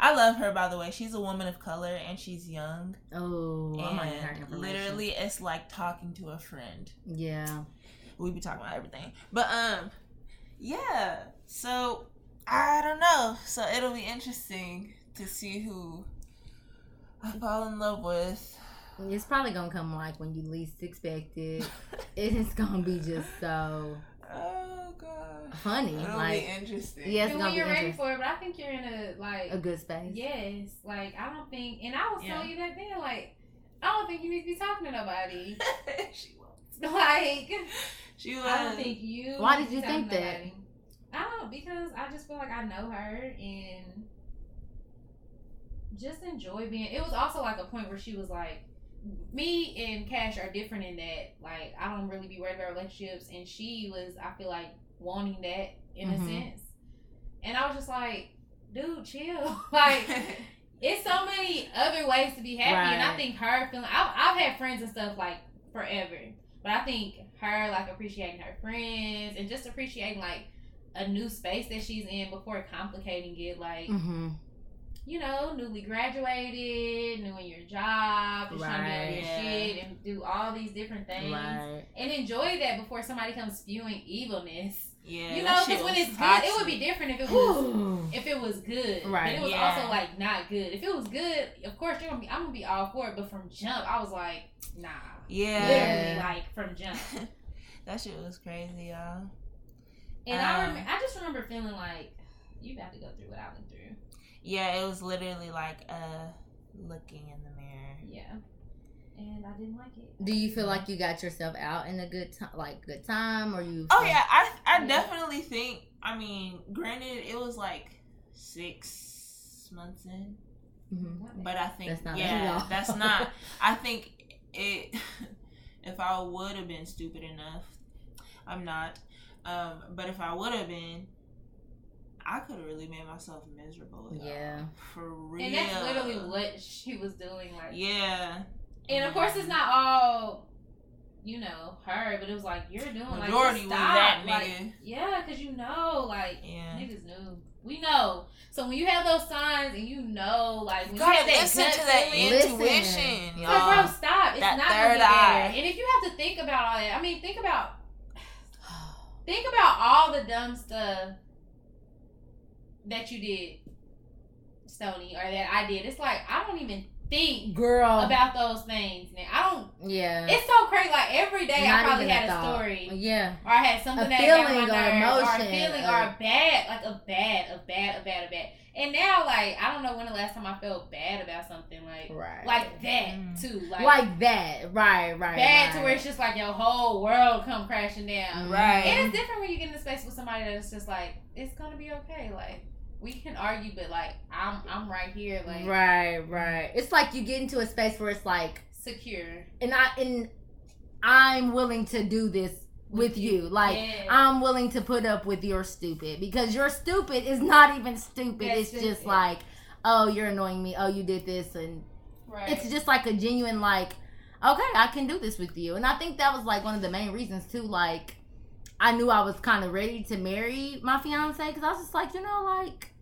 Speaker 3: I love her, by the way. She's a woman of color and she's young.
Speaker 2: Oh, I might need her
Speaker 3: and literally, it's like talking to a friend.
Speaker 2: Yeah.
Speaker 3: We be talking about everything, but um, yeah. So I don't know. So it'll be interesting to see who I fall in love with.
Speaker 2: It's probably gonna come like when you least expect it. It's gonna be just so
Speaker 3: Oh god.
Speaker 2: funny.
Speaker 3: It'll
Speaker 2: like
Speaker 3: be interesting.
Speaker 2: Yes, it's
Speaker 1: And when you're ready
Speaker 2: interesting.
Speaker 1: for it, but I think you're in a like
Speaker 2: a good space.
Speaker 1: yes, like I don't think, and I was
Speaker 3: Yeah.
Speaker 1: telling you that then, like I don't think you need to be talking to nobody.
Speaker 3: she was.
Speaker 1: like
Speaker 3: She was.
Speaker 1: I don't think you.
Speaker 2: Why did you
Speaker 1: to be talking
Speaker 2: think that?
Speaker 1: nobody. I don't because I just feel like I know her and just enjoy being. It was also like a point where she was like, me and Cash are different in that. Like, I don't really be worried about relationships, and she was, I feel like, wanting that in
Speaker 2: Mhm.
Speaker 1: a sense. And I was just like, dude, chill. like, it's so many other ways to be happy, and I think her feeling. I've, I've had friends and stuff like forever, but I think her like appreciating her friends and just appreciating like a new space that she's in before complicating it. Like,
Speaker 2: Mm-hmm.
Speaker 1: You know, newly graduated, new in your job, just trying to on your shit and do all these different things.
Speaker 2: Right.
Speaker 1: And enjoy that before somebody comes spewing evilness.
Speaker 3: yeah,
Speaker 1: you know, because when it's good, it would be different if it was if it was good.
Speaker 2: Right.
Speaker 1: But it was
Speaker 3: Yeah.
Speaker 1: also like not good. If it was good, of course you're gonna be I'm gonna be all for it. But from jump, I was like, nah.
Speaker 3: Yeah.
Speaker 1: Literally like from jump.
Speaker 3: that shit was crazy, y'all.
Speaker 1: And I
Speaker 3: Um,
Speaker 1: rem- I just remember feeling like you got to go through what I went through.
Speaker 3: Yeah, it was literally like uh looking in the mirror.
Speaker 1: Yeah. And I didn't like it.
Speaker 2: Do you feel like you got yourself out in a good time, like good time, or you?
Speaker 3: Oh yeah, I I
Speaker 1: Yeah.
Speaker 3: definitely think. I mean, granted, it was like six months in,
Speaker 2: Mhm.
Speaker 3: But I think
Speaker 2: That's not
Speaker 3: yeah, that's not. I think it. If I would have been stupid enough, I'm not. Um, but if I would have been, I could have really made myself miserable. y'all.
Speaker 2: Yeah.
Speaker 3: for real.
Speaker 1: And that's literally what she was doing. Like,
Speaker 3: Yeah.
Speaker 1: and of course, it's not all, you know, her, but it was like you're doing like
Speaker 3: Majority
Speaker 1: just
Speaker 3: was
Speaker 1: stop.
Speaker 3: that
Speaker 1: Like, yeah, because you know, like
Speaker 3: Yeah.
Speaker 1: niggas knew. We know. So when you have those signs and you know, like when you
Speaker 3: Gotta
Speaker 1: have that
Speaker 3: listen
Speaker 1: gut
Speaker 3: to that
Speaker 1: feeling,
Speaker 2: Listen.
Speaker 3: intuition,
Speaker 1: it's like, bro,
Speaker 3: y'all.
Speaker 1: stop. It's
Speaker 3: That
Speaker 1: not
Speaker 3: third
Speaker 1: gonna
Speaker 3: eye.
Speaker 1: And if you have to think about all that, I mean, think about think about all the dumb stuff that you did, Stoney, or that I did. It's like I don't even think
Speaker 2: Girl.
Speaker 1: about those things. Now I don't.
Speaker 2: yeah.
Speaker 1: It's so crazy. Like every day, I probably had a
Speaker 2: thought.
Speaker 1: story,
Speaker 2: Yeah.
Speaker 1: or I had something
Speaker 2: A
Speaker 1: that got
Speaker 2: feeling
Speaker 1: my
Speaker 2: or
Speaker 1: nerves, or a
Speaker 2: emotion,
Speaker 1: feeling,
Speaker 2: or-
Speaker 1: or a bad, like a bad, a bad, a bad, a bad. And now, like I don't know when the last time I felt bad about something like
Speaker 2: Right.
Speaker 1: like that
Speaker 3: Mm.
Speaker 1: too,
Speaker 2: like,
Speaker 1: like,
Speaker 2: that. Right. Right.
Speaker 1: bad to where it's just like your whole world come crashing down.
Speaker 3: Right.
Speaker 1: And it's different when you get in a space with somebody that's just like, it's gonna be okay. Like we can argue, but like I'm I'm right here, like
Speaker 2: Right. Right. It's like you get into a space where it's like,
Speaker 1: secure.
Speaker 2: and I and I'm willing to do this with you. Like
Speaker 1: Yeah.
Speaker 2: I'm willing to put up with your stupid because your stupid is not even stupid.
Speaker 1: That's
Speaker 2: it's
Speaker 1: just
Speaker 2: just like, oh, you're annoying me. Oh, you did this, and
Speaker 1: right.
Speaker 2: it's just like a genuine like, okay, I can do this with you. And I think that was like one of the main reasons too. Like, I knew I was kind of ready to marry my fiance because I was just like, you know, like.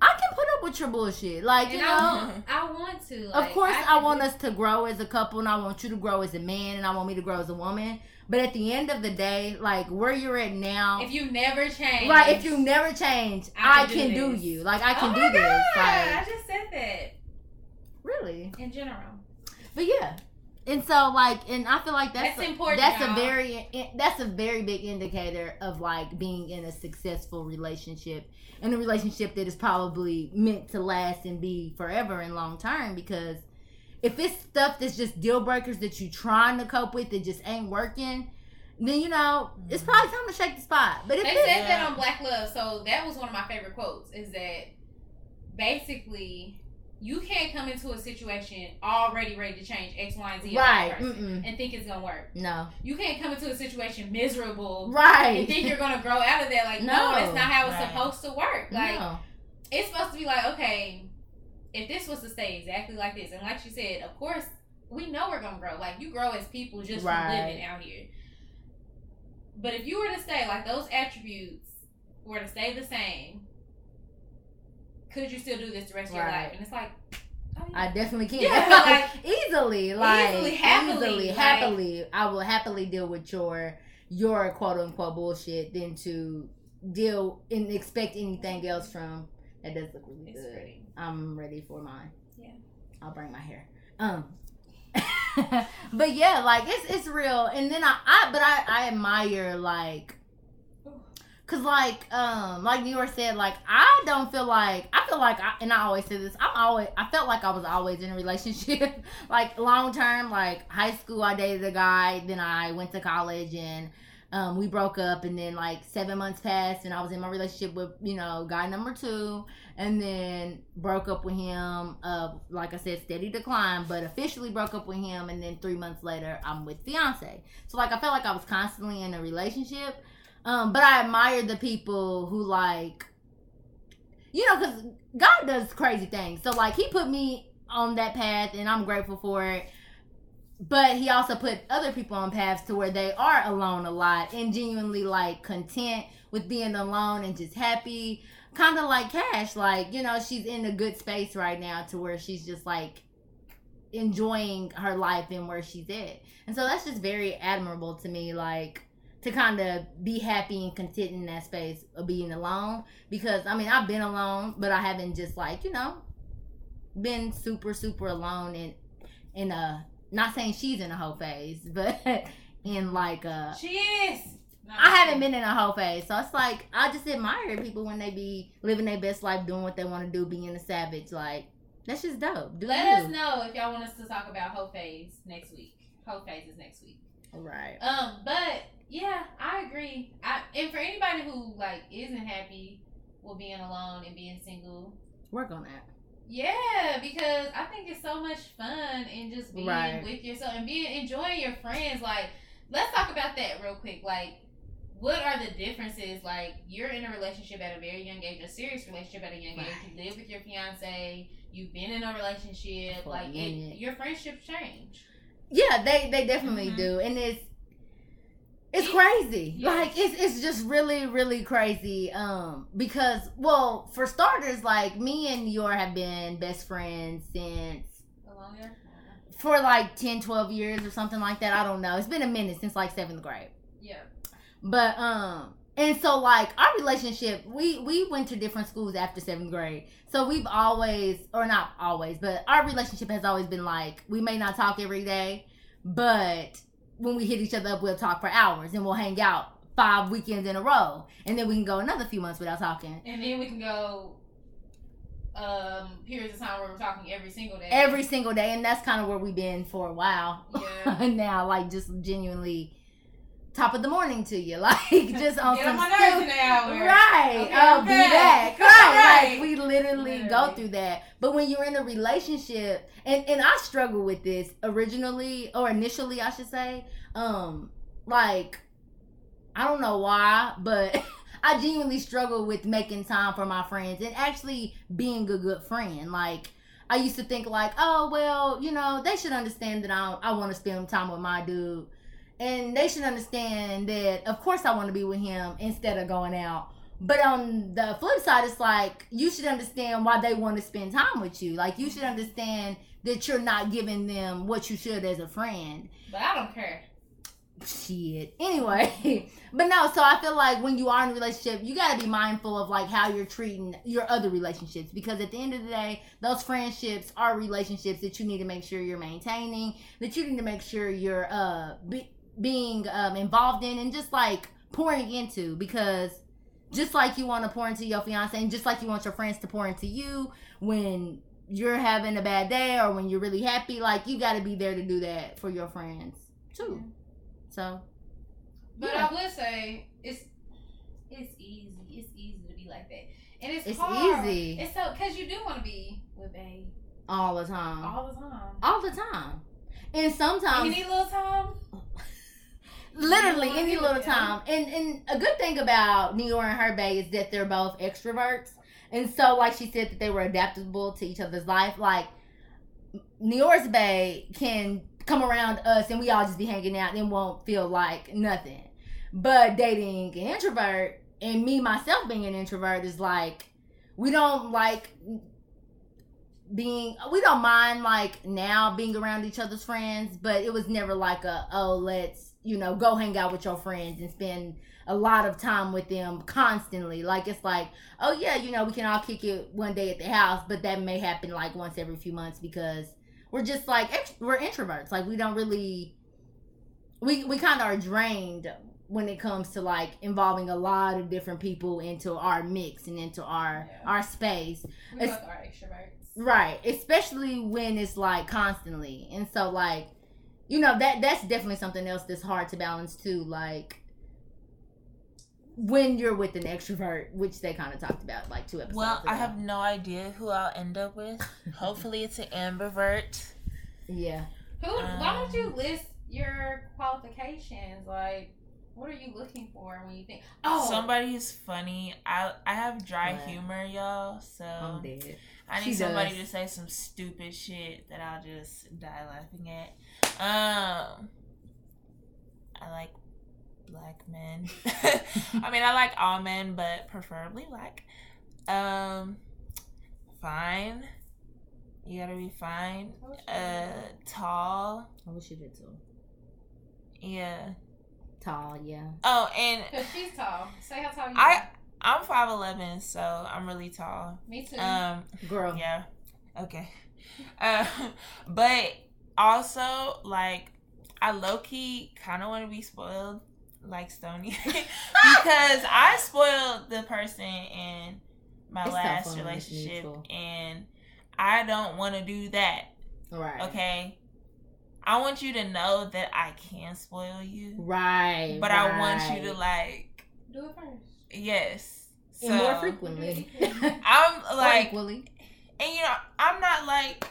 Speaker 2: I can put up with your bullshit. Like, you
Speaker 1: and
Speaker 2: know,
Speaker 1: I, I want to.
Speaker 2: of course, I,
Speaker 1: can
Speaker 2: want us to grow as a couple, and I want you to grow as a man, and I want me to grow as a woman. But at the end of the day, like where you're at now,
Speaker 1: If you never change,
Speaker 2: like If you never change, I,
Speaker 1: I
Speaker 2: can, do,
Speaker 1: do
Speaker 2: you. Like I can
Speaker 1: oh
Speaker 2: do
Speaker 1: my
Speaker 2: this.
Speaker 1: God, I just said that
Speaker 2: really,
Speaker 1: in general.
Speaker 2: but yeah. And so, like, and I feel like that's
Speaker 1: That's
Speaker 2: a,
Speaker 1: important,
Speaker 2: That's a
Speaker 1: y'all.
Speaker 2: very that's a very big indicator of like being in a successful relationship, and a relationship that is probably meant to last and be forever and long term. Because if it's stuff that's just deal breakers that you're trying to cope with that just ain't working, then you know it's
Speaker 3: Mhm.
Speaker 2: probably time to shake the spot. But if
Speaker 1: They said
Speaker 3: Yeah.
Speaker 1: that on Black Love, so that was one of my favorite quotes. Is that basically you can't come into a situation already ready to change X, Y, and Z
Speaker 2: right,
Speaker 1: and think it's gonna work.
Speaker 2: no,
Speaker 1: You can't come into a situation miserable
Speaker 2: right,
Speaker 1: and think you're gonna grow out of that. Like, no,
Speaker 2: No.
Speaker 1: that's not how it's
Speaker 3: Right.
Speaker 1: supposed to work. Like,
Speaker 2: no.
Speaker 1: it's supposed to be like, okay, if this was to stay exactly like this, and like you said, of course, we know we're gonna grow. Like, you grow as people just from living out here. But if you were to stay, like those attributes were to stay the same, could you still do this the rest of your life? And it's like, oh, yeah.
Speaker 2: I definitely can.
Speaker 1: Yeah, like-
Speaker 2: easily, like
Speaker 1: Easily, happily,
Speaker 2: easily,
Speaker 1: like-
Speaker 2: happily. I will happily deal with your your quote unquote bullshit than to deal and expect anything else from. That does look really
Speaker 1: it's
Speaker 2: good.
Speaker 1: pretty.
Speaker 2: I'm ready for mine.
Speaker 1: Yeah.
Speaker 2: I'll bring my hair. Um. but yeah, like it's it's real, and then I, I but I I admire like Cause like um like Nior said like I don't feel like I feel like I, and I always say this I'm always I felt like I was always in a relationship like long term like high school I dated a guy then I went to college and um, we broke up, and then like seven months passed, and I was in my relationship with you know guy number two, and then broke up with him. Uh, like I said, steady decline, but officially broke up with him, and then three months later, I'm with fiance. So like I felt like I was constantly in a relationship, um, but I admire the people who like, you know, because God does crazy things. So like He put me on that path, and I'm grateful for it. But he also put other people on paths to where they are alone a lot and genuinely like content with being alone and just happy. Kind of like cash like you know she's in a good space right now to where she's just like enjoying her life and where she's at. And so that's just very admirable to me like to kind of be happy and content in that space of being alone because i mean i've been alone but i haven't just like you know been super super alone in in a not saying she's in a whole phase, but in like a
Speaker 1: She is.
Speaker 2: I haven't been in a whole phase, so it's like I just admire people when they be living their best life, doing what they want to do, being a savage. Like that's just dope. Do
Speaker 1: Let
Speaker 2: you?
Speaker 1: us know if y'all want us to talk about whole phase next week. Whole phase is next week.
Speaker 2: Right.
Speaker 1: Um, but yeah, I agree. I and for anybody who like isn't happy with being alone and being single,
Speaker 2: Work on that.
Speaker 1: yeah, because I think it's so much fun and just being
Speaker 2: Right.
Speaker 1: with yourself and being enjoying your friends. Like, let's talk about that real quick. Like, what are the differences? Like, you're in a relationship at a very young age, a serious relationship at a young age. You live with your fiance. You've been in a relationship. Like, it, your friendships change.
Speaker 2: Yeah, they they definitely
Speaker 1: Mhm.
Speaker 2: do, and it's it's crazy.
Speaker 1: yes.
Speaker 2: Like it's it's just really really crazy. Um, because well, for starters, like me and Nior have been best friends since for like 10, 12 years or something like that. I don't know. It's been a minute since like seventh grade.
Speaker 1: Yeah.
Speaker 2: But um and so like our relationship, we we went to different schools after seventh grade. So we've always or not always, but our relationship has always been like we may not talk every day, but when we hit each other up, we'll talk for hours and we'll hang out five weekends in a row. And then we can go another few months without talking.
Speaker 1: And then we can go um periods of time where we're talking every single day.
Speaker 2: Every single day, and that's kind of where we've been for a while.
Speaker 1: Yeah.
Speaker 2: now, like just genuinely top of the morning to you, like just on
Speaker 1: Get
Speaker 2: some
Speaker 1: my
Speaker 2: stu-
Speaker 1: nerves in the hour.
Speaker 2: Right.
Speaker 1: Okay,
Speaker 2: oh,
Speaker 1: okay.
Speaker 2: be that. Right.
Speaker 1: Right.
Speaker 2: Like we literally, go through that. But when you're in a relationship, and and I struggle with this originally or initially, I should say. Um, like I don't know why, but I genuinely struggle with making time for my friends and actually being a good friend. Like I used to think like, oh well, you know, they should understand that I I want to spend time with my dude, and they should understand that of course I want to be with him instead of going out. But on the flip side, it's like you should understand why they want to spend time with you. Like you should understand that you're not giving them what you should as a friend
Speaker 1: But I don't care.
Speaker 2: shit. Anyway, but no, so I feel like when you are in a relationship, you got to be mindful of like how you're treating your other relationships because at the end of the day, those friendships are relationships that you need to make sure you're maintaining, that you need to make sure you're uh be- being um, involved in and just like pouring into because just like you want to pour into your fiance and just like you want your friends to pour into you when you're having a bad day or when you're really happy, like you got to be there to do that for your friends too. So
Speaker 1: But
Speaker 2: Yeah.
Speaker 1: I would say it's it's easy. It's easy to be like that, and it's
Speaker 2: It's
Speaker 1: hard.
Speaker 2: easy.
Speaker 1: It's so because you do want to be with babe
Speaker 2: all the time,
Speaker 1: all the time.
Speaker 2: all the time, and
Speaker 1: you
Speaker 2: sometimes
Speaker 1: need a little time.
Speaker 2: Literally any little time. And and a good thing about Nior and her Bay is that they're both extroverts, and so like she said that they were adaptable to each other's life. Like Nior's Bay can come around us and we all just be hanging out and won't feel like nothing. But dating an introvert and me myself being an introvert is like we don't like being we don't mind like now being around each other's friends but it was never like a oh let's you know go hang out with your friends and spend a lot of time with them constantly like it's like oh yeah you know we can all kick it one day at the house but that may happen like once every few months because we're just like we're introverts like we don't really we we kind of are drained when it comes to like involving a lot of different people into our mix and into our
Speaker 1: Yeah.
Speaker 2: our space
Speaker 1: We both are extroverts.
Speaker 2: Right, especially when it's like constantly. And so like, you know, that that's definitely something else that's hard to balance too. Like when you're with an extrovert, which they kind of talked about like two episodes
Speaker 3: Well,
Speaker 2: ago.
Speaker 3: I have no idea who I'll end up with. Hopefully, it's an ambivert.
Speaker 2: Yeah.
Speaker 1: Who? why don't you
Speaker 3: Um,
Speaker 1: list your qualifications? Like, what are you looking for when you think? Oh,
Speaker 3: Somebody who's funny. I I have dry
Speaker 2: Right.
Speaker 3: humor, y'all. So
Speaker 2: I'm dead.
Speaker 3: I need
Speaker 2: She
Speaker 3: somebody
Speaker 2: does.
Speaker 3: to say some stupid shit that I'll just die laughing at. Um, I like black men. I mean, I like all men, but preferably black. Um, fine. You gotta be fine. Uh, tall.
Speaker 2: I wish you did too.
Speaker 3: Yeah.
Speaker 2: Tall, yeah.
Speaker 3: Oh, and
Speaker 1: Cause she's tall. Say how tall you
Speaker 3: I
Speaker 1: are.
Speaker 3: I'm five eleven, so I'm really tall.
Speaker 1: Me too.
Speaker 3: Um,
Speaker 2: Girl.
Speaker 3: Yeah. Okay. Uh, but also, like, I low key kind of want to be spoiled, like Stoney, because I spoiled the person in my
Speaker 2: It's
Speaker 3: last
Speaker 2: fun when it's
Speaker 3: relationship, and I don't want to do that.
Speaker 2: Right.
Speaker 3: Okay. I want you to know that I can spoil you,
Speaker 2: Right.
Speaker 3: but I want you to like,
Speaker 1: Do it first.
Speaker 3: yes. So
Speaker 2: and more frequently.
Speaker 3: I'm
Speaker 2: Or
Speaker 3: like,
Speaker 2: equally.
Speaker 3: and you know, I'm not like,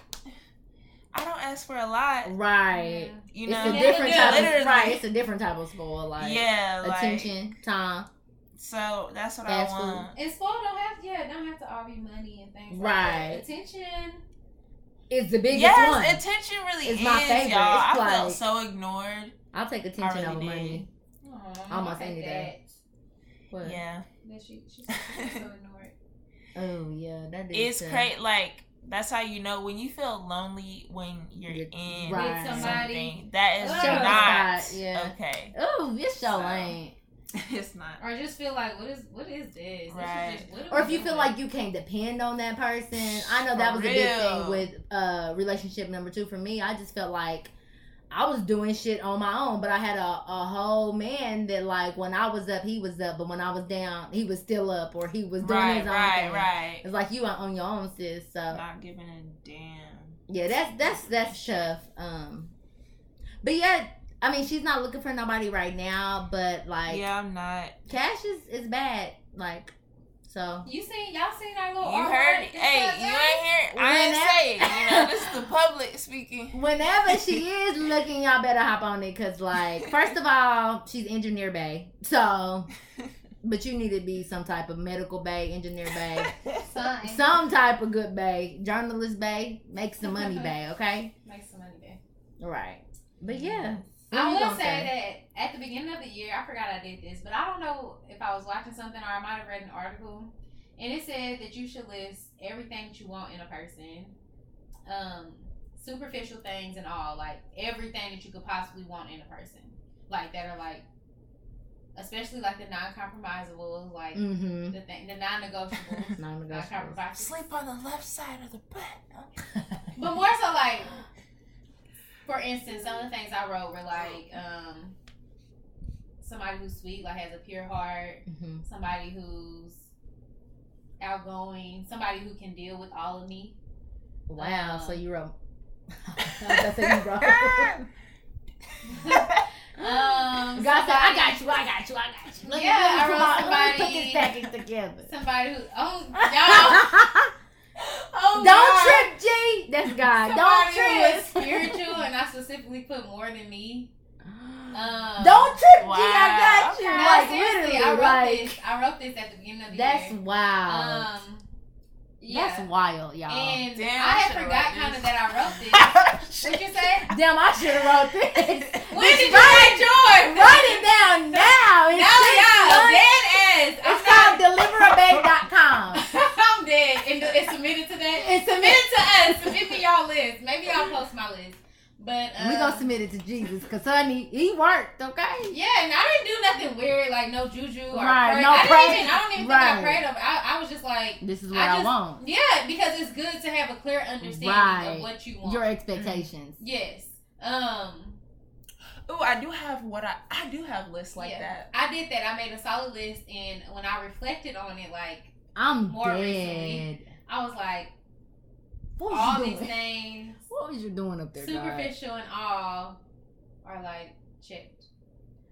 Speaker 3: I don't ask for a lot.
Speaker 2: Right.
Speaker 3: You know,
Speaker 2: It's
Speaker 3: know,
Speaker 2: a different
Speaker 1: Yeah,
Speaker 2: type
Speaker 3: literally.
Speaker 2: of right. It's a different type of spoil. Like
Speaker 3: yeah, like,
Speaker 2: attention, time.
Speaker 3: So that's what
Speaker 2: Fast
Speaker 3: I
Speaker 2: food.
Speaker 3: want.
Speaker 1: And spoil don't have yeah, don't have to all be money and things.
Speaker 2: Right.
Speaker 1: Like that. Attention.
Speaker 2: It's the biggest
Speaker 3: Yes,
Speaker 2: one.
Speaker 3: attention really
Speaker 2: It's
Speaker 3: is,
Speaker 2: my favorite.
Speaker 3: y'all. I
Speaker 2: It's
Speaker 3: felt so ignored.
Speaker 2: I'll take attention
Speaker 3: really
Speaker 2: over
Speaker 3: did.
Speaker 2: money.
Speaker 1: Aw,
Speaker 2: Almost any day. What?
Speaker 3: Yeah,
Speaker 1: That. That she she said so ignored.
Speaker 2: Oh yeah, that is.
Speaker 3: it's
Speaker 2: tough.
Speaker 3: great. Like that's how you know when you feel lonely when you're
Speaker 2: You're-
Speaker 3: in
Speaker 2: right.
Speaker 1: With somebody.
Speaker 3: something. That is
Speaker 1: Show
Speaker 3: not
Speaker 2: spot, yeah.
Speaker 3: okay.
Speaker 2: Oh, this show
Speaker 3: So-
Speaker 2: ain't.
Speaker 3: it's not.
Speaker 1: Or just feel like what is what is this? This is
Speaker 3: Right.
Speaker 1: just- what
Speaker 2: Or if you feel
Speaker 1: doing?
Speaker 2: like you can't depend on that person. I know that
Speaker 3: For
Speaker 2: was a big thing with uh relationship number two for me. I just felt like I was doing shit on my own, but I had a, a whole man that like when I was up, he was up, but when I was down, he was still up, or he was doing
Speaker 3: Right,
Speaker 2: his own
Speaker 3: right,
Speaker 2: thing.
Speaker 3: right.
Speaker 2: It's like you are on your own, sis. So
Speaker 3: Not giving a damn.
Speaker 2: yeah, that's that's that's tough. Um, but yeah, I mean, she's not looking for nobody right now, but like,
Speaker 3: yeah, I'm not.
Speaker 2: cash is is bad. Like, so
Speaker 1: you seen y'all seen our little
Speaker 3: You heard it. Hey, you ain't hear it. I ain't say it. You know, this is the public speaking.
Speaker 2: whenever she is looking, y'all better hop on it, cause like, first of all, she's engineer bay, so. But you need to be some type of medical bay, engineer bay,
Speaker 1: Son,
Speaker 2: some type of good bay, journalist bay, make some money bay, okay?
Speaker 1: make some money bay.
Speaker 2: Right. But yeah. What
Speaker 1: I
Speaker 2: you
Speaker 1: will
Speaker 2: gonna
Speaker 1: say, that at the beginning of the year, I forgot I did this, but I don't know if I was watching something or I might have read an article, and it said that you should list everything that you want in a person, um, superficial things and all, like everything that you could possibly want in a person, like that are like, especially like the non-compromisable, like
Speaker 2: Mm-hmm.
Speaker 1: the thing, the non-negotiables,
Speaker 2: Non-negotiables.
Speaker 3: Sleep on the left side of the bed.
Speaker 1: But more so like for instance, some of the things I wrote were like um somebody who's sweet, like has a pure heart,
Speaker 2: hmm
Speaker 1: somebody who's outgoing, somebody who can deal with all of me.
Speaker 2: Wow.
Speaker 1: Um,
Speaker 2: so you wrote. That's what you wrote.
Speaker 1: Um
Speaker 2: God said, I got you, I got you, I got you. Let
Speaker 1: Yeah,
Speaker 2: me
Speaker 1: I wrote
Speaker 2: my- let me put
Speaker 1: somebody-
Speaker 2: this package together.
Speaker 1: Somebody who oh y'all oh
Speaker 2: Don't
Speaker 1: God.
Speaker 2: trip, G. That's God. Don't
Speaker 1: Somebody who is
Speaker 2: trip.
Speaker 1: spiritual and I specifically put more than me. Um,
Speaker 2: Don't trip, G.
Speaker 3: Wow.
Speaker 2: I got you.
Speaker 3: Okay.
Speaker 1: No,
Speaker 2: Like
Speaker 1: seriously,
Speaker 2: literally,
Speaker 1: I wrote
Speaker 2: like
Speaker 1: this. I wrote this at the beginning of the
Speaker 2: that's
Speaker 1: year.
Speaker 2: wild.
Speaker 1: Um, yeah.
Speaker 2: That's wild, y'all.
Speaker 1: and
Speaker 3: Damn,
Speaker 1: I
Speaker 3: I
Speaker 1: had
Speaker 3: should've
Speaker 1: forgot kind of that I wrote this. What'd you say?
Speaker 2: Damn, I should have wrote this.
Speaker 1: When did you
Speaker 2: write,
Speaker 1: write yours?
Speaker 2: write it down now. It's
Speaker 1: No,
Speaker 2: six
Speaker 1: y'all,
Speaker 2: months.
Speaker 1: dead ass.
Speaker 2: It's
Speaker 1: I'm
Speaker 2: called
Speaker 1: not-
Speaker 2: deliverabay.com.
Speaker 1: I'm dead. And it's submitted to that.
Speaker 2: It's
Speaker 1: submitted to us. Submit me y'all list. Maybe I'll post my list. But uh,
Speaker 2: we gonna submit it to Jesus, cause honey, he worked, okay?
Speaker 1: Yeah, and I didn't do nothing weird like no juju or
Speaker 2: Right,
Speaker 1: pray.
Speaker 2: no
Speaker 1: I didn't
Speaker 2: pray.
Speaker 1: even. I don't even think
Speaker 2: Right.
Speaker 1: I prayed over. I, I was just like,
Speaker 2: This is what I,
Speaker 1: just-
Speaker 2: want.
Speaker 1: yeah, because it's good to have a clear understanding
Speaker 2: Right.
Speaker 1: of what you want.
Speaker 2: Your expectations.
Speaker 1: yes. Um.
Speaker 3: Oh, I do have what I I do have lists like
Speaker 1: Yeah.
Speaker 3: that.
Speaker 1: I did that. I made a solid list, and when I reflected on it, like
Speaker 2: I'm
Speaker 1: More
Speaker 2: dead.
Speaker 1: recently. I was like,
Speaker 2: What was
Speaker 1: all
Speaker 2: you
Speaker 1: these
Speaker 2: doing?
Speaker 1: things,
Speaker 2: What was you doing up there, God?
Speaker 1: superficial and all, are like checked.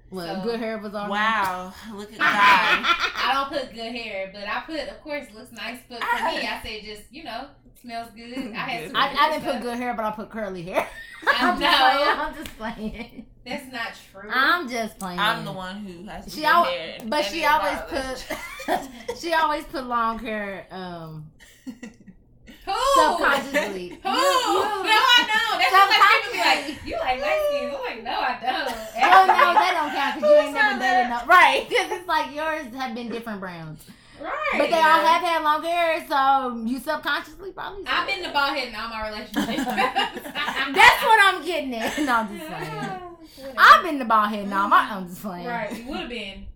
Speaker 2: What
Speaker 1: So-
Speaker 2: good hair was on?
Speaker 3: Wow, look at God.
Speaker 1: I don't put good hair, but I put, of course, looks nice. But for me, I say just, you know, smells good. I had
Speaker 2: I, I didn't
Speaker 1: stuff.
Speaker 2: put good hair, but I put curly hair.
Speaker 1: I
Speaker 2: I'm just
Speaker 1: know.
Speaker 2: playing. I'm just playing.
Speaker 1: That's not true.
Speaker 2: I'm just playing.
Speaker 3: I'm the one who has
Speaker 2: She
Speaker 3: good
Speaker 2: al-
Speaker 3: hair,
Speaker 2: but she always put she always put long hair um
Speaker 1: Who?
Speaker 2: subconsciously.
Speaker 1: Who? no, I don't. That's just like people be like, you like light skin. I'm like, no, I don't.
Speaker 2: Oh no, that don't count because you ain't never
Speaker 1: said
Speaker 2: dated no right. Because it's like yours have been different browns,
Speaker 1: Right.
Speaker 2: but they all have had long hair, so you subconsciously probably.
Speaker 1: I've been the bald head in all my relationships.
Speaker 2: That's what I'm getting at. No, I'm just playing. I've been the bald head. No, my I'm just playing.
Speaker 1: Right, you would have been.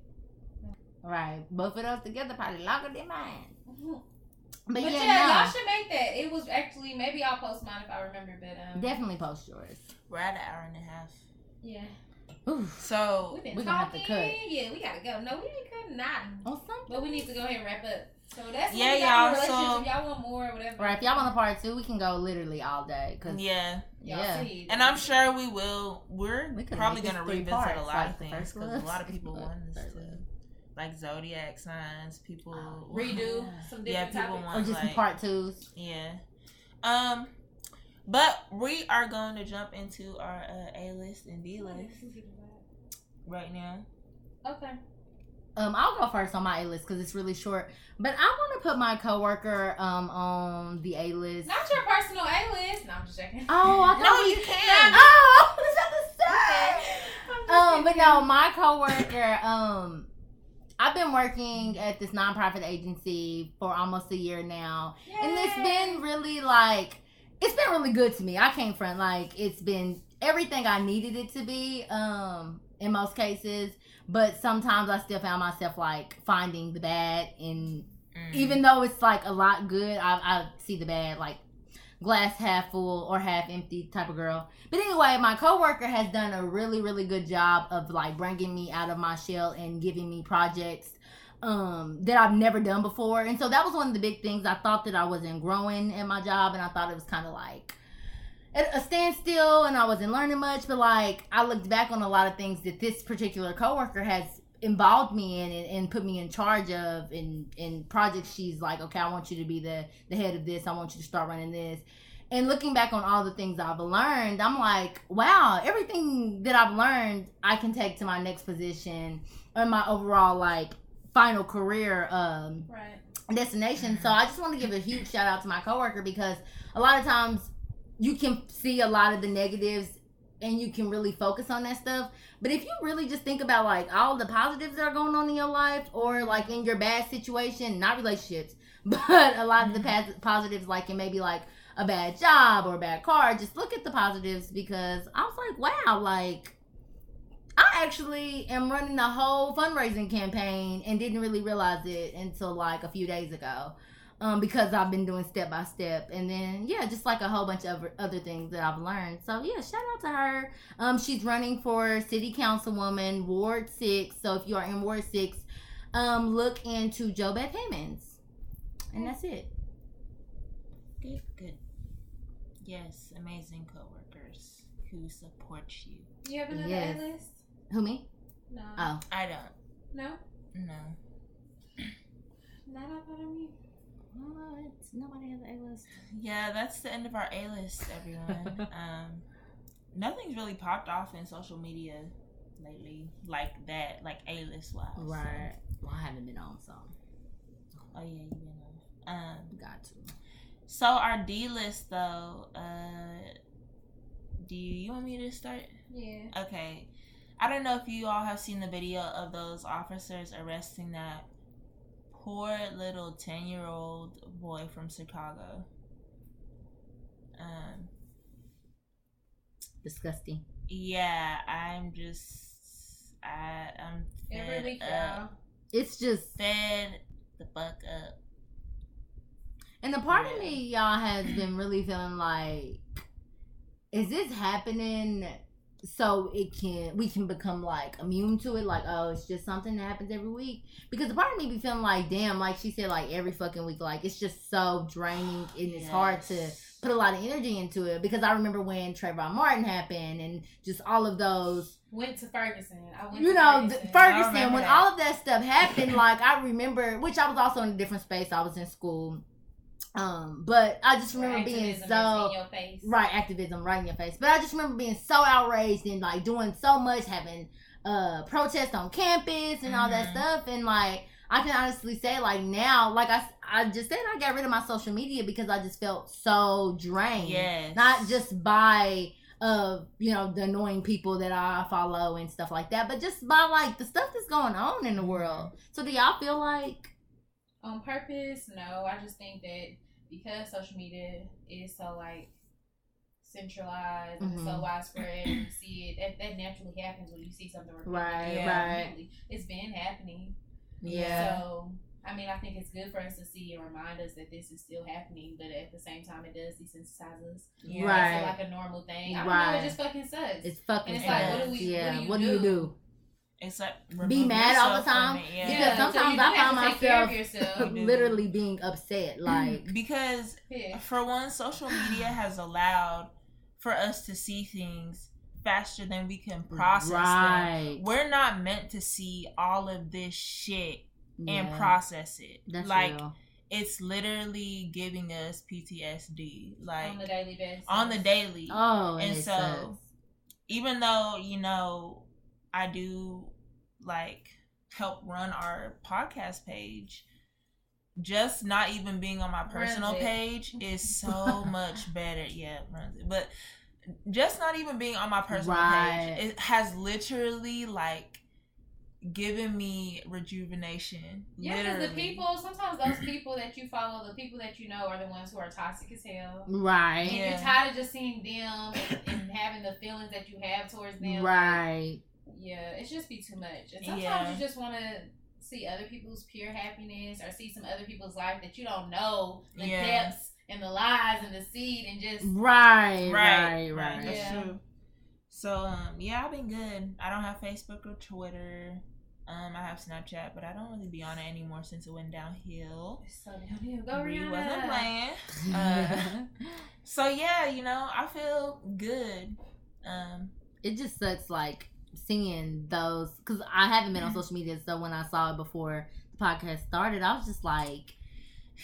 Speaker 2: Right. Both of us together probably longer than mine. But,
Speaker 1: But,
Speaker 2: yeah,
Speaker 1: yeah,
Speaker 2: no.
Speaker 1: y'all should make that. It was actually maybe I'll post mine if I remember, but um,
Speaker 2: Definitely post yours.
Speaker 3: We're at an hour and a half.
Speaker 1: yeah,
Speaker 2: Oof.
Speaker 3: So
Speaker 1: we've been
Speaker 2: we gonna have to
Speaker 1: talking.
Speaker 2: cut.
Speaker 1: Yeah, we gotta go. No, we ain't cutting nothing.
Speaker 2: On something.
Speaker 1: But we need to go ahead and wrap up. So that's
Speaker 3: Yeah,
Speaker 1: what we
Speaker 3: y'all,
Speaker 1: relationships.
Speaker 3: so-
Speaker 1: if y'all want more or whatever.
Speaker 2: Right. If y'all want a part two, we can go literally all day. Cause
Speaker 3: yeah,
Speaker 1: Y'all
Speaker 2: yeah.
Speaker 1: see.
Speaker 3: and I'm sure we will. We're
Speaker 2: We
Speaker 3: probably gonna revisit
Speaker 2: parts,
Speaker 3: a lot
Speaker 2: like
Speaker 3: of things because a lot of people want this
Speaker 2: Third
Speaker 3: too, like zodiac signs. People
Speaker 2: Oh,
Speaker 1: redo some different Yeah,
Speaker 3: people
Speaker 1: topics.
Speaker 3: want-
Speaker 2: or just some
Speaker 3: like-
Speaker 2: part twos.
Speaker 3: Yeah. Um, but we are going to jump into our uh, A list and B list right now.
Speaker 1: Okay.
Speaker 2: Um, I'll go first on my A list because it's really short. But I want to put my coworker um on the A list.
Speaker 1: Not your personal A list. No, I'm just checking.
Speaker 2: Oh, I thought
Speaker 3: No,
Speaker 2: we
Speaker 3: you can.
Speaker 2: Oh, I was about to say. Um, but no, my coworker, um, I've been working at this nonprofit agency for almost a year now, and it's been really like, it's been really good to me. I came from like, it's been everything I needed it to be, um, in most cases. But sometimes I still found myself like finding the bad in
Speaker 3: Mm.
Speaker 2: even though it's like a lot good, I, I see the bad, like glass half full or half empty type of girl. But anyway, my coworker has done a really, really good job of like bringing me out of my shell and giving me projects um that I've never done before. And so that was one of the big things. I thought that I wasn't growing in my job and I thought it was kind of like a standstill and I wasn't learning much, but like I looked back on a lot of things that this particular coworker has involved me in and, and put me in charge of in in projects she's like okay i want you to be the the head of this i want you to start running this and looking back on all the things i've learned i'm like wow everything that i've learned i can take to my next position or my overall like final career um
Speaker 1: Right.
Speaker 2: destination. So I just want to give a huge shout out to my coworker because a lot of times you can see a lot of the negatives and you can really focus on that stuff. But if you really just think about like all the positives that are going on in your life or like in your bad situation, not relationships, but a lot of the mm-hmm. pos- positives like in maybe like a bad job or a bad car, just look at the positives because I was like, wow, like I actually am running a whole fundraising campaign and didn't really realize it until like a few days ago. Um, because I've been doing step by step, and then yeah, just like a whole bunch of other things that I've learned. So yeah, shout out to her. Um, she's running for city councilwoman, Ward Six. So if you are in Ward Six, um, look into Jo Beth Hammonds, and that's it.
Speaker 3: Good, good. Yes, amazing coworkers who support you.
Speaker 1: You have another
Speaker 2: Yes.
Speaker 1: A list?
Speaker 2: Who me?
Speaker 1: No.
Speaker 2: Oh,
Speaker 3: I don't.
Speaker 1: No.
Speaker 3: No.
Speaker 1: Not I thought of me.
Speaker 2: What? Nobody has a list.
Speaker 3: Yeah, that's the end of our A list, everyone. um, nothing's really popped off in social media lately, like that, like A list wise. so-
Speaker 2: Right. Well, I haven't been on, so
Speaker 3: Oh yeah, you've been on. Um,
Speaker 2: got to.
Speaker 3: so our D list though, uh, do you, you want me to start?
Speaker 1: Yeah.
Speaker 3: Okay. I don't know if you all have seen the video of those officers arresting that poor little 10 year old boy from Chicago. Um,
Speaker 2: Disgusting.
Speaker 3: yeah, I'm just, I, I'm
Speaker 1: Every
Speaker 3: fed
Speaker 1: week,
Speaker 3: up.
Speaker 2: It's just
Speaker 3: Fed the fuck up.
Speaker 2: And the part of me, y'all, has been really feeling like, is this happening so it can we can become like immune to it like oh it's just something that happens every week because the part of me be feeling like damn like she said like every fucking week like it's just so draining and it's hard to put a lot of energy into it because I remember when Trayvon Martin happened and just all of those
Speaker 1: Went to Ferguson. I went
Speaker 2: you know
Speaker 1: Ferguson.
Speaker 2: Ferguson when
Speaker 3: that.
Speaker 2: all of that stuff happened like I remember which I was also in a different space I was in school um but I just remember being so
Speaker 1: in your face.
Speaker 2: right activism right in your face but i just remember being so outraged and like doing so much having uh protests on campus and all that
Speaker 3: Mhm.
Speaker 2: stuff and like i can honestly say like now like i i just said i got rid of my social media because i just felt so drained
Speaker 3: Yes.
Speaker 2: not just by uh you know the annoying people that i follow and stuff like that but just by like the stuff that's going on in the world so do y'all feel like
Speaker 1: on purpose no i just think that because social media is so like centralized and it's so
Speaker 2: Mhm.
Speaker 1: widespread and you see it that, that naturally happens when you see something repeated.
Speaker 2: Right,
Speaker 3: Yeah.
Speaker 1: Immediately. it's been happening
Speaker 2: yeah
Speaker 1: so i mean i think it's good for us to see and remind us that this is still happening but at the same time it does desensitize us
Speaker 3: Yeah.
Speaker 2: Right.
Speaker 1: It's like a normal thing i don't know
Speaker 2: Right.
Speaker 1: it just fucking sucks
Speaker 2: it's fucking
Speaker 1: And
Speaker 3: it's like, what do
Speaker 1: we-
Speaker 2: yeah
Speaker 1: what do you
Speaker 2: you
Speaker 1: do?
Speaker 2: do
Speaker 3: It's like
Speaker 2: Be mad all the time?
Speaker 3: Yeah.
Speaker 2: Because
Speaker 1: Yeah,
Speaker 2: sometimes
Speaker 1: you do
Speaker 2: I find
Speaker 1: to take care of
Speaker 2: myself
Speaker 1: yourself.
Speaker 3: You do.
Speaker 2: literally being upset. Mm, like,
Speaker 3: because
Speaker 1: Yeah.
Speaker 3: for one, social media has allowed for us to see things faster than we can process them. We're not meant to see all of this shit and process it.
Speaker 2: That's
Speaker 3: like
Speaker 2: real.
Speaker 3: it's literally giving us PTSD. Like
Speaker 1: on the daily basis
Speaker 3: on the daily.
Speaker 2: Oh,
Speaker 3: and so
Speaker 2: sucks.
Speaker 3: even though you know i do like help run our podcast page just not even being on my personal page is so much better yeah but just not even being on my personal
Speaker 2: Right.
Speaker 3: page it has literally like given me rejuvenation
Speaker 1: Yeah, because the people, sometimes those people that you follow, the people that you know, are the ones who are toxic as hell.
Speaker 2: right,
Speaker 1: And
Speaker 3: Yeah.
Speaker 1: you're tired of just seeing them and, and having the feelings that you have towards them.
Speaker 2: right.
Speaker 1: Yeah, it's just be too much. And sometimes
Speaker 3: Yeah.
Speaker 1: you just want to see other people's pure happiness or see some other people's life that you don't know the
Speaker 3: Yeah.
Speaker 1: depths and the lies and the seed and just
Speaker 2: Right, right,
Speaker 3: right
Speaker 2: right.
Speaker 3: that's
Speaker 1: Yeah.
Speaker 3: true so um yeah i've been good i don't have facebook or twitter um i have snapchat but i don't really be on it anymore since it went downhill
Speaker 1: it's so downhill. Go
Speaker 3: we
Speaker 1: Rihanna.
Speaker 3: wasn't playing Uh, so yeah you know i feel good um
Speaker 2: it just sucks, like seeing those because I haven't been on social media. So when I saw it before the podcast started, I was just like,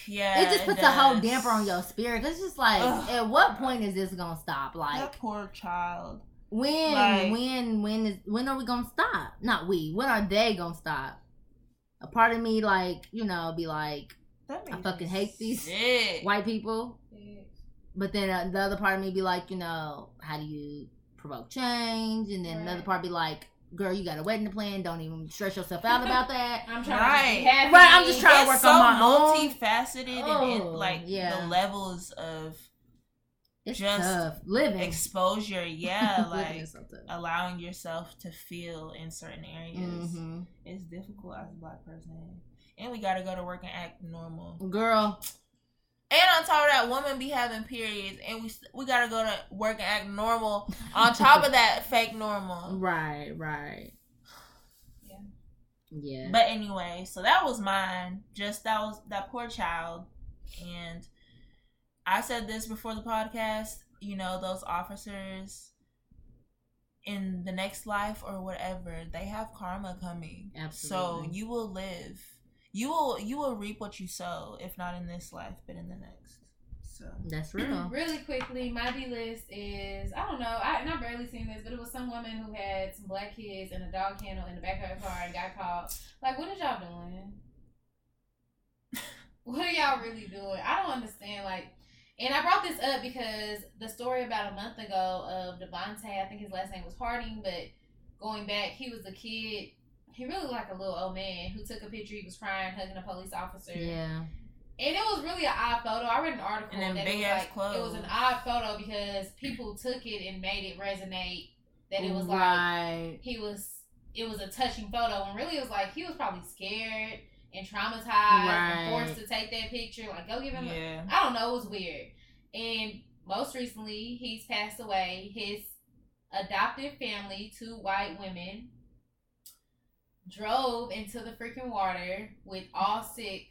Speaker 3: yeah
Speaker 2: it just puts a whole damper on your spirit. It's just like,
Speaker 3: Ugh.
Speaker 2: at what point is this gonna stop? Like,
Speaker 3: that poor child
Speaker 2: When,
Speaker 3: Like-
Speaker 2: when, when is when are we gonna stop? Not we. When are they gonna stop? A part of me, like you know, be like
Speaker 3: that
Speaker 2: I fucking
Speaker 3: me
Speaker 2: hate these
Speaker 3: sick.
Speaker 2: white people,
Speaker 1: Yeah.
Speaker 2: but then uh, the other part of me be like, you know, how do you provoke change? And then another part be like, girl, you got a wedding to plan. Don't even stress yourself out about that.
Speaker 1: I'm trying
Speaker 3: Right.
Speaker 1: to be happy.
Speaker 2: Right, I'm just trying to work
Speaker 3: so
Speaker 2: on my own.
Speaker 3: multifaceted and
Speaker 2: Oh,
Speaker 3: it, like
Speaker 2: yeah.
Speaker 3: the levels of
Speaker 2: It's
Speaker 3: Just
Speaker 2: tough living.
Speaker 3: exposure yeah like
Speaker 2: so
Speaker 3: allowing yourself to feel in certain areas
Speaker 2: Mhm.
Speaker 3: is difficult as a black person and we gotta go to work and act normal
Speaker 2: Girl,
Speaker 3: and on top of that women be having periods and we we gotta go to work and act normal on top of that fake normal
Speaker 2: right, right.
Speaker 1: Yeah.
Speaker 2: Yeah.
Speaker 3: but anyway so that was mine just that was that poor child and i said this before the podcast you know those officers in the next life or whatever they have karma coming
Speaker 2: Absolutely.
Speaker 3: so you will live you will you will reap what you sow if not in this life but in the next so
Speaker 2: That's mm-hmm. real.
Speaker 1: Really quickly, my B list is I don't know. I and I barely seen this, but it was some woman who had some black kids and a dog kennel in the back of her car and got caught. Like, what are y'all doing? what are y'all really doing? I don't understand. Like, and I brought this up because the story about a month ago of Devontae, I think his last name was Harding, but going back, he was a kid. He really looked like a little old man who took a picture. He was crying, hugging a police officer.
Speaker 2: Yeah.
Speaker 1: And it was really an odd photo. I read an article
Speaker 3: And then
Speaker 1: that
Speaker 3: big
Speaker 1: it was
Speaker 3: ass
Speaker 1: like
Speaker 3: clothes.
Speaker 1: it was an odd photo because people took it and made it resonate that it was like he was it was a touching photo and really it was like he was probably scared and traumatized
Speaker 2: Right.
Speaker 1: and forced to take that picture. Like go give him
Speaker 3: yeah
Speaker 1: I don't know, it was weird. And most recently he's passed away. His adoptive family, two white women, drove into the freaking water with all six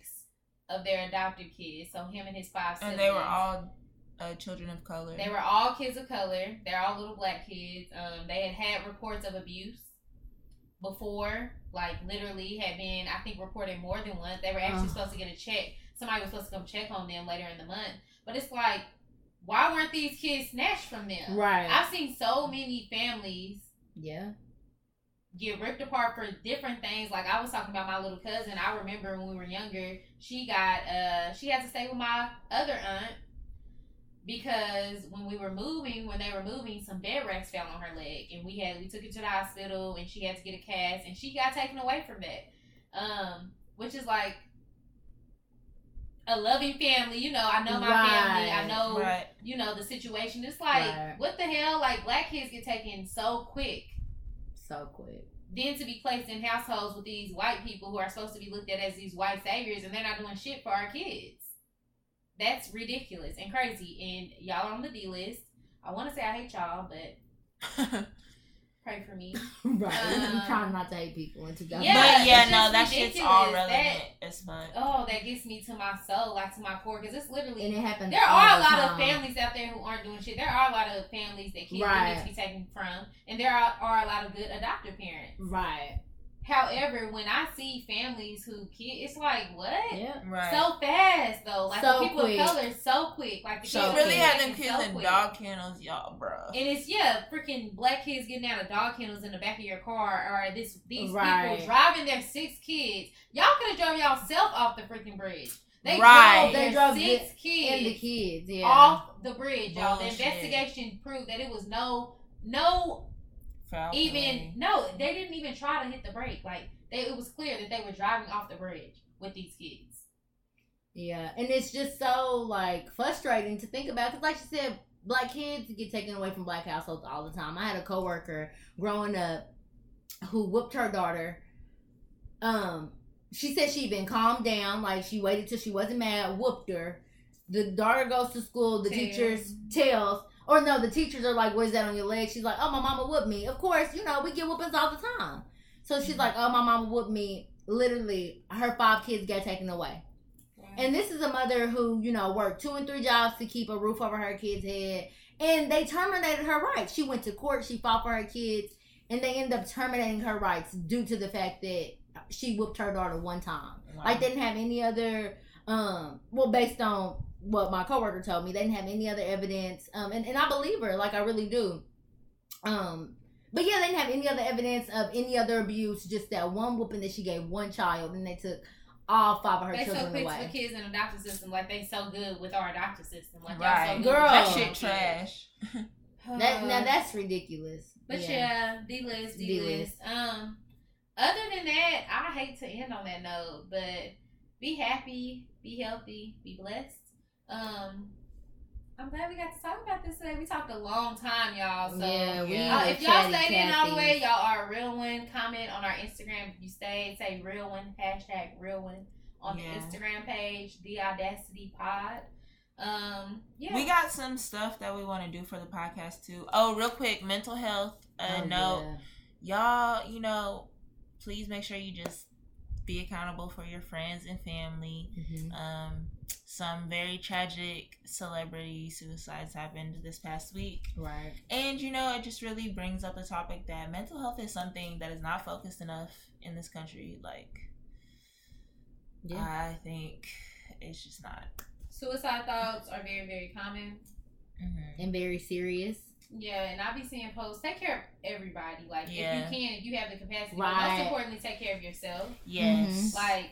Speaker 1: of their adopted kids. So him and his five siblings.
Speaker 3: And they were all uh, children of color.
Speaker 1: They were all kids of color. They're all little black kids. Um, they had had reports of abuse before, like literally had been, I think, reported more than once. They were actually
Speaker 2: Ugh.
Speaker 1: supposed to get a check. Somebody was supposed to come check on them later in the month. But it's like, why weren't these kids snatched from them?
Speaker 2: Right.
Speaker 1: I've seen so many families
Speaker 2: yeah.
Speaker 1: Get ripped apart for different things. Like I was talking about my little cousin. I remember when we were younger, she got uh she had to stay with my other aunt because when we were moving, when they were moving, some bed racks fell on her leg, and we had we took her to the hospital, and she had to get a cast, and she got taken away from that. Um, which is like a loving family. You know, I know my family. I know
Speaker 3: right.
Speaker 1: you know the situation. It's like
Speaker 2: Right.
Speaker 1: what the hell? Like black kids get taken so quick
Speaker 2: So quick.
Speaker 1: then to be placed in households with these white people who are supposed to be looked at as these white saviors and they're not doing shit for our kids. That's ridiculous and crazy. And y'all are on the D list. I want to say I hate y'all, but pray for me.
Speaker 2: right. I'm
Speaker 1: Um,
Speaker 2: trying not to hate people in 2000.
Speaker 1: Yeah,
Speaker 3: but yeah, no, that shit's all
Speaker 1: ridiculous.
Speaker 3: relevant as fuck.
Speaker 1: Oh, that gets me to my soul, like to my core, because it's literally.
Speaker 2: And it happens.
Speaker 1: there
Speaker 2: all
Speaker 1: are a
Speaker 2: the
Speaker 1: lot of families out there who aren't doing shit. There are a lot of families that kids
Speaker 2: Right.
Speaker 1: need to be taken from, and there are, are a lot of good adoptive parents.
Speaker 2: Right.
Speaker 1: However, when I see families who kid, it's like what?
Speaker 2: Yeah.
Speaker 3: Right.
Speaker 1: So fast though, like
Speaker 2: So
Speaker 1: the people
Speaker 2: quick.
Speaker 1: of color, so quick. Like the
Speaker 3: she
Speaker 2: So
Speaker 1: kids
Speaker 3: really
Speaker 2: quick.
Speaker 3: had them
Speaker 1: taken
Speaker 3: kids
Speaker 1: so
Speaker 3: in
Speaker 1: quick.
Speaker 3: dog kennels, y'all, bro.
Speaker 1: And it's yeah, freaking black kids getting out of dog kennels in the back of your car, or this these
Speaker 2: Right.
Speaker 1: people driving their six kids. Y'all could have drove y'all self off the freaking bridge. They
Speaker 3: Right.
Speaker 1: drove
Speaker 2: They
Speaker 1: their
Speaker 2: drove
Speaker 1: six
Speaker 2: And
Speaker 1: kids
Speaker 2: the kids, yeah.
Speaker 1: off the bridge, y'all. The investigation proved that it was no, no
Speaker 3: Foul
Speaker 1: even
Speaker 3: play.
Speaker 1: no, they didn't even try to hit the brake. Like they, it was clear that they were driving off the bridge with these kids.
Speaker 2: Yeah, and it's just so like frustrating to think about because, like she said, black kids get taken away from black households all the time. I had a coworker growing up who whooped her daughter. Um, she said she'd been calmed down, like she waited till she wasn't mad, whooped her. The daughter goes to school. The
Speaker 1: Tells.
Speaker 2: teachers tells, or no, the teachers are like, "What's that on your leg?" She's like, "Oh, my mama whooped me." Of course, you know we get whoopings all the time. So she's like, "Oh, my mama whooped me." Literally, her five kids got taken away. And this is a mother who, you know, worked two and three jobs to keep a roof over her kid's head. And they terminated her rights. She went to court, she fought for her kids, and they ended up terminating her rights due to the fact that she whooped her daughter one time.
Speaker 3: Wow.
Speaker 2: Like they didn't have any other um well based on what my coworker told me, they didn't have any other evidence. Um and, and I believe her, like I really do. Um but yeah, they didn't have any other evidence of any other abuse, just that one whooping that she gave one child and they took all five of her
Speaker 1: They so
Speaker 2: children
Speaker 1: quick
Speaker 2: away.
Speaker 1: for kids in the adopted system, like they so good with our adopted system, like
Speaker 3: right.
Speaker 1: y'all so good
Speaker 2: Girl.
Speaker 3: that shit trash.
Speaker 2: That now that's ridiculous.
Speaker 1: But yeah, D list, D list. Um, other than that, I hate to end on that note, but be happy, be healthy, be blessed. Um, I'm glad we got to talk about this today. We talked a long time, y'all. So
Speaker 2: yeah, we
Speaker 3: yeah.
Speaker 1: Uh, if y'all
Speaker 2: chatty
Speaker 1: stayed in all the way, y'all are a real one. Comment on our Instagram if you stayed. Say real one. Hashtag real one on
Speaker 3: Yeah.
Speaker 1: the Instagram page. The Audacity Pod. Um, yeah.
Speaker 3: We got some stuff that we want to do for the podcast too. Oh, real quick, mental health. Uh,
Speaker 2: Oh,
Speaker 3: no, y'all, you know, please make sure you just be accountable for your friends and family.
Speaker 2: yeah. Mhm.
Speaker 3: Um, some very tragic celebrity suicides happened this past week.
Speaker 2: Right.
Speaker 3: And you know, it just really brings up the topic that mental health is something that is not focused enough in this country. Like,
Speaker 2: Yeah.
Speaker 3: I think it's just not.
Speaker 1: Suicide thoughts are very, very common.
Speaker 3: hmm
Speaker 2: and very serious.
Speaker 1: Yeah, and I'll be seeing posts. Take care of everybody. Like
Speaker 3: Yeah.
Speaker 1: if you can, if you have the capacity. But
Speaker 2: Right.
Speaker 1: most importantly, take care of yourself.
Speaker 3: Yes.
Speaker 1: Like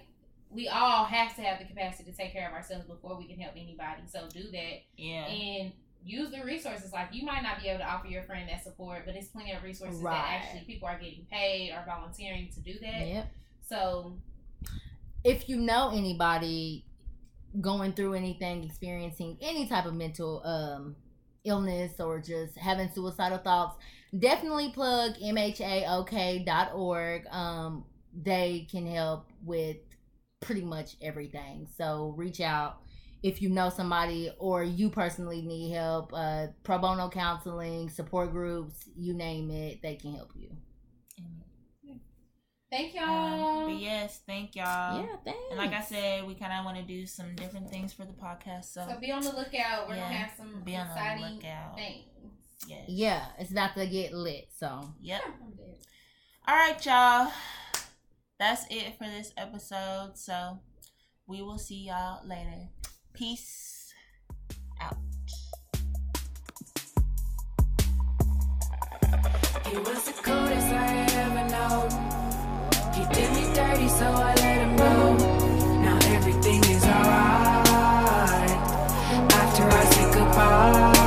Speaker 1: we all have to have the capacity to take care of ourselves before we can help anybody. So do that
Speaker 3: Yeah.
Speaker 1: and use the resources. Like you might not be able to offer your friend that support, but it's plenty of resources
Speaker 2: Right.
Speaker 1: that actually people are getting paid or volunteering to do that.
Speaker 2: Yep.
Speaker 1: So
Speaker 2: If you know anybody going through anything, experiencing any type of mental um illness or just having suicidal thoughts, definitely plug mhaok.org. Um, they can help with pretty much everything. So reach out if you know somebody or you personally need help, uh, pro bono counseling, support groups, you name it, they can help you.
Speaker 1: Thank
Speaker 3: Um,
Speaker 1: y'all.
Speaker 3: but yes, thank y'all.
Speaker 2: yeah, thanks.
Speaker 3: And like I said, we kind of want to do some different things for the podcast. So,
Speaker 1: so be on the lookout. We're
Speaker 3: Yeah,
Speaker 1: gonna have some
Speaker 3: be on the
Speaker 1: exciting
Speaker 3: lookout.
Speaker 1: things.
Speaker 3: yes.
Speaker 2: yeah, it's about to get lit. So
Speaker 3: Yep. All right, y'all that's it for this episode. So we will see y'all later. Peace out.
Speaker 4: He was the coolest I ever. He did me dirty, so I let him. Now everything is alright. After I say goodbye.